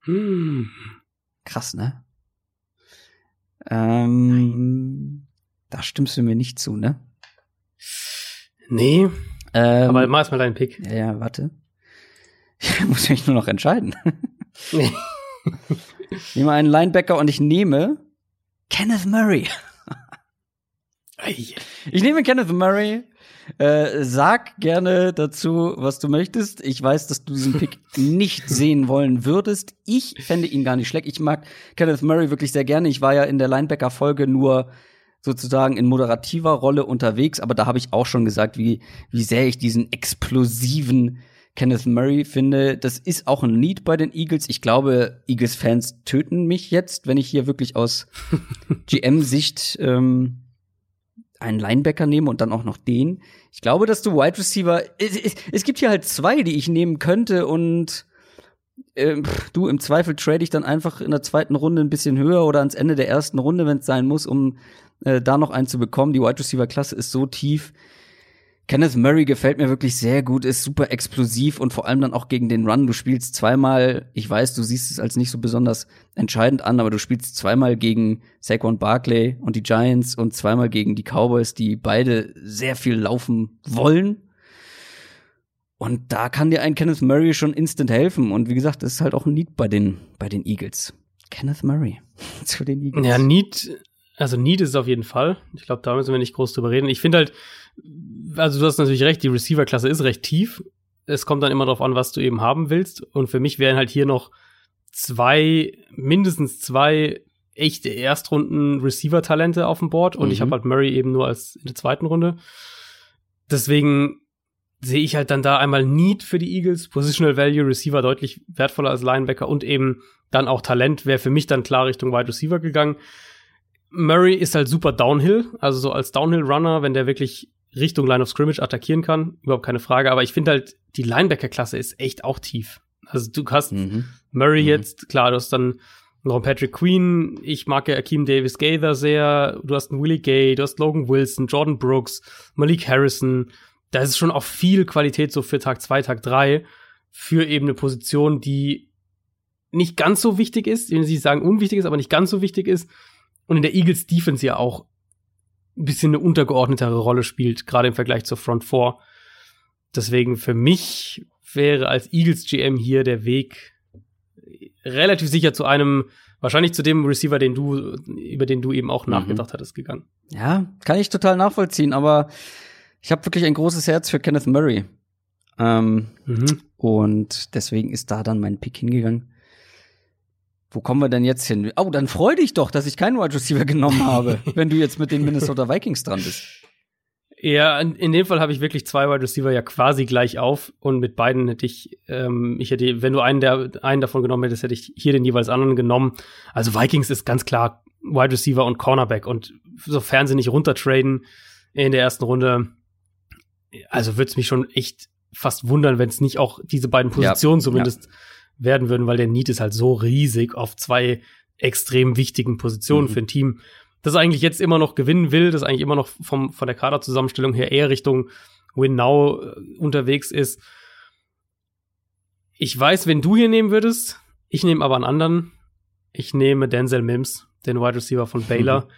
Hm. Krass, ne? Ähm, da stimmst du mir nicht zu, ne? Nee, Ähm, aber mach mal deinen Pick. ja, ja, warte. Ich muss mich nur noch entscheiden. Nee. Ich nehme einen Linebacker und ich nehme Kenneth Murray. Ich nehme Kenneth Murray. Äh, sag gerne dazu, was du möchtest. Ich weiß, dass du diesen Pick nicht sehen wollen würdest. Ich fände ihn gar nicht schlecht. Ich mag Kenneth Murray wirklich sehr gerne. Ich war ja in der Linebacker-Folge nur sozusagen in moderativer Rolle unterwegs, aber da habe ich auch schon gesagt, wie, wie sehr ich diesen explosiven Kenneth Murray finde. Das ist auch ein Need bei den Eagles. Ich glaube, Eagles-Fans töten mich jetzt, wenn ich hier wirklich aus GM-Sicht ähm, einen Linebacker nehme und dann auch noch den. Ich glaube, dass du Wide Receiver. Es, es, es gibt hier halt zwei, die ich nehmen könnte und ähm, du im Zweifel trade ich dann einfach in der zweiten Runde ein bisschen höher oder ans Ende der ersten Runde, wenn es sein muss, um äh, da noch einen zu bekommen. Die Wide Receiver Klasse ist so tief. Kenneth Murray gefällt mir wirklich sehr gut, ist super explosiv und vor allem dann auch gegen den Run. Du spielst zweimal, ich weiß, du siehst es als nicht so besonders entscheidend an, aber du spielst zweimal gegen Saquon Barkley und die Giants und zweimal gegen die Cowboys, die beide sehr viel laufen wollen. Und da kann dir ein Kenneth Murray schon instant helfen. Und wie gesagt, das ist halt auch ein Need bei den, bei den Eagles. Kenneth Murray zu den Eagles. Ja, Need, also Need ist es auf jeden Fall. Ich glaube, da müssen wir nicht groß drüber reden. Ich finde halt, also du hast natürlich recht, die Receiver-Klasse ist recht tief. Es kommt dann immer darauf an, was du eben haben willst. Und für mich wären halt hier noch zwei, mindestens zwei echte Erstrunden-Receiver-Talente auf dem Board. Und Mhm. ich habe halt Murray eben nur als in der zweiten Runde. Deswegen sehe ich halt dann da einmal Need für die Eagles, Positional Value, Receiver deutlich wertvoller als Linebacker und eben dann auch Talent wäre für mich dann klar Richtung Wide Receiver gegangen. Murray ist halt super Downhill, also so als Downhill-Runner, wenn der wirklich Richtung Line of Scrimmage attackieren kann, überhaupt keine Frage. Aber ich finde halt, die Linebacker-Klasse ist echt auch tief. Also du hast Mhm. Murray Mhm. jetzt, klar, du hast dann noch einen Patrick Queen, ich mag ja Akeem Davis Gaither sehr, du hast einen Willie Gay, du hast Logan Wilson, Jordan Brooks, Malik Harrison. Da ist schon auch viel Qualität so für Tag zwei, Tag drei für eben eine Position, die nicht ganz so wichtig ist, wenn sie sagen unwichtig ist, aber nicht ganz so wichtig ist. Und in der Eagles Defense ja auch ein bisschen eine untergeordnetere Rolle spielt, gerade im Vergleich zur Front Four. Deswegen für mich wäre als Eagles GM hier der Weg relativ sicher zu einem, wahrscheinlich zu dem Receiver, den du, über den du eben auch Mhm. nachgedacht hattest, gegangen. Ja, kann ich total nachvollziehen, aber ich habe wirklich ein großes Herz für Kenneth Murray. Ähm, Mhm. und deswegen ist da dann mein Pick hingegangen. Wo kommen wir denn jetzt hin? Oh, dann freu dich doch, dass ich keinen Wide Receiver genommen habe, wenn du jetzt mit den Minnesota Vikings dran bist. Ja, in, in dem Fall habe ich wirklich zwei Wide Receiver ja quasi gleich auf und mit beiden hätte ich, ähm, ich hätte, wenn du einen der einen davon genommen hättest, hätte ich hier den jeweils anderen genommen. Also Vikings ist ganz klar Wide Receiver und Cornerback und sofern sie nicht runtertraden in der ersten Runde, also würde es mich schon echt fast wundern, wenn es nicht auch diese beiden Positionen Ja, zumindest werden würden, weil der Need ist halt so riesig auf zwei extrem wichtigen Positionen Mhm. für ein Team, das eigentlich jetzt immer noch gewinnen will, das eigentlich immer noch vom, von der Kaderzusammenstellung her eher Richtung Win Now äh, unterwegs ist. Ich weiß, wenn du hier nehmen würdest, ich nehme aber einen anderen. Ich nehme Denzel Mims, den Wide Receiver von Baylor.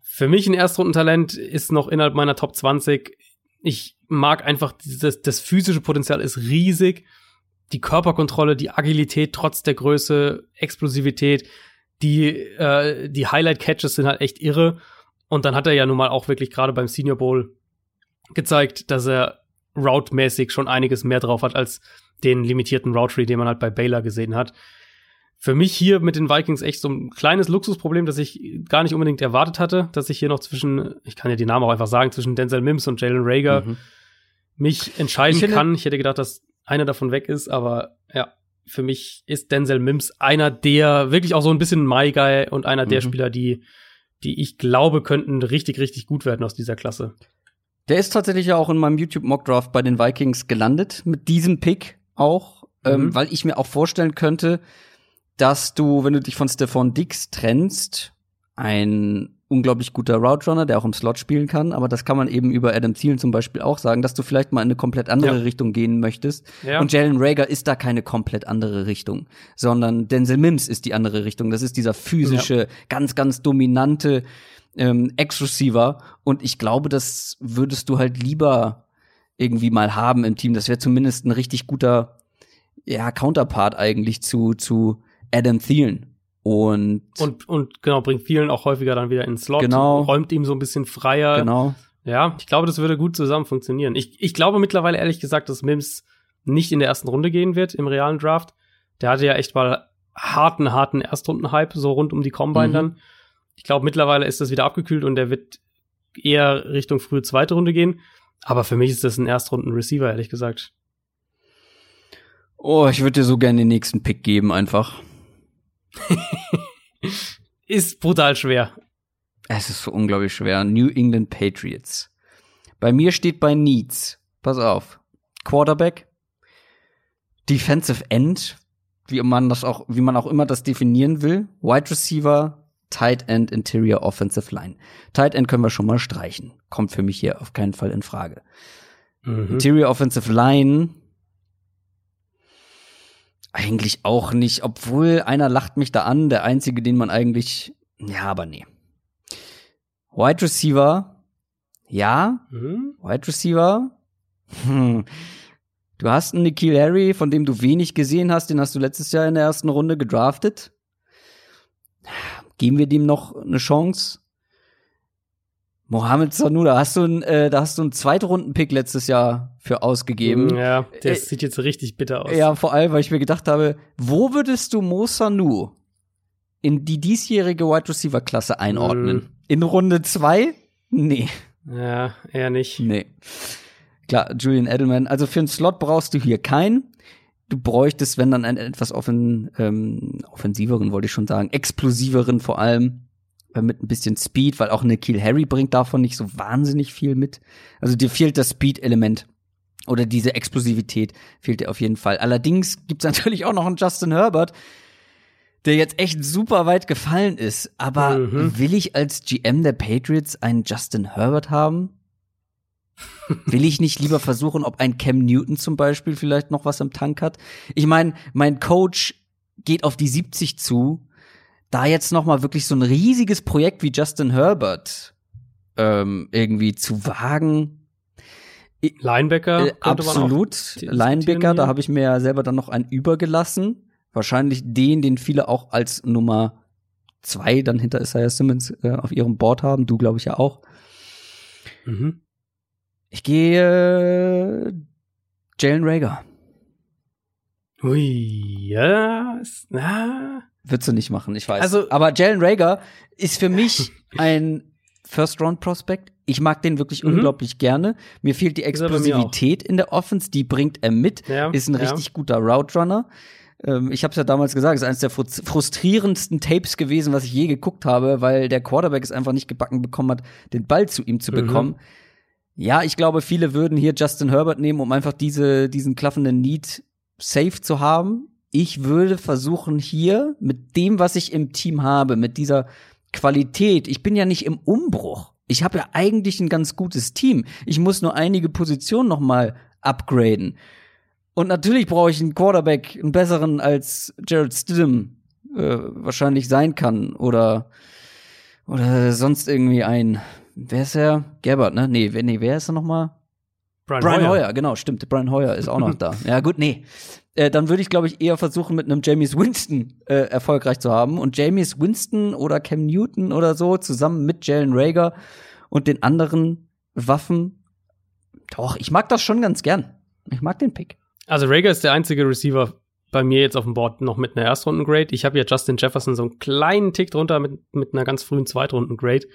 Für mich ein Erstrundentalent ist noch innerhalb meiner Top 20. Ich mag einfach dieses, das physische Potenzial ist riesig. Die Körperkontrolle, die Agilität trotz der Größe, Explosivität, die, äh, die Highlight-Catches sind halt echt irre. Und dann hat er ja nun mal auch wirklich gerade beim Senior Bowl gezeigt, dass er route-mäßig schon einiges mehr drauf hat als den limitierten Route Tree, den man halt bei Baylor gesehen hat. Für mich hier mit den Vikings echt so ein kleines Luxusproblem, das ich gar nicht unbedingt erwartet hatte, dass ich hier noch zwischen, ich kann ja die Namen auch einfach sagen, zwischen Denzel Mims und Jalen Rager Mhm. mich entscheiden Ich kann. Ich hätte gedacht, dass einer davon weg ist, aber ja, für mich ist Denzel Mims einer der, wirklich auch so ein bisschen My Guy und einer der Mhm. Spieler, die, die ich glaube, könnten richtig, richtig gut werden aus dieser Klasse. Der ist tatsächlich ja auch in meinem YouTube Mock Draft bei den Vikings gelandet mit diesem Pick auch, ähm, Mhm. weil ich mir auch vorstellen könnte, dass du, wenn du dich von Stephon Dix trennst, ein unglaublich guter Route Runner, der auch im Slot spielen kann, aber das kann man eben über Adam Thielen zum Beispiel auch sagen, dass du vielleicht mal in eine komplett andere Ja. Richtung gehen möchtest. Ja. Und Jalen Rager ist da keine komplett andere Richtung, sondern Denzel Mims ist die andere Richtung. Das ist dieser physische, ganz, ganz dominante ähm, Ex-Receiver. Und ich glaube, das würdest du halt lieber irgendwie mal haben im Team. Das wäre zumindest ein richtig guter ja, Counterpart eigentlich zu, zu Adam Thielen. Und, Und, und genau, bringt vielen auch häufiger dann wieder ins Slot, Genau. räumt ihm so ein bisschen freier. genau. Ja, ich glaube, das würde gut zusammen funktionieren. Ich, ich glaube mittlerweile ehrlich gesagt, dass Mims nicht in der ersten Runde gehen wird im realen Draft. Der hatte ja echt mal harten, harten Erstrunden-Hype, so rund um die Combine Mhm. dann. Ich glaube, mittlerweile ist das wieder abgekühlt und der wird eher Richtung frühe zweite Runde gehen. Aber für mich ist das ein Erstrunden-Receiver, ehrlich gesagt. Oh, ich würde dir so gerne den nächsten Pick geben, einfach. Ist brutal schwer. Es ist so unglaublich schwer. New England Patriots. Bei mir steht bei Needs. Pass auf. Quarterback. Defensive End. Wie man das auch, wie man auch immer das definieren will. Wide Receiver. Tight End, Interior Offensive Line. Tight End können wir schon mal streichen. Kommt für mich hier auf keinen Fall in Frage. Mhm. Interior Offensive Line. Eigentlich auch nicht, obwohl einer lacht mich da an, der einzige, den man eigentlich, ja, aber nee. Wide Receiver, ja, Mhm. Wide Receiver. Hm. Du hast einen Nikhil Harry, von dem du wenig gesehen hast, den hast du letztes Jahr in der ersten Runde gedraftet. Geben wir dem noch eine Chance? Mohamed Sanu, da hast du einen, äh, da hast du einen Zweitrunden-Pick letztes Jahr für ausgegeben. Ja, der Äh, sieht jetzt richtig bitter aus. Ja, vor allem, weil ich mir gedacht habe, wo würdest du Mo Sanu in die diesjährige Wide Receiver Klasse einordnen? Mhm. In Runde zwei? Nee. Ja, eher nicht. Nee. Klar, Julian Edelman. Also für einen Slot brauchst du hier keinen. Du bräuchtest, wenn dann einen etwas offen, ähm, offensiveren, wollte ich schon sagen, explosiveren vor allem, mit ein bisschen Speed, weil auch eine Kill Harry bringt davon nicht so wahnsinnig viel mit. Also dir fehlt das Speed-Element. Oder diese Explosivität fehlt dir auf jeden Fall. Allerdings gibt's natürlich auch noch einen Justin Herbert, der jetzt echt super weit gefallen ist. Aber Mhm. will ich als GM der Patriots einen Justin Herbert haben? Will ich nicht lieber versuchen, ob ein Cam Newton zum Beispiel vielleicht noch was im Tank hat? Ich meine, mein Coach geht auf die 70 zu. Da jetzt noch mal wirklich so ein riesiges Projekt wie Justin Herbert ähm, irgendwie zu wagen, Linebacker äh, absolut. Linebacker, da habe ich mir ja selber dann noch einen übergelassen. Wahrscheinlich den, den viele auch als Nummer zwei dann hinter Isaiah Simmons äh, auf ihrem Board haben. Du, glaube ich, ja auch. Mhm. Ich gehe äh, Jalen Rager. Ui, ja, ist- na, Würdest du nicht machen, ich weiß. Also- Aber Jalen Rager ist für mich ein First-Round-Prospect. Ich mag den wirklich Mhm. unglaublich gerne. Mir fehlt die Explosivität in der Offense, die bringt er mit. Ja, ist ein ja. richtig guter Route Runner. Ähm, ich habe es ja damals gesagt, ist eines der frus- frustrierendsten Tapes gewesen, was ich je geguckt habe, weil der Quarterback es einfach nicht gebacken bekommen hat, den Ball zu ihm zu Mhm. bekommen. Ja, ich glaube, viele würden hier Justin Herbert nehmen, um einfach diese, diesen klaffenden Need safe zu haben. Ich würde versuchen, hier mit dem, was ich im Team habe, mit dieser Qualität, ich bin ja nicht im Umbruch. Ich habe ja eigentlich ein ganz gutes Team. Ich muss nur einige Positionen noch mal upgraden. Und natürlich brauche ich einen Quarterback, einen besseren als Jared Stidham äh, wahrscheinlich sein kann oder oder sonst irgendwie ein. Wer ist er? Gabbard, ne? Nee, wer, nee, wer ist er noch mal? Brian, Brian Hoyer. Hoyer. genau, stimmt. Brian Hoyer ist auch noch da. Ja, gut, nee. Äh, dann würde ich, glaube ich, eher versuchen, mit einem Jamies Winston äh, erfolgreich zu haben. Und Jamies Winston oder Cam Newton oder so zusammen mit Jalen Rager und den anderen Waffen. Doch, ich mag das schon ganz gern. Ich mag den Pick. Also Rager ist der einzige Receiver bei mir jetzt auf dem Board noch mit einer Erstrunden-Grade. Ich habe ja Justin Jefferson so einen kleinen Tick drunter mit, mit einer ganz frühen Zweitrunden-Grade.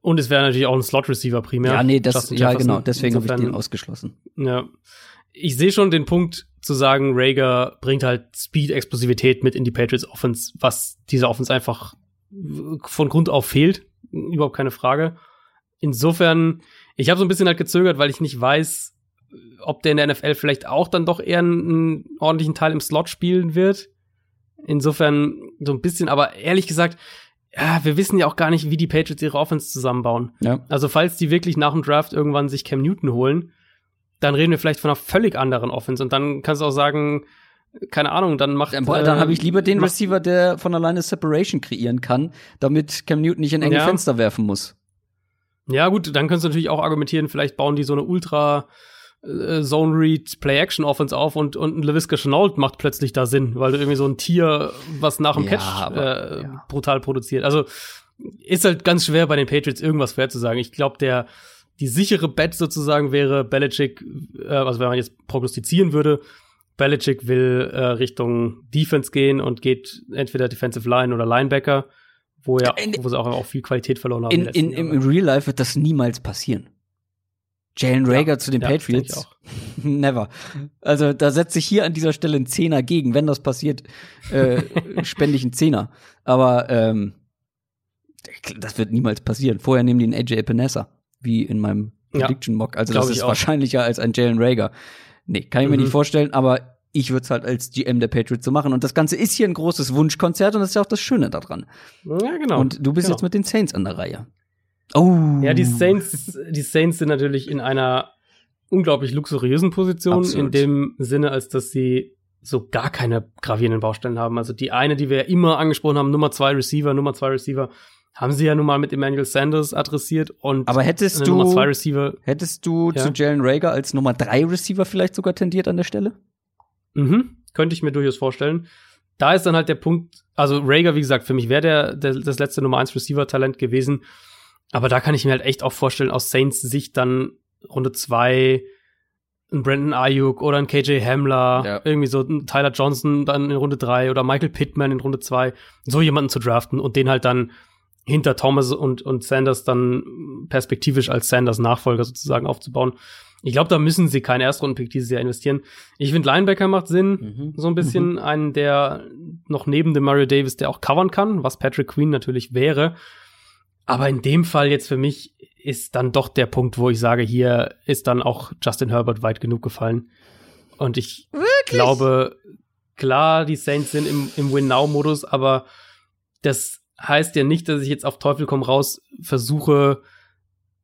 Und es wäre natürlich auch ein Slot-Receiver primär. Ja, nee, das, Justin ja, Jefferson. genau. Deswegen habe ich den ausgeschlossen. Ja. Ich sehe schon den Punkt zu sagen, Rager bringt halt Speed, Explosivität mit in die Patriots Offense, was dieser Offense einfach von Grund auf fehlt. Überhaupt keine Frage. Insofern, ich habe so ein bisschen halt gezögert, weil ich nicht weiß, ob der in der NFL vielleicht auch dann doch eher einen, einen ordentlichen Teil im Slot spielen wird. Insofern so ein bisschen, aber ehrlich gesagt, ja, wir wissen ja auch gar nicht, wie die Patriots ihre Offense zusammenbauen. Ja. Also falls die wirklich nach dem Draft irgendwann sich Cam Newton holen, dann reden wir vielleicht von einer völlig anderen Offense. Und dann kannst du auch sagen, keine Ahnung, dann macht. Dann, dann habe ich lieber den macht- Receiver, der von alleine Separation kreieren kann, damit Cam Newton nicht in enge Ja. Fenster werfen muss. Ja, gut, dann kannst du natürlich auch argumentieren, vielleicht bauen die so eine Ultra äh, Zone Read Play Action Offense auf und, und ein LaVisca Chenault macht plötzlich da Sinn, weil du irgendwie so ein Tier, was nach dem Ja, Catch aber, äh, ja. brutal produziert. Also ist halt ganz schwer bei den Patriots irgendwas vorherzusagen. Ich glaube, der die sichere Bet sozusagen wäre Belichick, äh, also wenn man jetzt prognostizieren würde, Belichick will äh, Richtung Defense gehen und geht entweder Defensive Line oder Linebacker, wo ja, In- wo sie auch, auch viel Qualität verloren haben. In, in, im, Real Life wird das niemals passieren. Jalen Rager zu den ja, Patriots? Never. Also da setze ich hier an dieser Stelle einen Zehner gegen. Wenn das passiert, äh, spende ich einen Zehner. Aber ähm, das wird niemals passieren. Vorher nehmen die einen AJ Epinesa, wie in meinem Prediction Mock. Also das ist auch. wahrscheinlicher als ein Jalen Rager. Nee, kann ich mir Mhm. nicht vorstellen, aber ich würde es halt als GM der Patriots so machen. Und das Ganze ist hier ein großes Wunschkonzert und das ist ja auch das Schöne daran. Ja, genau. Und du bist genau. jetzt mit den Saints an der Reihe. Oh. Ja, die Saints, die Saints sind natürlich in einer unglaublich luxuriösen Position, Absolut. in dem Sinne, als dass sie so gar keine gravierenden Baustellen haben. Also die eine, die wir ja immer angesprochen haben, Nummer zwei Receiver, Nummer zwei Receiver, haben sie ja nun mal mit Emmanuel Sanders adressiert und Aber hättest du, Nummer zwei Receiver, hättest du Ja. zu Jalen Rager als Nummer drei Receiver vielleicht sogar tendiert an der Stelle? mhm, könnte ich mir durchaus vorstellen. Da ist dann halt der Punkt, also Rager, wie gesagt, für mich wäre der, der das letzte Nummer eins Receiver-Talent gewesen. Aber da kann ich mir halt echt auch vorstellen, aus Saints Sicht dann Runde zwei ein Brandon Ayuk oder ein KJ Hamler, Ja. irgendwie so ein Tyler Johnson dann in Runde drei oder Michael Pittman in Runde zwei, so jemanden zu draften und den halt dann hinter Thomas und, und Sanders dann perspektivisch als Sanders Nachfolger sozusagen aufzubauen. Ich glaube, da müssen sie keinen Erstrundenpick dieses Jahr investieren. Ich finde, Linebacker macht Sinn. Mhm. So ein bisschen einen, der noch neben dem Mario Davis, der auch covern kann, was Patrick Queen natürlich wäre. Aber in dem Fall jetzt für mich ist dann doch der Punkt, wo ich sage, hier ist dann auch Justin Herbert weit genug gefallen. Und ich glaube, klar, die Saints sind im, im Win-Now-Modus, aber das heißt ja nicht, dass ich jetzt auf Teufel komm raus versuche,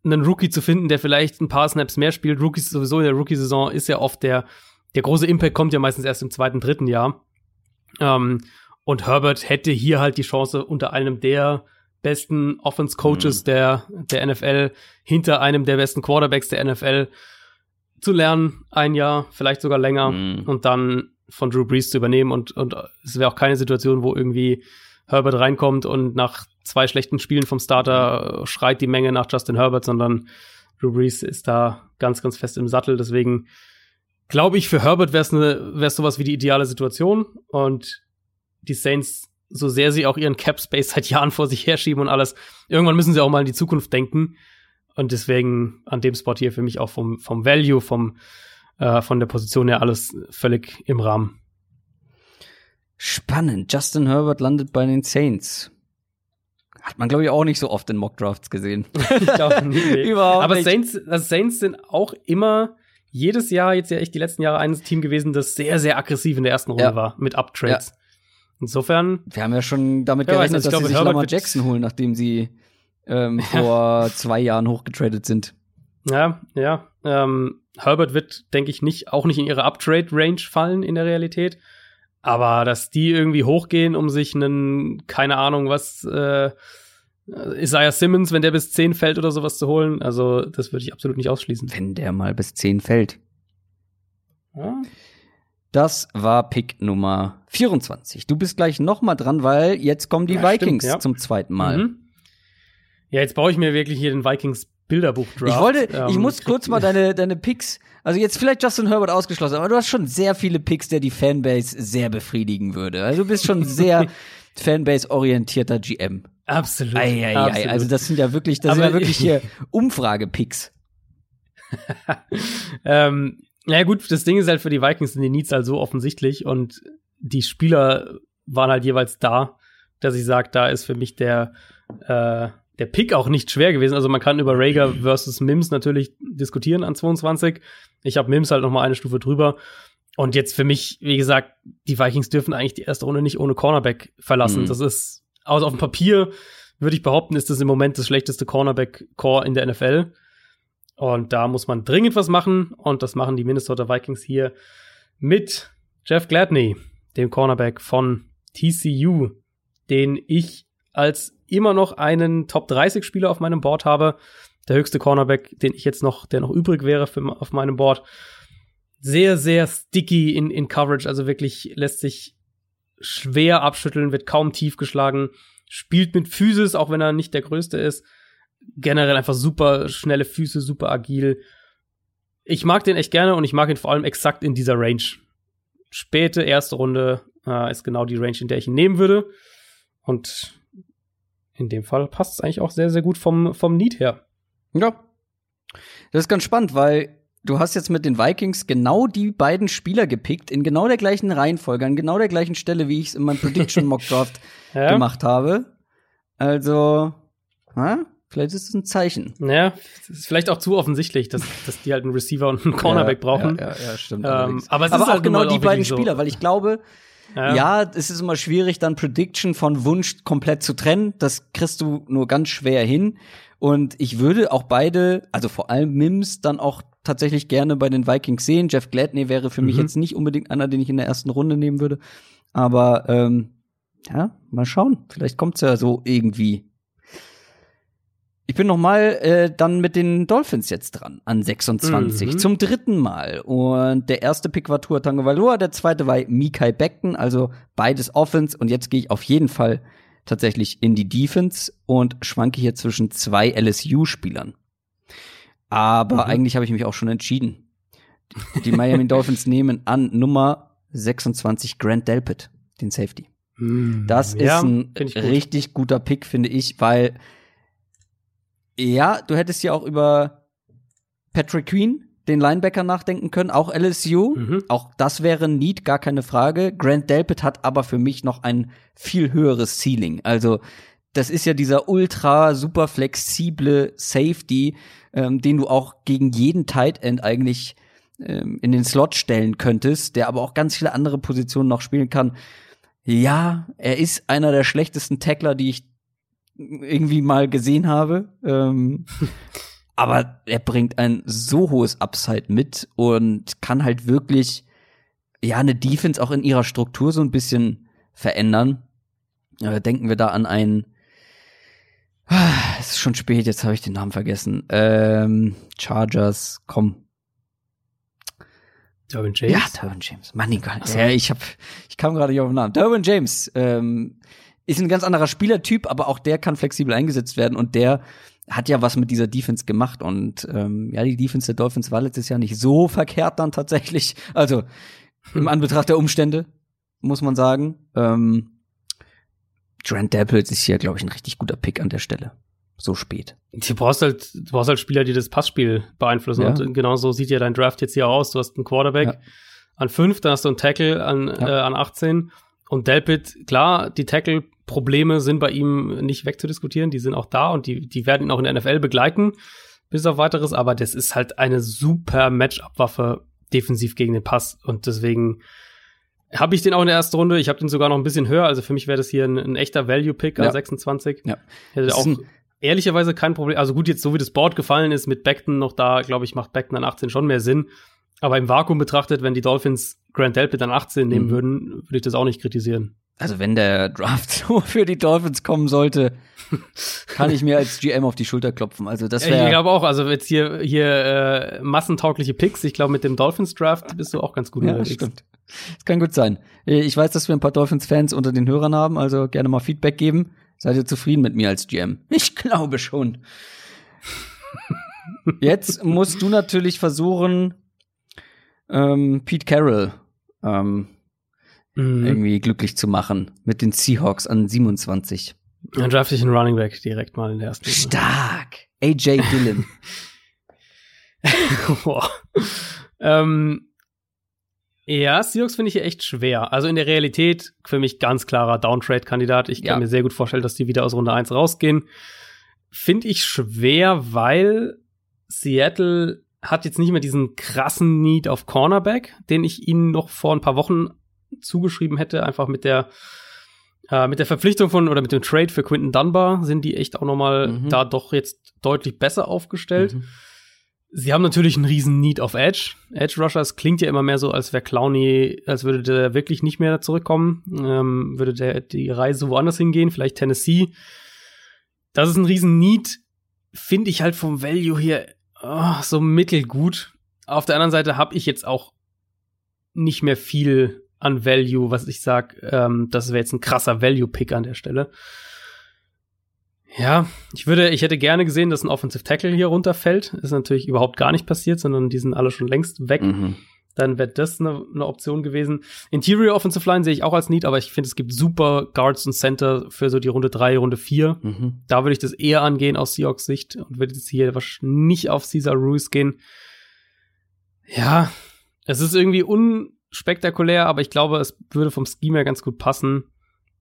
einen Rookie zu finden, der vielleicht ein paar Snaps mehr spielt. Rookies sowieso in der Rookie-Saison ist ja oft der, der große Impact kommt ja meistens erst im zweiten, dritten Jahr. Ähm, und Herbert hätte hier halt die Chance, unter einem der besten Offense-Coaches der, der NFL, hinter einem der besten Quarterbacks der NFL zu lernen, ein Jahr, vielleicht sogar länger, Mhm. und dann von Drew Brees zu übernehmen. Und, und es wäre auch keine Situation, wo irgendwie Herbert reinkommt und nach zwei schlechten Spielen vom Starter schreit die Menge nach Justin Herbert, sondern Drew Brees ist da ganz, ganz fest im Sattel. Deswegen glaube ich, für Herbert wäre es ne, wär's sowas wie die ideale Situation. Und die Saints, so sehr sie auch ihren Cap Space seit Jahren vor sich herschieben und alles, irgendwann müssen sie auch mal in die Zukunft denken. Und deswegen an dem Spot hier für mich auch vom, vom Value, vom, äh, von der Position her alles völlig im Rahmen. Spannend. Justin Herbert landet bei den Saints. Hat man, glaube ich, auch nicht so oft in Mockdrafts gesehen. Ich glaube nie. nee. Überhaupt Aber nicht. Saints, also Saints sind auch immer jedes Jahr, jetzt ja echt die letzten Jahre, ein Team gewesen, das sehr, sehr aggressiv in der ersten Runde Ja. war mit Uptrades. Insofern, Wir haben ja schon damit weiß, gerechnet, dass glaube, sie sich Herbert Lamar Jackson holen, nachdem sie ähm, vor zwei Jahren hochgetradet sind. ja, ja, ähm, Herbert wird, denke ich, nicht, auch nicht in ihre Uptrade-Range fallen in der Realität. Aber dass die irgendwie hochgehen, um sich einen, keine Ahnung, was, äh, Isaiah Simmons, wenn der bis 10 fällt oder sowas zu holen, also das würde ich absolut nicht ausschließen. Wenn der mal bis 10 fällt. Ja, Das war Pick Nummer 24. Du bist gleich noch mal dran, weil jetzt kommen die Ja, Vikings stimmt, ja. zum zweiten Mal. Mhm. Ja, jetzt baue ich mir wirklich hier den Vikings Bilderbuch Draft. Ich wollte, ich Ähm, muss kurz mal deine, deine Picks, also jetzt vielleicht Justin Herbert ausgeschlossen, aber du hast schon sehr viele Picks, der die Fanbase sehr befriedigen würde. Also du bist schon sehr Fanbase-orientierter GM. Absolut. Ei, ei, ei. absolut. Also das sind ja wirklich, das sind Aber ja wirklich hier Umfrage-Picks. ähm, ja gut, das Ding ist halt für die Vikings sind die Needs halt so offensichtlich und die Spieler waren halt jeweils da, dass ich sage, da ist für mich der äh, der Pick auch nicht schwer gewesen. Also man kann über Rager versus Mims natürlich diskutieren an 22. Ich habe Mims halt noch mal eine Stufe drüber. Und jetzt für mich, wie gesagt, die Vikings dürfen eigentlich die erste Runde nicht ohne Cornerback verlassen. Mhm. Das ist also auf dem Papier würde ich behaupten, ist das im Moment das schlechteste Cornerback-Core in der NFL. Und da muss man dringend was machen. Und das machen die Minnesota Vikings hier mit Jeff Gladney, dem Cornerback von TCU, den ich als immer noch einen Top 30 Spieler auf meinem Board habe. Der höchste Cornerback, den ich jetzt noch, der noch übrig wäre für, auf meinem Board. Sehr, sehr sticky in, in Coverage, also wirklich lässt sich schwer abschütteln, wird kaum tief geschlagen, spielt mit Physis, auch wenn er nicht der größte ist. Generell einfach super schnelle Füße, super agil. Ich mag den echt gerne und ich mag ihn vor allem exakt in dieser Range. Späte erste Runde äh, ist genau die Range, in der ich ihn nehmen würde. Und in dem Fall passt es eigentlich auch sehr, sehr gut vom, vom Need her. Ja. Das ist ganz spannend, weil du hast jetzt mit den Vikings genau die beiden Spieler gepickt, in genau der gleichen Reihenfolge, an genau der gleichen Stelle, wie ich es in meinem Prediction Mock Draft ja. gemacht habe. Also, na, vielleicht ist es ein Zeichen. Ja, es ist vielleicht auch zu offensichtlich, dass, dass die halt einen Receiver und einen Cornerback ja, brauchen. Ja, ja, ja stimmt. Ähm, aber es aber ist auch halt genau die auch beiden so. Spieler, weil ich glaube, Ja. ja. es ist immer schwierig, dann Prediction von Wunsch komplett zu trennen. Das kriegst du nur ganz schwer hin. Und ich würde auch beide, also vor allem Mims, dann auch tatsächlich gerne bei den Vikings sehen. Jeff Gladney wäre für mich Mhm. jetzt nicht unbedingt einer, den ich in der ersten Runde nehmen würde. Aber ähm, ja, mal schauen. Vielleicht kommt's ja so irgendwie. Ich bin noch mal äh, dann mit den Dolphins jetzt dran an 26 Mhm. zum dritten Mal und der erste Pick war Tua Tagovailoa, der zweite war Mikai Beckton, also beides Offense und jetzt gehe ich auf jeden Fall tatsächlich in die Defense und schwanke hier zwischen zwei LSU Spielern. Aber Mhm. eigentlich habe ich mich auch schon entschieden. Die Miami Dolphins nehmen an Nummer 26 Grant Delpit, den Safety. Hm, Das ja, ist ein ich gut. richtig guter Pick, finde ich, weil ja, du hättest ja auch über Patrick Queen, den Linebacker, nachdenken können, auch LSU. Mhm. Auch das wäre ein Need, gar keine Frage. Grant Delpit hat aber für mich noch ein viel höheres Ceiling. Also, das ist ja dieser ultra super flexible Safety, ähm, den du auch gegen jeden Tight End eigentlich ähm, in den Slot stellen könntest, der aber auch ganz viele andere Positionen noch spielen kann. Ja, er ist einer der schlechtesten Tackler, die ich irgendwie mal gesehen habe. Ähm, aber er bringt ein so hohes Upside mit und kann halt wirklich ja eine Defense auch in ihrer Struktur so ein bisschen verändern. Äh, denken wir da an einen Ah, Es ist schon spät, jetzt habe ich den Namen vergessen. Ähm, Chargers, komm. Derwin James. Ja, Derwin James. Mann, egal. Ja, ich hab, ich kam gerade nicht auf den Namen. Derwin James ähm, ist ein ganz anderer Spielertyp, aber auch der kann flexibel eingesetzt werden und der hat ja was mit dieser Defense gemacht und ähm, ja, die Defense der Dolphins war letztes Jahr nicht so verkehrt dann tatsächlich. Also im Anbetracht der Umstände muss man sagen. Ähm, Grant Dapples ist hier, glaube ich, ein richtig guter Pick an der Stelle. So spät. Du brauchst halt, du brauchst halt Spieler, die das Passspiel beeinflussen. Ja. Und genau so sieht ja dein Draft jetzt hier aus. Du hast einen Quarterback Ja. an fünf, dann hast du einen Tackle an, Ja. äh, an 18. Und Delpit, klar, die Tackle-Probleme sind bei ihm nicht wegzudiskutieren. Die sind auch da und die, die werden ihn auch in der NFL begleiten, bis auf weiteres. Aber das ist halt eine super Matchup-Waffe defensiv gegen den Pass. Und deswegen habe ich den auch in der ersten Runde. Ich habe den sogar noch ein bisschen höher. Also für mich wäre das hier ein, ein echter Value-Pick Ja. an 26. Ja. Hätte auch ehrlicherweise kein Problem. Also gut, jetzt so wie das Board gefallen ist mit Beckton noch da, glaube ich, macht Beckton an 18 schon mehr Sinn. Aber im Vakuum betrachtet, wenn die Dolphins Grant Delpit an 18 nehmen Mhm. würden, würde ich das auch nicht kritisieren. Also wenn der Draft so für die Dolphins kommen sollte, kann ich mir als GM auf die Schulter klopfen. Also das ich wäre glaube auch, also jetzt hier, hier äh, massentaugliche Picks, ich glaube, mit dem Dolphins-Draft bist du auch ganz gut ja, unterwegs. stimmt. Das kann gut sein. Ich weiß, dass wir ein paar Dolphins-Fans unter den Hörern haben, also gerne mal Feedback geben. Seid ihr zufrieden mit mir als GM? Ich glaube schon. Jetzt musst du natürlich versuchen, ähm, Pete Carroll ähm, Mhm. irgendwie glücklich zu machen mit den Seahawks an 27. Dann draft ich einen Running Back direkt mal in der ersten Runde. Stark. AJ Dillon. Boah. ähm, ja, Seahawks finde ich hier echt schwer. Also in der Realität für mich ganz klarer Downtrade-Kandidat. Ich kann Ja. mir sehr gut vorstellen, dass die wieder aus Runde 1 rausgehen. Finde ich schwer, weil Seattle hat jetzt nicht mehr diesen krassen Need auf Cornerback, den ich ihnen noch vor ein paar Wochen zugeschrieben hätte, einfach mit der Äh, mit der Verpflichtung von oder mit dem Trade für Quinton Dunbar sind die echt auch noch mal Mhm. da doch jetzt deutlich besser aufgestellt. Mhm. Sie haben natürlich einen riesen Need auf Edge. Edge Rushers klingt ja immer mehr so, als wäre Clowney, als würde der wirklich nicht mehr zurückkommen. Ähm, würde der die Reise woanders hingehen, vielleicht Tennessee. Das ist ein riesen Need. Finde ich halt vom Value hier oh, so mittelgut. Auf der anderen Seite habe ich jetzt auch nicht mehr viel an Value, was ich sag, ähm, das wäre jetzt ein krasser Value-Pick an der Stelle. Ja, ich würde, ich hätte gerne gesehen, dass ein Offensive Tackle hier runterfällt. Ist natürlich überhaupt gar nicht passiert, sondern die sind alle schon längst weg. Mhm. Dann wäre das eine, eine Option gewesen. Interior Offensive Line sehe ich auch als Need, aber ich finde, es gibt super Guards und Center für so die Runde drei, Runde vier. Mhm. Da würde ich das eher angehen aus Seahawks Sicht und würde jetzt hier wahrscheinlich nicht auf Caesar Ruiz gehen. Ja, es ist irgendwie unspektakulär, aber ich glaube, es würde vom Scheme her ganz gut passen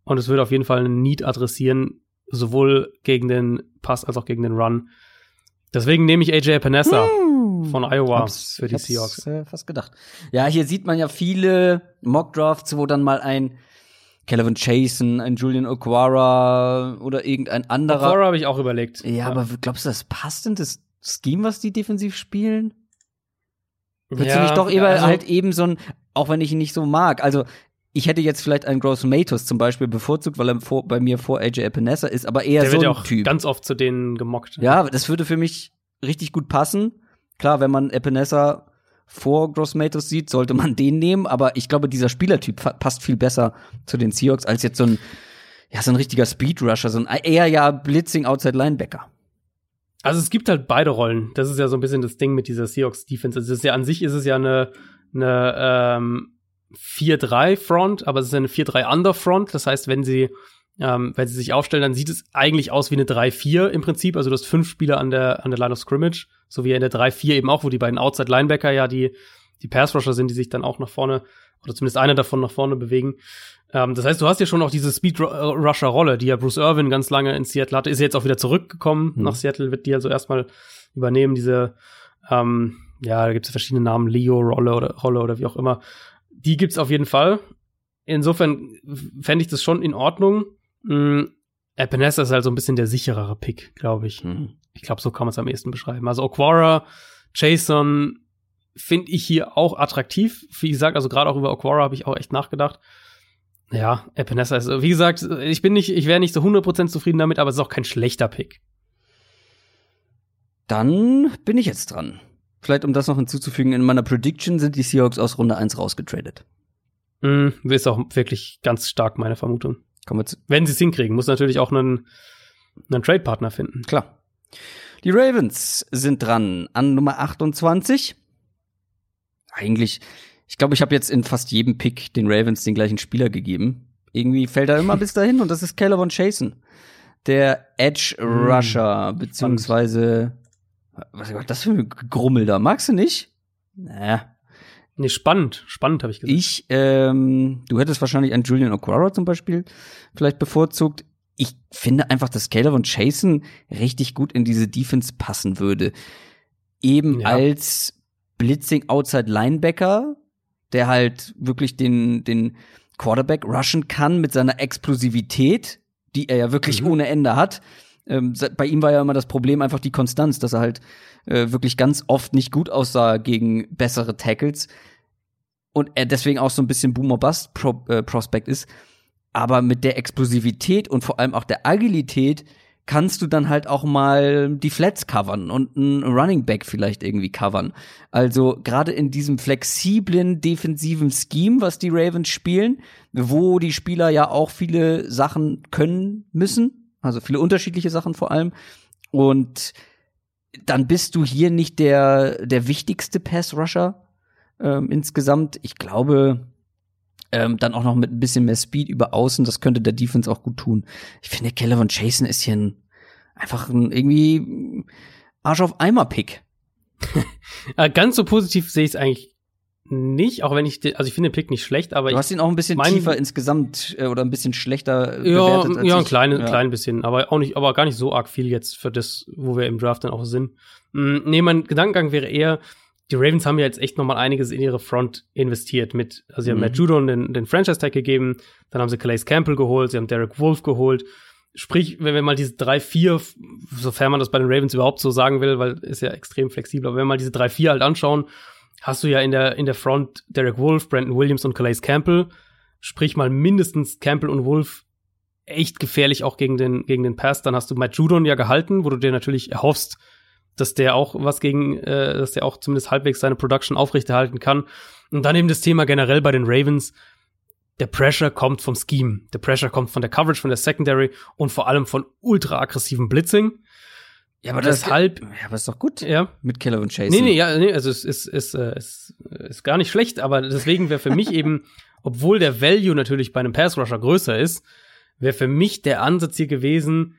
und es würde auf jeden Fall einen Need adressieren, sowohl gegen den Pass als auch gegen den Run. Deswegen nehme ich AJ Panessa von Iowa Hab's- für die Seahawks. Äh, fast gedacht. Ja, hier sieht man ja viele Mock-Drafts, wo dann mal ein Calvin Chasen, ein Julian Okwara oder irgendein anderer. Okora habe ich auch überlegt. Ja, aber glaubst du, das passt in das Scheme, was die defensiv spielen? Du Ja, nicht doch eher also- halt eben so ein, auch wenn ich ihn nicht so mag, also ich hätte jetzt vielleicht einen Gross Matos zum Beispiel bevorzugt, weil er vor, bei mir vor AJ Epinesa ist, aber eher der so wird ein ja auch Typ. ganz oft zu denen gemockt. Ja, das würde für mich richtig gut passen. Klar, wenn man Epinesa vor Gross Matos sieht, sollte man den nehmen, aber ich glaube, dieser Spielertyp passt viel besser zu den Seahawks als jetzt so ein, ja, so ein richtiger Speedrusher, so ein eher ja Blitzing Outside Linebacker. Also es gibt halt beide Rollen. Das ist ja so ein bisschen das Ding mit dieser Seahawks Defense. Also es ist ja an sich ist es ja eine, eine ähm, 4-3 Front, aber es ist eine 4-3 Underfront. Das heißt, wenn sie ähm, wenn sie sich aufstellen, dann sieht es eigentlich aus wie eine 3-4 im Prinzip. Also du hast fünf Spieler an der an der Line of Scrimmage, so wie in der 3-4 eben auch, wo die beiden Outside Linebacker ja die die Pass Rusher sind, die sich dann auch nach vorne oder zumindest einer davon nach vorne bewegen. Ähm, das heißt, du hast ja schon auch diese Speed Rusher Rolle, die ja Bruce Irvin ganz lange in Seattle hatte, ist jetzt auch wieder zurückgekommen Hm. nach Seattle, wird die also erstmal übernehmen, diese, ähm, ja, da gibt es verschiedene Namen, Leo Rolle oder Rolle oder wie auch immer. Die gibt's auf jeden Fall. Insofern fände ich das schon in Ordnung. Mhm. Epinesa ist halt so ein bisschen der sicherere Pick, glaube ich. Ich glaube, so kann man es am ehesten beschreiben. Also Okwara, Jason finde ich hier auch attraktiv. Wie gesagt, also gerade auch über Okwara habe ich auch echt nachgedacht. Ja, Epinesa ist, wie gesagt, ich bin nicht, ich wäre nicht so 100% zufrieden damit, aber es ist auch kein schlechter Pick. Dann bin ich jetzt dran. Vielleicht, um das noch hinzuzufügen, in meiner Prediction sind die Seahawks aus Runde 1 rausgetradet. Mhm, ist auch wirklich ganz stark meine Vermutung. Kommen wir zu, Wenn sie es hinkriegen, muss natürlich auch einen, einen Trade-Partner finden. Klar. Die Ravens sind dran an Nummer 28. Eigentlich, ich glaube, ich habe jetzt in fast jedem Pick den Ravens den gleichen Spieler gegeben. Irgendwie fällt er immer bis dahin und das ist Caleb von Chasen. Der Edge Rusher, beziehungsweise, was ist das für ein Grummel da? Magst du nicht? Naja. Nee, spannend, spannend habe ich gesagt. Ich, ähm, du hättest wahrscheinlich einen Julian Okwara zum Beispiel vielleicht bevorzugt. Ich finde einfach, dass Caleb und Jason richtig gut in diese Defense passen würde. Eben Ja. als Blitzing Outside Linebacker, der halt wirklich den, den Quarterback rushen kann mit seiner Explosivität, die er ja wirklich Mhm. ohne Ende hat. Ähm, bei ihm war ja immer das Problem einfach die Konstanz, dass er halt äh, wirklich ganz oft nicht gut aussah gegen bessere Tackles und er deswegen auch so ein bisschen Boomer Bust Pro äh, Prospect ist. Aber mit der Explosivität und vor allem auch der Agilität kannst du dann halt auch mal die Flats covern und einen Running Back vielleicht irgendwie covern. Also gerade in diesem flexiblen defensiven Scheme, was die Ravens spielen, wo die Spieler ja auch viele Sachen können müssen, also viele unterschiedliche Sachen vor allem. Und dann bist du hier nicht der, der wichtigste Pass-Rusher ähm, insgesamt. Ich glaube, ähm, dann auch noch mit ein bisschen mehr Speed über außen, das könnte der Defense auch gut tun. Ich finde, Keller von Jason ist hier ein, einfach ein irgendwie Arsch auf Eimer-Pick. Äh, ganz so positiv sehe ich es eigentlich nicht, auch wenn ich, den- also ich finde den Pick nicht schlecht, aber Du ich, hast ihn auch ein bisschen mein- tiefer insgesamt äh, oder ein bisschen schlechter äh, ja, bewertet als ja, ein kleines, Ja. klein bisschen, aber auch nicht, aber gar nicht so arg viel jetzt für das, wo wir im Draft dann auch sind. Mm, nee, mein Gedankengang wäre eher, die Ravens haben ja jetzt echt noch mal einiges in ihre Front investiert mit, also sie haben Mhm. Matt Judon den, den Franchise-Tag gegeben, dann haben sie Calais Campbell geholt, sie haben Derek Wolf geholt. Sprich, wenn wir mal diese drei, vier, sofern man das bei den Ravens überhaupt so sagen will, weil ist ja extrem flexibel, aber wenn wir mal diese drei, vier halt anschauen, hast du ja in der, in der Front Derek Wolf, Brandon Williams und Calais Campbell. Sprich mal mindestens Campbell und Wolf echt gefährlich auch gegen den, gegen den Pass. Dann hast du Matt Judon ja gehalten, wo du dir natürlich erhoffst, dass der auch was gegen, äh, dass der auch zumindest halbwegs seine Production aufrechterhalten kann. Und dann eben das Thema generell bei den Ravens. Der Pressure kommt vom Scheme. Der Pressure kommt von der Coverage, von der Secondary und vor allem von ultra aggressivem Blitzing. Ja, aber Deshalb- ja, aber ist doch gut Ja. mit Keller und Chase. Nee, nee, ja, nee, also es ist, ist, äh, ist, ist gar nicht schlecht, aber deswegen wäre für mich eben, obwohl der Value natürlich bei einem Pass Rusher größer ist, wäre für mich der Ansatz hier gewesen,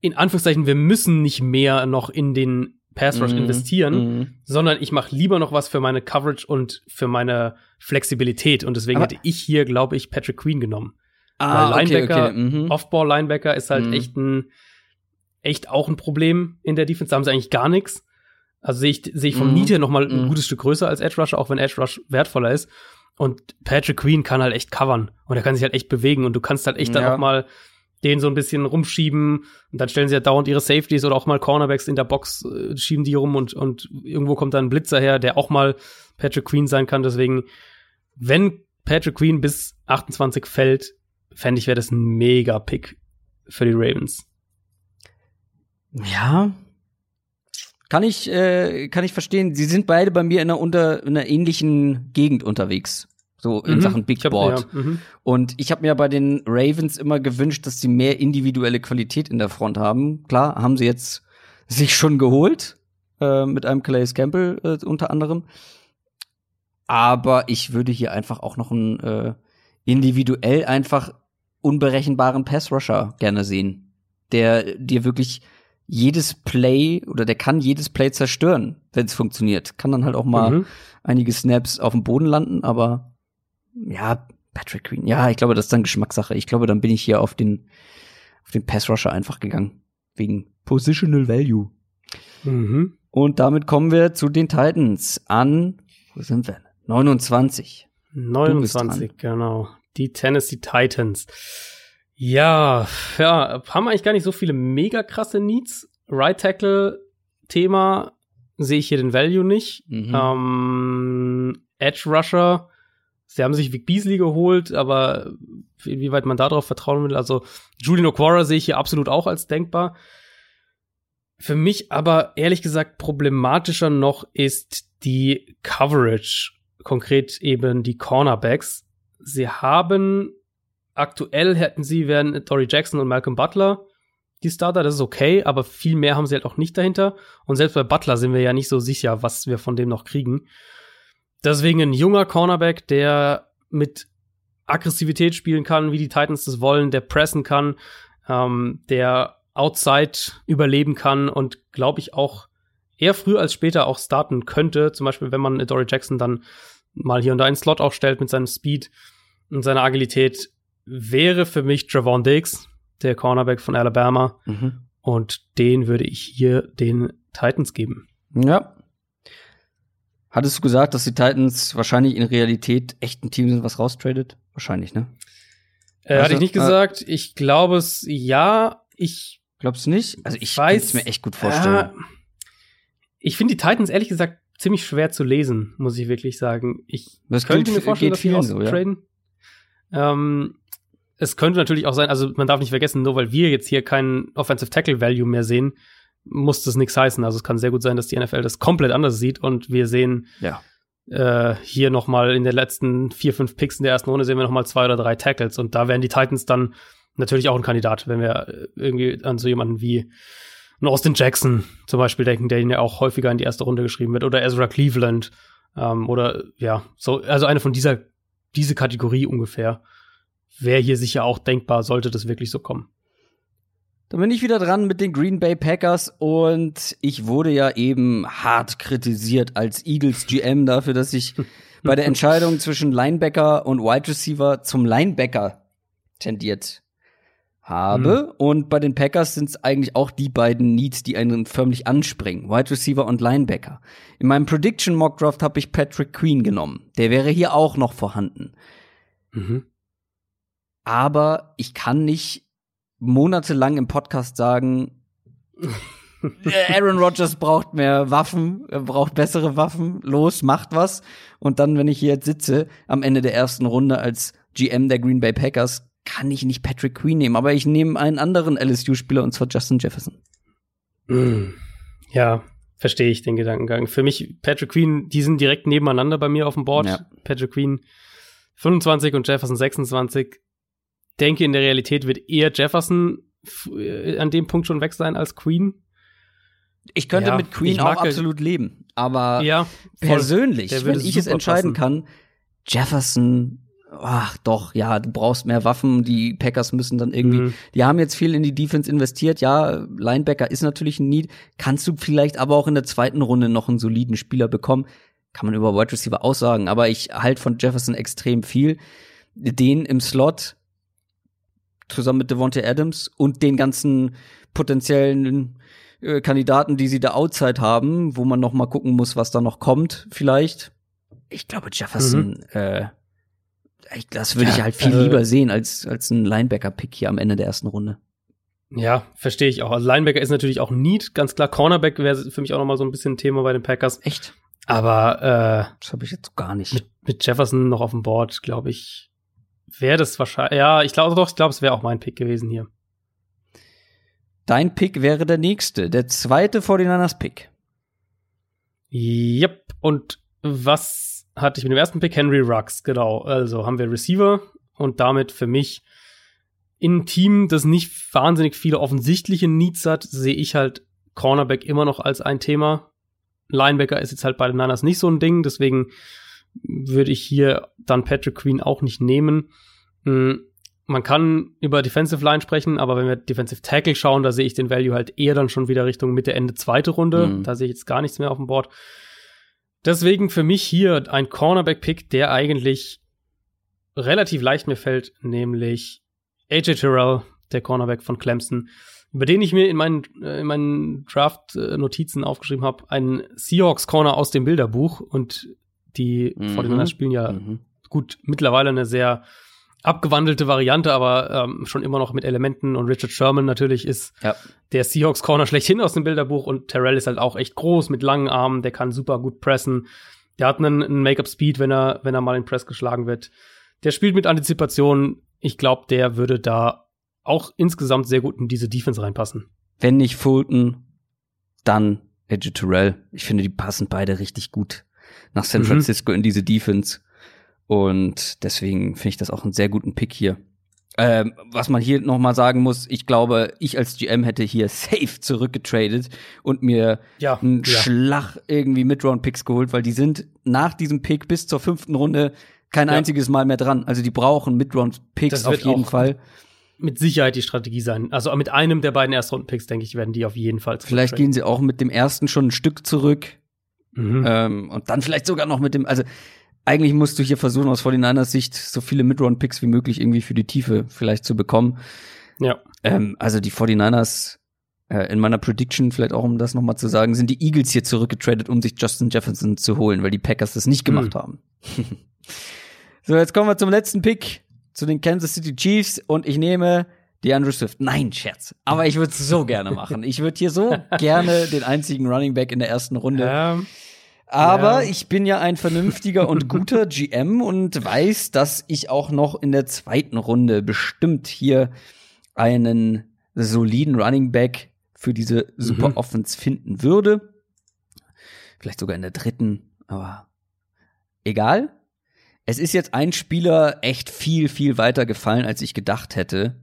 in Anführungszeichen, wir müssen nicht mehr noch in den Pass Rush Mhm, investieren, mhm. sondern ich mache lieber noch was für meine Coverage und für meine Flexibilität. Und deswegen Aber- hätte ich hier, glaube ich, Patrick Queen genommen. Ah, Weil okay, Linebacker, okay. Mhm. Off-Ball-Linebacker ist halt Mhm. echt ein, echt auch ein Problem in der Defense. Da haben sie eigentlich gar nichts. Also sehe ich, sehe ich vom Mhm. Need her noch mal ein Mhm. gutes Stück größer als Edge Rusher, auch wenn Edge Rush wertvoller ist. Und Patrick Queen kann halt echt covern. Und er kann sich halt echt bewegen. Und du kannst halt echt dann Ja. auch mal den so ein bisschen rumschieben. Und dann stellen sie ja dauernd ihre Safeties oder auch mal Cornerbacks in der Box, äh, schieben die rum und, und irgendwo kommt dann ein Blitzer her, der auch mal Patrick Queen sein kann. Deswegen, wenn Patrick Queen bis 28 fällt, fände ich, wäre das ein mega Pick für die Ravens. Ja. Kann ich, äh, kann ich verstehen. Sie sind beide bei mir in einer, unter, in einer ähnlichen Gegend unterwegs. So in Mhm. Sachen Big Ich hab- Board. ja, mhm. Und ich habe mir bei den Ravens immer gewünscht, dass sie mehr individuelle Qualität in der Front haben. Klar, haben sie jetzt sich schon geholt, äh, mit einem Calais Campbell äh, unter anderem. Aber ich würde hier einfach auch noch einen äh, individuell einfach unberechenbaren Pass-Rusher gerne sehen. Der dir wirklich jedes Play oder der kann jedes Play zerstören, wenn es funktioniert. Kann dann halt auch mal Mhm. einige Snaps auf dem Boden landen, aber ja, Patrick Queen. Ja, ich glaube, das ist dann Geschmackssache. Ich glaube, dann bin ich hier auf den, auf den Pass Rusher einfach gegangen. Wegen Positional Value. Mhm. Und damit kommen wir zu den Titans an, wo sind wir? 29. 29, genau. Die Tennessee Titans. Ja, ja, haben eigentlich gar nicht so viele mega krasse Needs. Right Tackle Thema sehe ich hier den Value nicht. Mhm. Ähm, Edge Rusher, sie haben sich Vic Beasley geholt, aber inwieweit man darauf vertrauen will, also Julian O'Quara sehe ich hier absolut auch als denkbar. Für mich aber ehrlich gesagt problematischer noch ist die Coverage, konkret eben die Cornerbacks. Sie haben aktuell hätten sie wären Dory Jackson und Malcolm Butler die Starter, das ist okay, aber viel mehr haben sie halt auch nicht dahinter. Und selbst bei Butler sind wir ja nicht so sicher, was wir von dem noch kriegen. Deswegen ein junger Cornerback, der mit Aggressivität spielen kann, wie die Titans das wollen, der pressen kann, ähm, der outside überleben kann und glaube ich auch eher früher als später auch starten könnte. Zum Beispiel, wenn man Dory Jackson dann mal hier und da einen Slot aufstellt mit seinem Speed und seiner Agilität, wäre für mich Javon Diggs, der Cornerback von Alabama. Mhm. Und den würde ich hier den Titans geben. Ja. Hattest du gesagt, dass die Titans wahrscheinlich in Realität echt ein Team sind, was raustradet? Wahrscheinlich, ne? Äh, Also, hatte ich nicht äh, gesagt. Ich glaube es, ja. Ich Glaubst du nicht? Also ich Weiß- kann es mir echt gut vorstellen. Äh, ich finde die Titans ehrlich gesagt ziemlich schwer zu lesen, muss ich wirklich sagen. Ich Das könnte gilt- mir vorstellen, geht dass vielen so, ja. Ähm, es könnte natürlich auch sein, also man darf nicht vergessen, nur weil wir jetzt hier keinen Offensive Tackle Value mehr sehen, muss das nichts heißen. Also es kann sehr gut sein, dass die NFL das komplett anders sieht und wir sehen Ja. äh, hier noch mal in den letzten vier, fünf Picks in der ersten Runde sehen wir noch mal zwei oder drei Tackles und da wären die Titans dann natürlich auch ein Kandidat, wenn wir äh, irgendwie an so jemanden wie einen Austin Jackson zum Beispiel denken, der ihn ja auch häufiger in die erste Runde geschrieben wird oder Ezra Cleveland ähm, oder ja, so also eine von dieser diese Kategorie ungefähr wäre hier sicher auch denkbar, sollte das wirklich so kommen. Dann bin ich wieder dran mit den Green Bay Packers und ich wurde ja eben hart kritisiert als Eagles GM dafür, dass ich bei der Entscheidung zwischen Linebacker und Wide Receiver zum Linebacker tendiert habe. Mhm. Und bei den Packers sind es eigentlich auch die beiden Needs, die einen förmlich anspringen. Wide Receiver und Linebacker. In meinem Prediction Mock Draft habe ich Patrick Queen genommen. Der wäre hier auch noch vorhanden. Mhm. Aber ich kann nicht monatelang im Podcast sagen, Aaron Rodgers braucht mehr Waffen, er braucht bessere Waffen, los, macht was. Und dann, wenn ich hier jetzt sitze, am Ende der ersten Runde als GM der Green Bay Packers, kann ich nicht Patrick Queen nehmen, aber ich nehme einen anderen LSU-Spieler und zwar Justin Jefferson. Mm, ja, verstehe ich den Gedankengang. Für mich, Patrick Queen, die sind direkt nebeneinander bei mir auf dem Board. Ja. Patrick Queen 25 und Jefferson 26. Denke, in der Realität wird eher Jefferson äh, an dem Punkt schon weg sein als Queen. Ich könnte ja, mit Queen auch absolut leben, aber ja, persönlich, wenn ich es entscheiden passen. kann, Jefferson ach doch, ja, du brauchst mehr Waffen, die Packers müssen dann irgendwie, mhm. die haben jetzt viel in die Defense investiert, ja, Linebacker ist natürlich ein Need, kannst du vielleicht aber auch in der zweiten Runde noch einen soliden Spieler bekommen, kann man über Wide Receiver aussagen, aber ich halt von Jefferson extrem viel, den im Slot zusammen mit Devontae Adams und den ganzen potenziellen äh, Kandidaten, die sie da outside haben, wo man noch mal gucken muss, was da noch kommt, vielleicht. Ich glaube, Jefferson mhm. äh, ich, das würde ja, ich halt viel äh, lieber sehen als, als ein Linebacker-Pick hier am Ende der ersten Runde. Ja, verstehe ich auch. Also Linebacker ist natürlich auch Need, ganz klar. Cornerback wäre für mich auch noch mal so ein bisschen ein Thema bei den Packers. Echt? Aber äh, das habe ich jetzt gar nicht. Mit, mit Jefferson noch auf dem Board, glaube ich, wäre das wahrscheinlich. Ja, ich glaube doch, ich glaube, es wäre auch mein Pick gewesen hier. Dein Pick wäre der nächste, der zweite 49ers Pick. Yep. Und was hatte ich mit dem ersten Pick Henry Rux, genau. Also haben wir Receiver und damit für mich in Team, das nicht wahnsinnig viele offensichtliche Needs hat, sehe ich halt Cornerback immer noch als ein Thema. Linebacker ist jetzt halt bei den Niners nicht so ein Ding, deswegen würde ich hier dann Patrick Queen auch nicht nehmen. Hm, man kann über Defensive Line sprechen, aber wenn wir Defensive Tackle schauen, da sehe ich den Value halt eher dann schon wieder Richtung Mitte, Ende zweite Runde. Mhm. Da sehe ich jetzt gar nichts mehr auf dem Board. Deswegen für mich hier ein Cornerback-Pick, der eigentlich relativ leicht mir fällt, nämlich AJ Terrell, der Cornerback von Clemson, über den ich mir in meinen, äh, in meinen Draft-Notizen aufgeschrieben habe, einen Seahawks-Corner aus dem Bilderbuch und die mhm. 49 spielen ja mhm. gut mittlerweile eine sehr abgewandelte Variante, aber ähm, schon immer noch mit Elementen. Und Richard Sherman natürlich ist ja. der Seahawks Corner schlechthin aus dem Bilderbuch und Terrell ist halt auch echt groß mit langen Armen, der kann super gut pressen. Der hat einen, einen Make-up-Speed, wenn er, wenn er mal in Press geschlagen wird. Der spielt mit Antizipation. Ich glaube, der würde da auch insgesamt sehr gut in diese Defense reinpassen. Wenn nicht Fulton, dann Edge Terrell. Ich finde, die passen beide richtig gut nach San mhm. Francisco mhm. in diese Defense. Und deswegen finde ich das auch einen sehr guten Pick hier. Ähm, was man hier noch mal sagen muss, ich glaube, ich als GM hätte hier safe zurückgetradet und mir ja, einen ja. Schlag irgendwie Midround-Picks geholt, weil die sind nach diesem Pick bis zur fünften Runde kein ja. einziges Mal mehr dran. Also die brauchen Midround-Picks auf jeden Fall. Mit Sicherheit die Strategie sein. Also mit einem der beiden Erstrunden-Picks, denke ich, werden die auf jeden Fall Vielleicht gehen sie auch mit dem ersten schon ein Stück zurück. Mhm. Ähm, und dann vielleicht sogar noch mit dem, also eigentlich musst du hier versuchen, aus 49ers Sicht so viele Midround-Picks wie möglich irgendwie für die Tiefe vielleicht zu bekommen. Ja. Ähm, also die 49ers äh, in meiner Prediction, vielleicht auch um das nochmal zu sagen, sind die Eagles hier zurückgetradet, um sich Justin Jefferson zu holen, weil die Packers das nicht gemacht hm. haben. so, jetzt kommen wir zum letzten Pick, zu den Kansas City Chiefs und ich nehme die Andrew Swift. Nein, Scherz. Aber ich würde es so gerne machen. Ich würde hier so gerne den einzigen Running Back in der ersten Runde. Ja. Aber ja. ich bin ja ein vernünftiger und guter GM und weiß, dass ich auch noch in der zweiten Runde bestimmt hier einen soliden Running Back für diese Super mhm. Offense finden würde. Vielleicht sogar in der dritten, aber egal. Es ist jetzt ein Spieler echt viel, viel weiter gefallen, als ich gedacht hätte.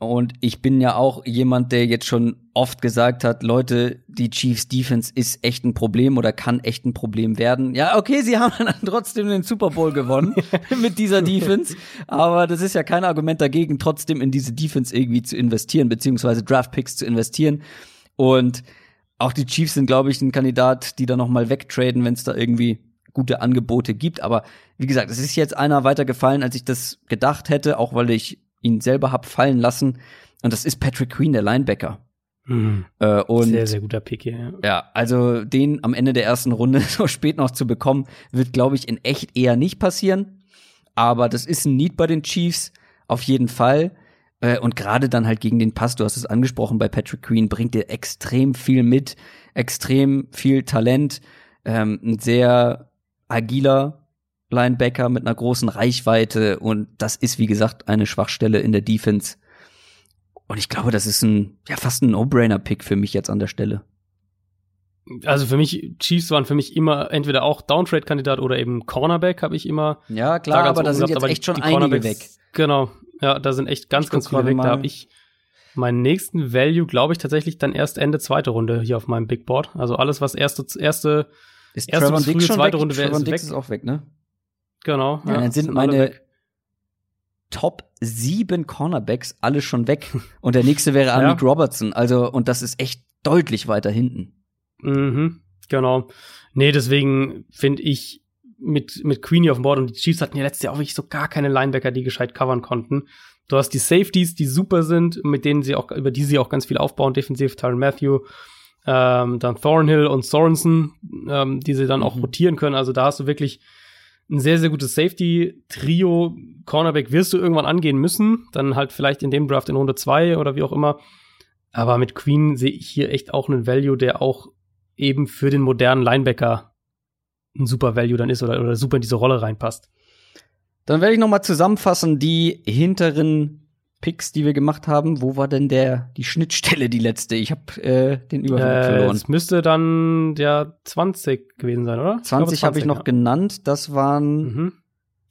Und ich bin ja auch jemand, der jetzt schon oft gesagt hat, Leute, die Chiefs Defense ist echt ein Problem oder kann echt ein Problem werden. Ja, okay, sie haben dann trotzdem den Super Bowl gewonnen mit dieser Defense. Aber das ist ja kein Argument dagegen, trotzdem in diese Defense irgendwie zu investieren, beziehungsweise Draft Picks zu investieren. Und auch die Chiefs sind, glaube ich, ein Kandidat, die da nochmal wegtraden, wenn es da irgendwie gute Angebote gibt. Aber wie gesagt, es ist jetzt einer weiter gefallen, als ich das gedacht hätte, auch weil ich ihn selber hab fallen lassen. Und das ist Patrick Queen, der Linebacker. Mhm. Äh, und Sehr, sehr guter Pick ja. ja, also den am Ende der ersten Runde so spät noch zu bekommen, wird, glaube ich, in echt eher nicht passieren. Aber das ist ein Need bei den Chiefs, auf jeden Fall. Äh, Und gerade dann halt gegen den Pass, du hast es angesprochen, bei Patrick Queen bringt er extrem viel mit, extrem viel Talent, ähm, ein sehr agiler Linebacker mit einer großen Reichweite und das ist, wie gesagt, eine Schwachstelle in der Defense. Und ich glaube, das ist ein, ja, fast ein No-Brainer-Pick für mich jetzt an der Stelle. Also für mich, Chiefs waren für mich immer entweder auch Downtrade-Kandidat oder eben Cornerback, habe ich immer. Ja, klar, aber da sind jetzt aber echt schon einige weg. Genau, ja, da sind echt ganz, Ich ganz viele weg. Da habe ich meinen nächsten Value, glaube ich, tatsächlich dann erst Ende zweite Runde hier auf meinem Big Board. Also alles, was erste, erste, Ist Erste Trevor Dix schon zweite weg? Runde, Trevor ist Dix weg? ist auch weg, ne? Genau. Ja, dann sind alle meine. Top sieben Cornerbacks alle schon weg. Und der nächste wäre Ja. Amik Robertson. Also, und das ist echt deutlich weiter hinten. Mhm, genau. Nee, deswegen finde ich mit, mit Queenie auf dem Board und die Chiefs hatten ja letztes Jahr auch wirklich so gar keine Linebacker, die gescheit covern konnten. Du hast die Safeties, die super sind, mit denen sie auch, über die sie auch ganz viel aufbauen, defensiv, Tyron Matthew, ähm, dann Thornhill und Sorensen, ähm, die sie dann auch Mhm. rotieren können. Also da hast du wirklich ein sehr, sehr gutes Safety-Trio. Cornerback wirst du irgendwann angehen müssen. Dann halt vielleicht in dem Draft in Runde zwei oder wie auch immer. Aber mit Queen sehe ich hier echt auch einen Value, der auch eben für den modernen Linebacker ein super Value dann ist oder, oder super in diese Rolle reinpasst. Dann werde ich noch mal zusammenfassen die hinteren Picks, die wir gemacht haben. Wo war denn der die Schnittstelle die letzte? Ich habe äh, den Überblick Äh, verloren. es müsste dann der 20 gewesen sein, oder? 20 habe ich noch ja. genannt. Das waren Mhm.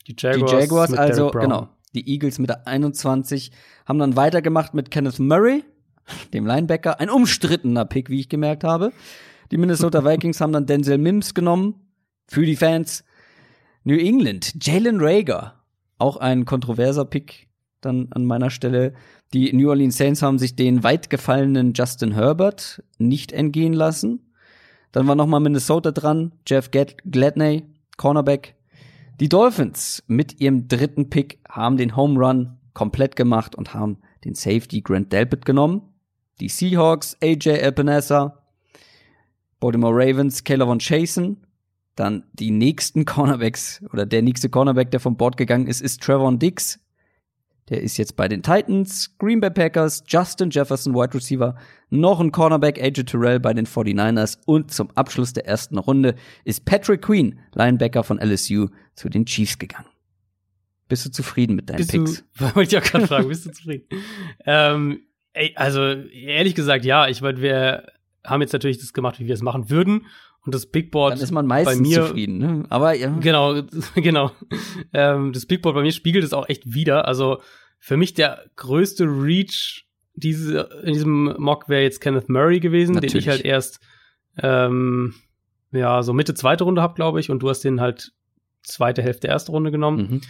Die die Jaguars, Jaguars, mit also genau. Die Eagles mit der 21 haben dann weitergemacht mit Kenneth Murray, dem Linebacker, ein umstrittener Pick, wie ich gemerkt habe. Die Minnesota Vikings haben dann Denzel Mims genommen für die Fans. New England, Jalen Rager, auch ein kontroverser Pick dann an meiner Stelle. Die New Orleans Saints haben sich den weit gefallenen Justin Herbert nicht entgehen lassen. Dann war noch mal Minnesota dran, Jeff Gladney, Cornerback. Die Dolphins mit ihrem dritten Pick haben den Home Run komplett gemacht und haben den Safety Grant Delpit genommen. Die Seahawks, AJ Epinesa, Baltimore Ravens, Caleb von Chasen. Dann die nächsten Cornerbacks oder der nächste Cornerback, der vom Board gegangen ist, ist Trevor Dix. Der ist jetzt bei den Titans, Green Bay Packers, Justin Jefferson, Wide Receiver, noch ein Cornerback, AJ Terrell bei den 49ers und zum Abschluss der ersten Runde ist Patrick Queen, Linebacker von LSU, zu den Chiefs gegangen. Bist du zufrieden mit deinen Bist Picks? du, wollte ich auch gerade fragen, bist du zufrieden? ähm, ey, also, ehrlich gesagt, ja, ich meine, wir haben jetzt natürlich das gemacht, wie wir es machen würden. Und das Big Board Dann ist man meistens bei mir, zufrieden, ne? Aber ja. Genau, genau. Ähm, das Big Board bei mir spiegelt es auch echt wieder. Also für mich der größte Reach diese, in diesem Mock wäre jetzt Kenneth Murray gewesen, den Natürlich. ich halt erst ähm, ja so Mitte zweite Runde hab, glaube ich, und du hast den halt zweite Hälfte erste Runde genommen. Mhm.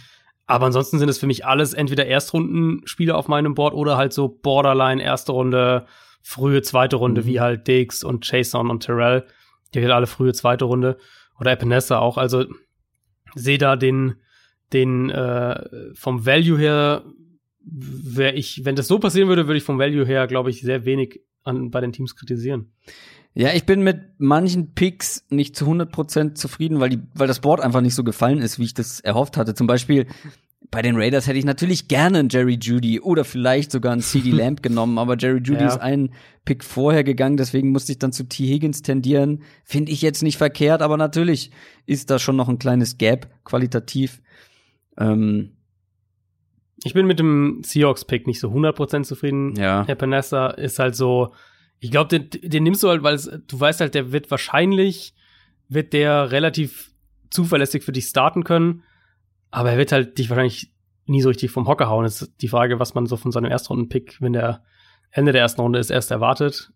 Aber ansonsten sind es für mich alles entweder Erstrundenspiele auf meinem Board oder halt so Borderline erste Runde, frühe zweite Runde, Mhm. wie halt Diggs und Chason und Terrell. Die halt alle frühe zweite Runde. Oder Epinesa auch. Also sehe da den, den äh, vom Value her, wäre ich, wenn das so passieren würde, würde ich vom Value her, glaube ich, sehr wenig an, bei den Teams kritisieren. Ja, ich bin mit manchen Picks nicht zu 100% zufrieden, weil, die, weil das Board einfach nicht so gefallen ist, wie ich das erhofft hatte. Zum Beispiel bei den Raiders hätte ich natürlich gerne einen Jerry Judy oder vielleicht sogar einen CD Lamb genommen, aber Jerry Judy Ja. ist einen Pick vorher gegangen, deswegen musste ich dann zu T. Higgins tendieren. Finde ich jetzt nicht verkehrt, aber natürlich ist da schon noch ein kleines Gap qualitativ. Ähm, Ich bin mit dem Seahawks-Pick nicht so 100% zufrieden. ja. Epinesa ist halt so, ich glaube, den, den nimmst du halt, weil es, du weißt halt, der wird wahrscheinlich, wird der relativ zuverlässig für dich starten können, aber er wird halt dich wahrscheinlich nie so richtig vom Hocker hauen. Es ist die Frage, was man so von seinem Erstrunden-Pick, wenn der Ende der ersten Runde ist, erst erwartet.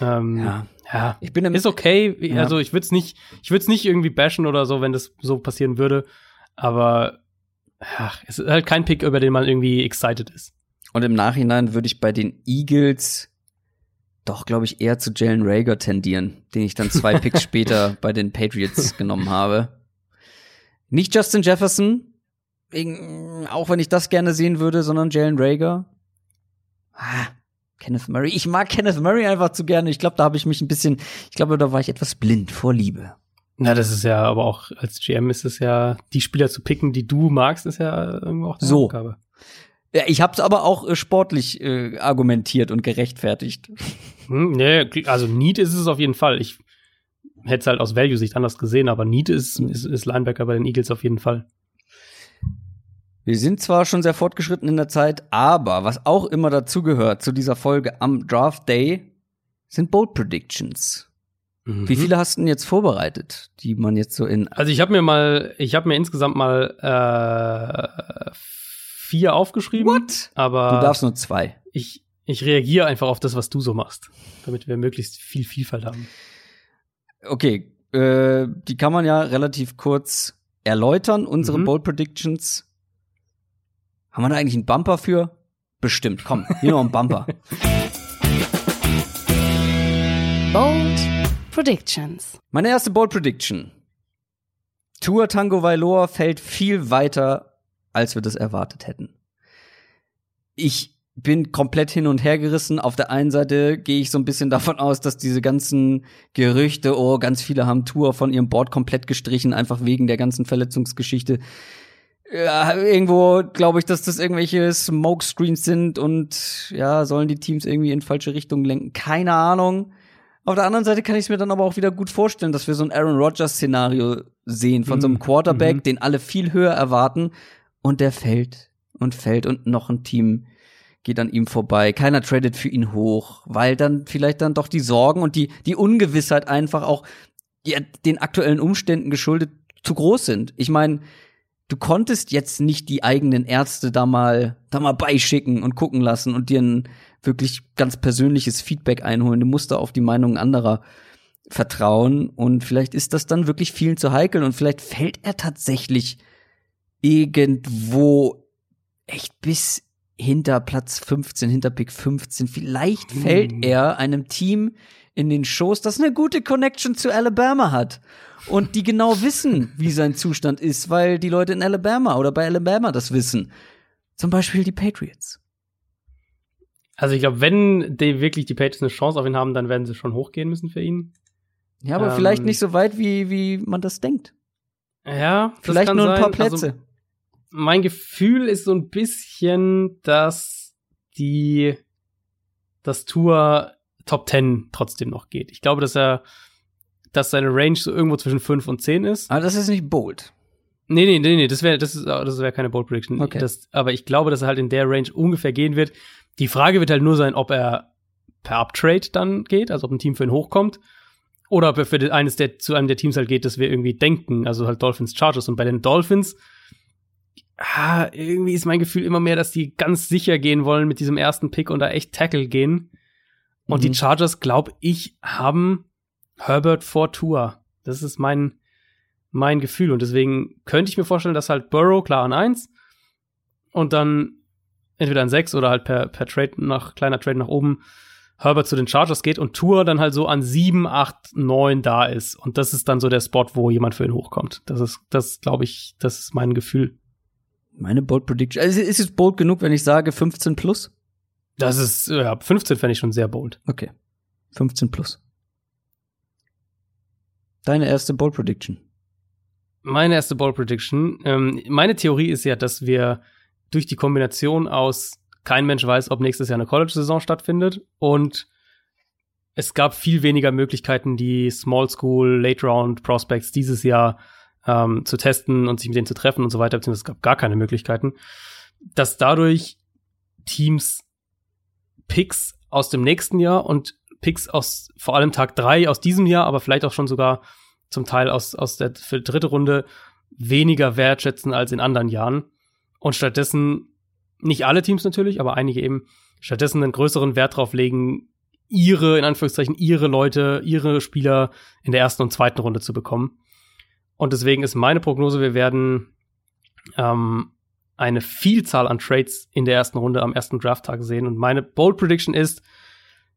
Ähm, Ja. ja. Ich bin Ist okay, Ja. also ich würde es nicht, ich würde es nicht irgendwie bashen oder so, wenn das so passieren würde, aber ach, es ist halt kein Pick, über den man irgendwie excited ist. Und im Nachhinein würde ich bei den Eagles doch, glaube ich, eher zu Jalen Rager tendieren, den ich dann zwei Picks später bei den Patriots genommen habe. Nicht Justin Jefferson, auch wenn ich das gerne sehen würde, sondern Jalen Rager. Ah, Kenneth Murray. Ich mag Kenneth Murray einfach zu gerne. Ich glaube, da habe ich mich ein bisschen, ich glaube, da war ich etwas blind vor Liebe. Na, das ist ja, aber auch als GM ist es ja, die Spieler zu picken, die du magst, ist ja irgendwo auch deine so. Aufgabe. Ja, ich habe es aber auch äh, sportlich äh, argumentiert und gerechtfertigt. Hm, nee, also Need ist es auf jeden Fall. Ich hätte es halt aus Value-Sicht anders gesehen, aber Need ist, ist, ist Linebacker bei den Eagles auf jeden Fall. Wir sind zwar schon sehr fortgeschritten in der Zeit, aber was auch immer dazugehört zu dieser Folge am Draft Day, sind Bold Predictions. Mhm. Wie viele hast du denn jetzt vorbereitet, die man jetzt so in Also ich habe mir mal, ich habe mir insgesamt mal äh, vier aufgeschrieben. What? Aber du darfst nur zwei. Ich ich reagiere einfach auf das, was du so machst, damit wir möglichst viel Vielfalt haben. Okay, äh, die kann man ja relativ kurz erläutern. Unsere mhm. Bold Predictions. Haben wir da eigentlich einen Bumper für? Bestimmt. Komm, hier noch ein Bumper. Bold Predictions. Meine erste Bold Prediction. Tour Tango Vailoa fällt viel weiter, als wir das erwartet hätten. Ich bin komplett hin und her gerissen. Auf der einen Seite gehe ich so ein bisschen davon aus, dass diese ganzen Gerüchte, oh, ganz viele haben Tour von ihrem Board komplett gestrichen, einfach wegen der ganzen Verletzungsgeschichte. Ja, irgendwo glaube ich, dass das irgendwelche Smokescreens sind und ja, sollen die Teams irgendwie in falsche Richtungen lenken. Keine Ahnung. Auf der anderen Seite kann ich es mir dann aber auch wieder gut vorstellen, dass wir so ein Aaron Rodgers-Szenario sehen von mhm. so einem mhm. Quarterback, mhm. den alle viel höher erwarten und der fällt und fällt und noch ein Team geht an ihm vorbei. Keiner tradet für ihn hoch, weil dann vielleicht dann doch die Sorgen und die, die Ungewissheit einfach auch ja, den aktuellen Umständen geschuldet zu groß sind. Ich meine, du konntest jetzt nicht die eigenen Ärzte da mal, da mal beischicken und gucken lassen und dir ein wirklich ganz persönliches Feedback einholen. Du musst da auf die Meinungen anderer vertrauen und vielleicht ist das dann wirklich vielen zu heikel und vielleicht fällt er tatsächlich irgendwo echt bis hinter Platz 15, hinter Pick 15. Vielleicht hm. fällt er einem Team in den Schoß, das eine gute Connection zu Alabama hat und die genau wissen, wie sein Zustand ist, weil die Leute in Alabama oder bei Alabama das wissen. Zum Beispiel die Patriots. Also ich glaube, wenn die wirklich die Patriots eine Chance auf ihn haben, dann werden sie schon hochgehen müssen für ihn. Ja, aber ähm, vielleicht nicht so weit, wie, wie man das denkt. Ja, vielleicht nur ein paar also Plätze. Also, mein Gefühl ist so ein bisschen, dass die das Tour Top 10 trotzdem noch geht. Ich glaube, dass er dass seine Range so irgendwo zwischen 5 und 10 ist. Aber das ist nicht bold. Nee, nee, nee, nee, das wäre das ist das wäre keine bold prediction. Okay. Das, aber ich glaube, dass er halt in der Range ungefähr gehen wird. Die Frage wird halt nur sein, ob er per Uptrade dann geht, also ob ein Team für ihn hochkommt oder ob er für eines der zu einem der Teams halt geht, das wir irgendwie denken, also halt Dolphins Chargers und bei den Dolphins ah, irgendwie ist mein Gefühl immer mehr, dass die ganz sicher gehen wollen mit diesem ersten Pick und da echt Tackle gehen. Und mhm. die Chargers, glaube ich, haben Herbert vor Tour. Das ist mein, mein Gefühl. Und deswegen könnte ich mir vorstellen, dass halt Burrow klar an eins und dann entweder an sechs oder halt per, per Trade nach, kleiner Trade nach oben Herbert zu den Chargers geht und Tour dann halt so an sieben, acht, neun da ist. Und das ist dann so der Spot, wo jemand für ihn hochkommt. Das ist, das glaube ich, das ist mein Gefühl. Meine Bold Prediction. Also ist es bold genug, wenn ich sage 15 plus? Das ist, ja, 15 fände ich schon sehr bold. Okay. 15 plus. Deine erste Bold Prediction. Meine erste Bold Prediction. Ähm, meine Theorie ist ja, dass wir durch die Kombination aus kein Mensch weiß, ob nächstes Jahr eine College-Saison stattfindet und es gab viel weniger Möglichkeiten, die Small School, Late Round Prospects dieses Jahr ähm, zu testen und sich mit denen zu treffen und so weiter, beziehungsweise es gab gar keine Möglichkeiten, dass dadurch Teams Picks aus dem nächsten Jahr und Picks aus vor allem Tag drei aus diesem Jahr, aber vielleicht auch schon sogar zum Teil aus, aus der für dritte Runde weniger wertschätzen als in anderen Jahren und stattdessen nicht alle Teams natürlich, aber einige eben stattdessen einen größeren Wert drauf legen, ihre, in Anführungszeichen, ihre Leute, ihre Spieler in der ersten und zweiten Runde zu bekommen. Und deswegen ist meine Prognose, wir werden ähm, eine Vielzahl an Trades in der ersten Runde am ersten Drafttag sehen. Und meine Bold Prediction ist,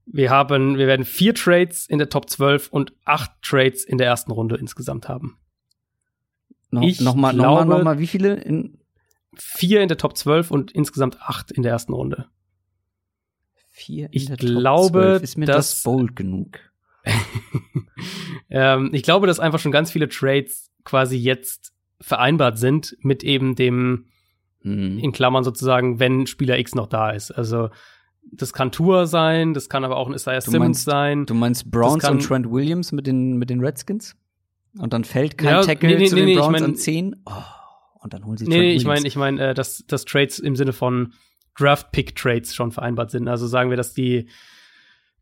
wir haben, wir werden vier Trades in der Top 12 und acht Trades in der ersten Runde insgesamt haben. No, ich nochmal, nochmal, nochmal, wie viele in vier in der Top 12 und insgesamt acht in der ersten Runde. Vier in Ich der glaube, Top 12. ist mir das, dass- bold genug. ähm, ich glaube, dass einfach schon ganz viele Trades quasi jetzt vereinbart sind mit eben dem, Hm. in Klammern sozusagen, wenn Spieler X noch da ist. Also das kann Tour sein, das kann aber auch ein Isaiah Du Simmons meinst- sein. Du meinst Browns und Trent Williams mit den, mit den Redskins? Und dann fällt kein Ja, Tackle nee, nee, zu nee, den nee, ich Browns mein- an 10? Oh, und dann holen sie Trent nee, ich meine, ich meine, äh, dass, dass Trades im Sinne von Draft-Pick-Trades schon vereinbart sind. Also sagen wir, dass die,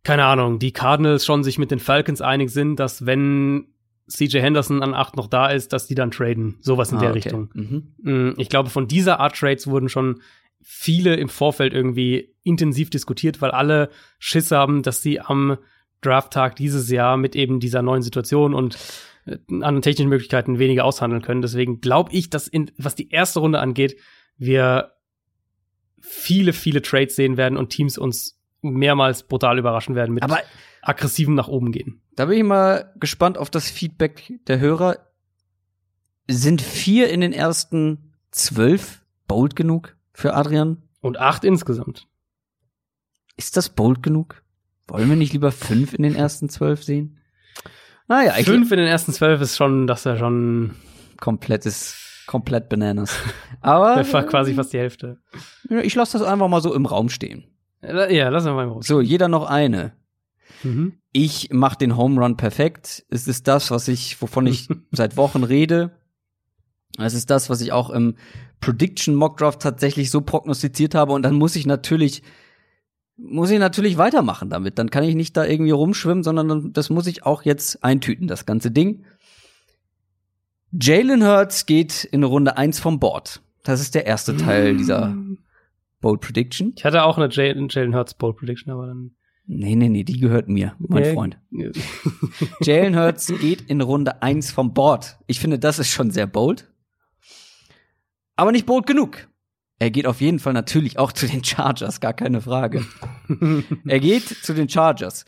keine Ahnung, die Cardinals schon sich mit den Falcons einig sind, dass wenn CJ Henderson an 8 noch da ist, dass die dann traden. Sowas in Ah, der okay. Richtung. Mhm. Mm, Ich glaube, von dieser Art Trades wurden schon viele im Vorfeld irgendwie intensiv diskutiert, weil alle Schiss haben, dass sie am Drafttag dieses Jahr mit eben dieser neuen Situation und äh, anderen technischen Möglichkeiten weniger aushandeln können. Deswegen glaube ich, dass in, was die erste Runde angeht, wir viele, viele Trades sehen werden und Teams uns mehrmals brutal überraschen werden mit Aber aggressivem nach oben gehen. da bin ich mal gespannt auf das Feedback der Hörer. Sind vier in den ersten zwölf bold genug für Adrian? Und acht insgesamt. Ist das bold genug? Wollen wir nicht lieber fünf in den ersten zwölf sehen? Naja, ich Fünf in den ersten zwölf ist schon, das ist ja schon komplettes, komplett Bananas. Aber das war quasi fast die Hälfte. ich lasse das einfach mal so im Raum stehen. Äh, Ja, lassen wir mal raus. So, jeder noch eine. Mhm. Ich mache den Home Run perfekt. Es ist das, was ich, wovon ich seit Wochen rede. Es ist das, was ich auch im Prediction Mock Draft tatsächlich so prognostiziert habe. Und dann muss ich natürlich, muss ich natürlich weitermachen damit. Dann kann ich nicht da irgendwie rumschwimmen, sondern das muss ich auch jetzt eintüten, das ganze Ding. Jalen Hurts geht in Runde 1 vom Board. Das ist der erste Teil dieser Bold Prediction. Ich hatte auch eine Jalen, Jalen Hurts Bold Prediction, aber dann. Nee, nee, nee, die gehört mir, mein Nee. Freund. Jalen Hurts geht in Runde 1 vom Board. Ich finde, das ist schon sehr bold. Aber nicht bold genug. Er geht auf jeden Fall natürlich auch zu den Chargers, gar keine Frage. er geht zu den Chargers.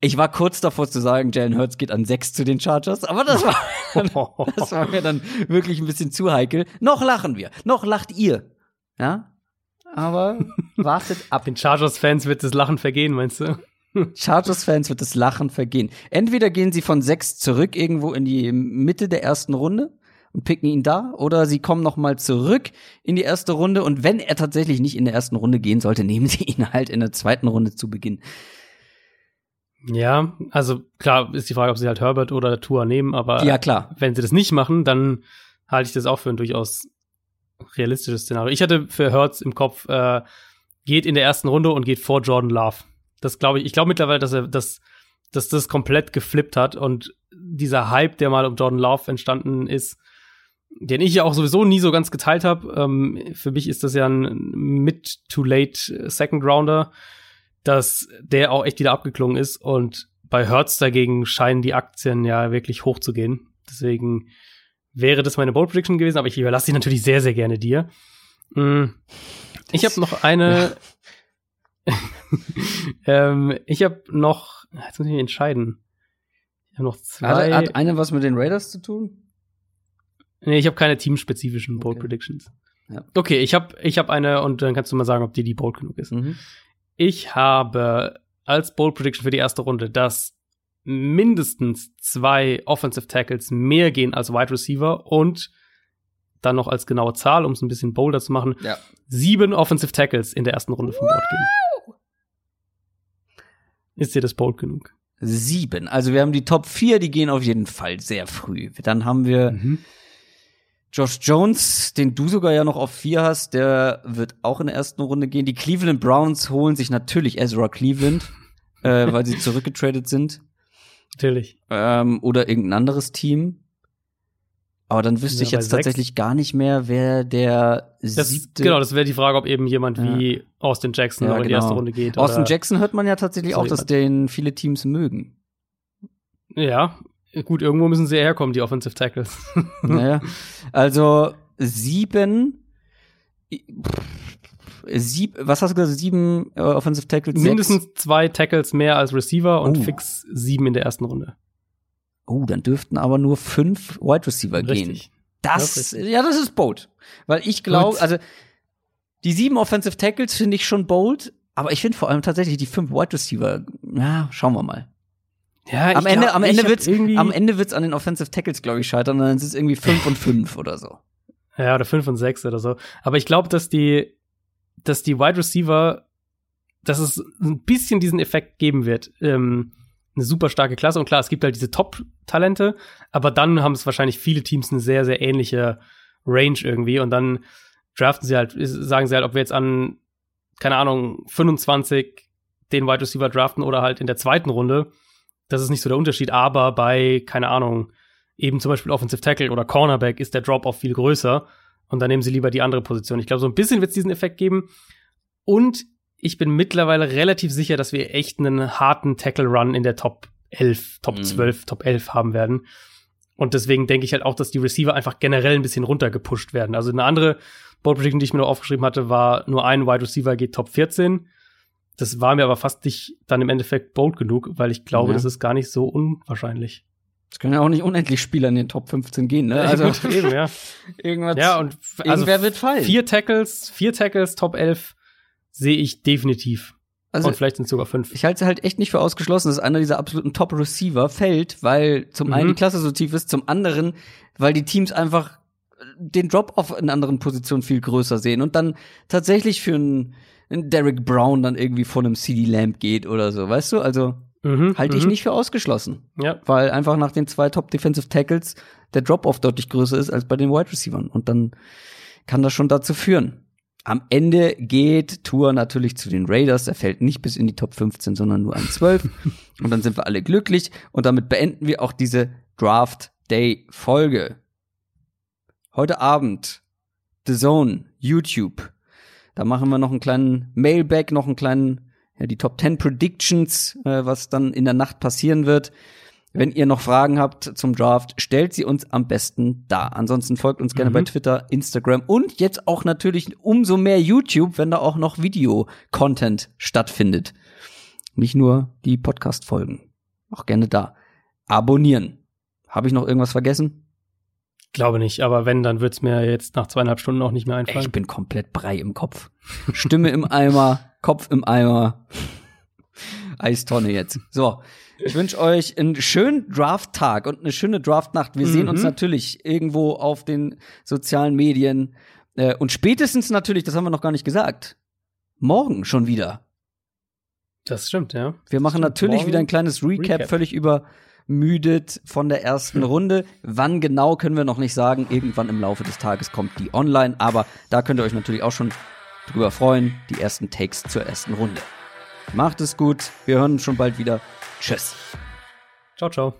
Ich war kurz davor zu sagen, Jalen Hurts geht an 6 zu den Chargers, aber das war, das war mir dann wirklich ein bisschen zu heikel. Noch lachen wir, noch lacht ihr. Ja? Aber wartet ab. Den Chargers-Fans wird das Lachen vergehen, meinst du? Chargers-Fans wird das Lachen vergehen. Entweder gehen sie von sechs zurück irgendwo in die Mitte der ersten Runde und picken ihn da, oder sie kommen noch mal zurück in die erste Runde und wenn er tatsächlich nicht in der ersten Runde gehen sollte, nehmen sie ihn halt in der zweiten Runde zu Beginn. Ja, also klar ist die Frage, ob sie halt Herbert oder Tour nehmen, aber Ja, klar. wenn sie das nicht machen, dann halte ich das auch für ein durchaus realistisches Szenario. Ich hatte für Hurts im Kopf, äh, geht in der ersten Runde und geht vor Jordan Love. Das glaube ich, ich glaube mittlerweile, dass er das, dass das komplett geflippt hat und dieser Hype, der mal um Jordan Love entstanden ist, den ich ja auch sowieso nie so ganz geteilt habe. Ähm, für mich ist das ja ein mid-to-late Second Rounder, dass der auch echt wieder abgeklungen ist und bei Hertz dagegen scheinen die Aktien ja wirklich hoch zu gehen. Deswegen wäre das meine Bold Prediction gewesen, aber ich überlasse sie natürlich sehr, sehr gerne dir. Mm, Ich habe noch eine. ähm, ich habe noch. Jetzt muss ich mich entscheiden. Ich habe noch zwei. Hat, hat eine was mit den Raiders zu tun? Nee, ich habe keine teamspezifischen Bold Okay. Predictions. Ja. Okay, ich habe ich hab eine und dann kannst du mal sagen, ob die die bold genug ist. Mhm. Ich habe als Bold Prediction für die erste Runde, dass mindestens zwei Offensive Tackles mehr gehen als Wide Receiver und dann noch als genaue Zahl, um es ein bisschen bolder zu machen, Ja. sieben Offensive Tackles in der ersten Runde vom Board gehen. Ist dir das bold genug? Sieben. Also wir haben die Top 4, die gehen auf jeden Fall sehr früh. Dann haben wir Mhm. Josh Jones, den du sogar ja noch auf vier hast, der wird auch in der ersten Runde gehen. Die Cleveland Browns holen sich natürlich Ezra Cleveland, äh, weil sie zurückgetradet sind. Natürlich. Ähm, oder irgendein anderes Team. Aber dann wüsste Ja, ich jetzt tatsächlich gar nicht mehr, wer der Das, siebte. genau, das wäre die Frage, ob eben jemand Ja. wie Austin Jackson Ja, noch in die genau. erste Runde geht. Austin Jackson hört man ja tatsächlich so auch, dass den viele Teams mögen. Ja, gut, irgendwo müssen sie ja herkommen, die Offensive Tackles. naja. Also sieben. Sieb, was hast du gesagt? Sieben äh, Offensive Tackles? Sechs? Mindestens zwei Tackles mehr als Receiver und Oh. fix sieben in der ersten Runde. Oh, dann dürften aber nur fünf Wide Receiver Richtig. Das, Das ist ja, das ist bold. Weil ich glaube, also die sieben Offensive Tackles finde ich schon bold, aber ich finde vor allem tatsächlich die fünf Wide Receiver, ja, schauen wir mal. Ja, Am Ende, glaub, am Ende wird's, irgendwie am Ende wird's an den Offensive Tackles, glaube ich, scheitern, und dann ist es irgendwie fünf und fünf oder so. Ja, oder 5 und 6 oder so. Aber ich glaube, dass die, dass die Wide Receiver, dass es ein bisschen diesen Effekt geben wird. Ähm, eine super starke Klasse. Und klar, es gibt halt diese Top-Talente, aber dann haben es wahrscheinlich viele Teams eine sehr, sehr ähnliche Range irgendwie. Und dann draften sie halt, sagen sie halt, ob wir jetzt an, keine Ahnung, 25 den Wide Receiver draften oder halt in der zweiten Runde. Das ist nicht so der Unterschied. Aber bei, keine Ahnung, eben zum Beispiel Offensive Tackle oder Cornerback ist der Drop-off viel größer und dann nehmen sie lieber die andere Position. Ich glaube, so ein bisschen wird es diesen Effekt geben. Und ich bin mittlerweile relativ sicher, dass wir echt einen harten Tackle-Run in der Top 11, Top Mhm. 12, Top 11 haben werden. Und deswegen denke ich halt auch, dass die Receiver einfach generell ein bisschen runtergepusht werden. Also eine andere Board Prediction, die ich mir noch aufgeschrieben hatte, war nur ein Wide Receiver geht Top 14. Das war mir aber fast nicht dann im Endeffekt bold genug, weil ich glaube, Ja. das ist gar nicht so unwahrscheinlich. Es können ja auch nicht unendlich Spieler in den Top 15 gehen, ne? Also Gut, eben, ja. irgendwas. Ja, und also irgendwer wird fallen. vier Tackles, vier Tackles, Top 11 sehe ich definitiv. also und vielleicht sind es sogar fünf. ich halte es halt echt nicht für ausgeschlossen, dass einer dieser absoluten Top-Receiver fällt, weil zum Mhm. einen die Klasse so tief ist, zum anderen, weil die Teams einfach den Drop-off in anderen Positionen viel größer sehen und dann tatsächlich für einen Derek Brown dann irgendwie von einem CD Lamb geht oder so, weißt du? Also Mhm, halte ich mhm. nicht für ausgeschlossen, Ja, weil einfach nach den zwei Top-Defensive Tackles der Drop-off deutlich größer ist als bei den Wide Receivern und dann kann das schon dazu führen. Am Ende geht Tour natürlich zu den Raiders. Er fällt nicht bis in die Top 15, sondern nur an 12. und dann sind wir alle glücklich. Und damit beenden wir auch diese Draft Day Folge. Heute Abend The Zone, YouTube. Da machen wir noch einen kleinen Mailback, noch einen kleinen, ja, die Top 10 Predictions, äh, was dann in der Nacht passieren wird. Wenn ihr noch Fragen habt zum Draft, stellt sie uns am besten da. Ansonsten folgt uns gerne Mhm. bei Twitter, Instagram und jetzt auch natürlich umso mehr YouTube, wenn da auch noch Video-Content stattfindet. Nicht nur die Podcast-Folgen. Auch gerne da. Abonnieren. Habe ich noch irgendwas vergessen? Glaube nicht. Aber wenn, dann wird's mir jetzt nach zweieinhalb Stunden auch nicht mehr einfallen. ich bin komplett brei im Kopf. Stimme im Eimer, Kopf im Eimer. Eistonne jetzt. So. Ich wünsche euch einen schönen Draft-Tag und eine schöne Draft-Nacht. Wir sehen uns Mhm. natürlich irgendwo auf den sozialen Medien. Äh, und spätestens natürlich, das haben wir noch gar nicht gesagt, morgen schon wieder. das stimmt, ja. Wir machen Stimmt, natürlich morgen wieder ein kleines Recap, Recap. völlig übermüdet von der ersten Runde. Wann genau können wir noch nicht sagen. Irgendwann im Laufe des Tages kommt die online, aber da könnt ihr euch natürlich auch schon drüber freuen. Die ersten Takes zur ersten Runde. Macht es gut. Wir hören uns schon bald wieder. Tschüss. Ciao, ciao.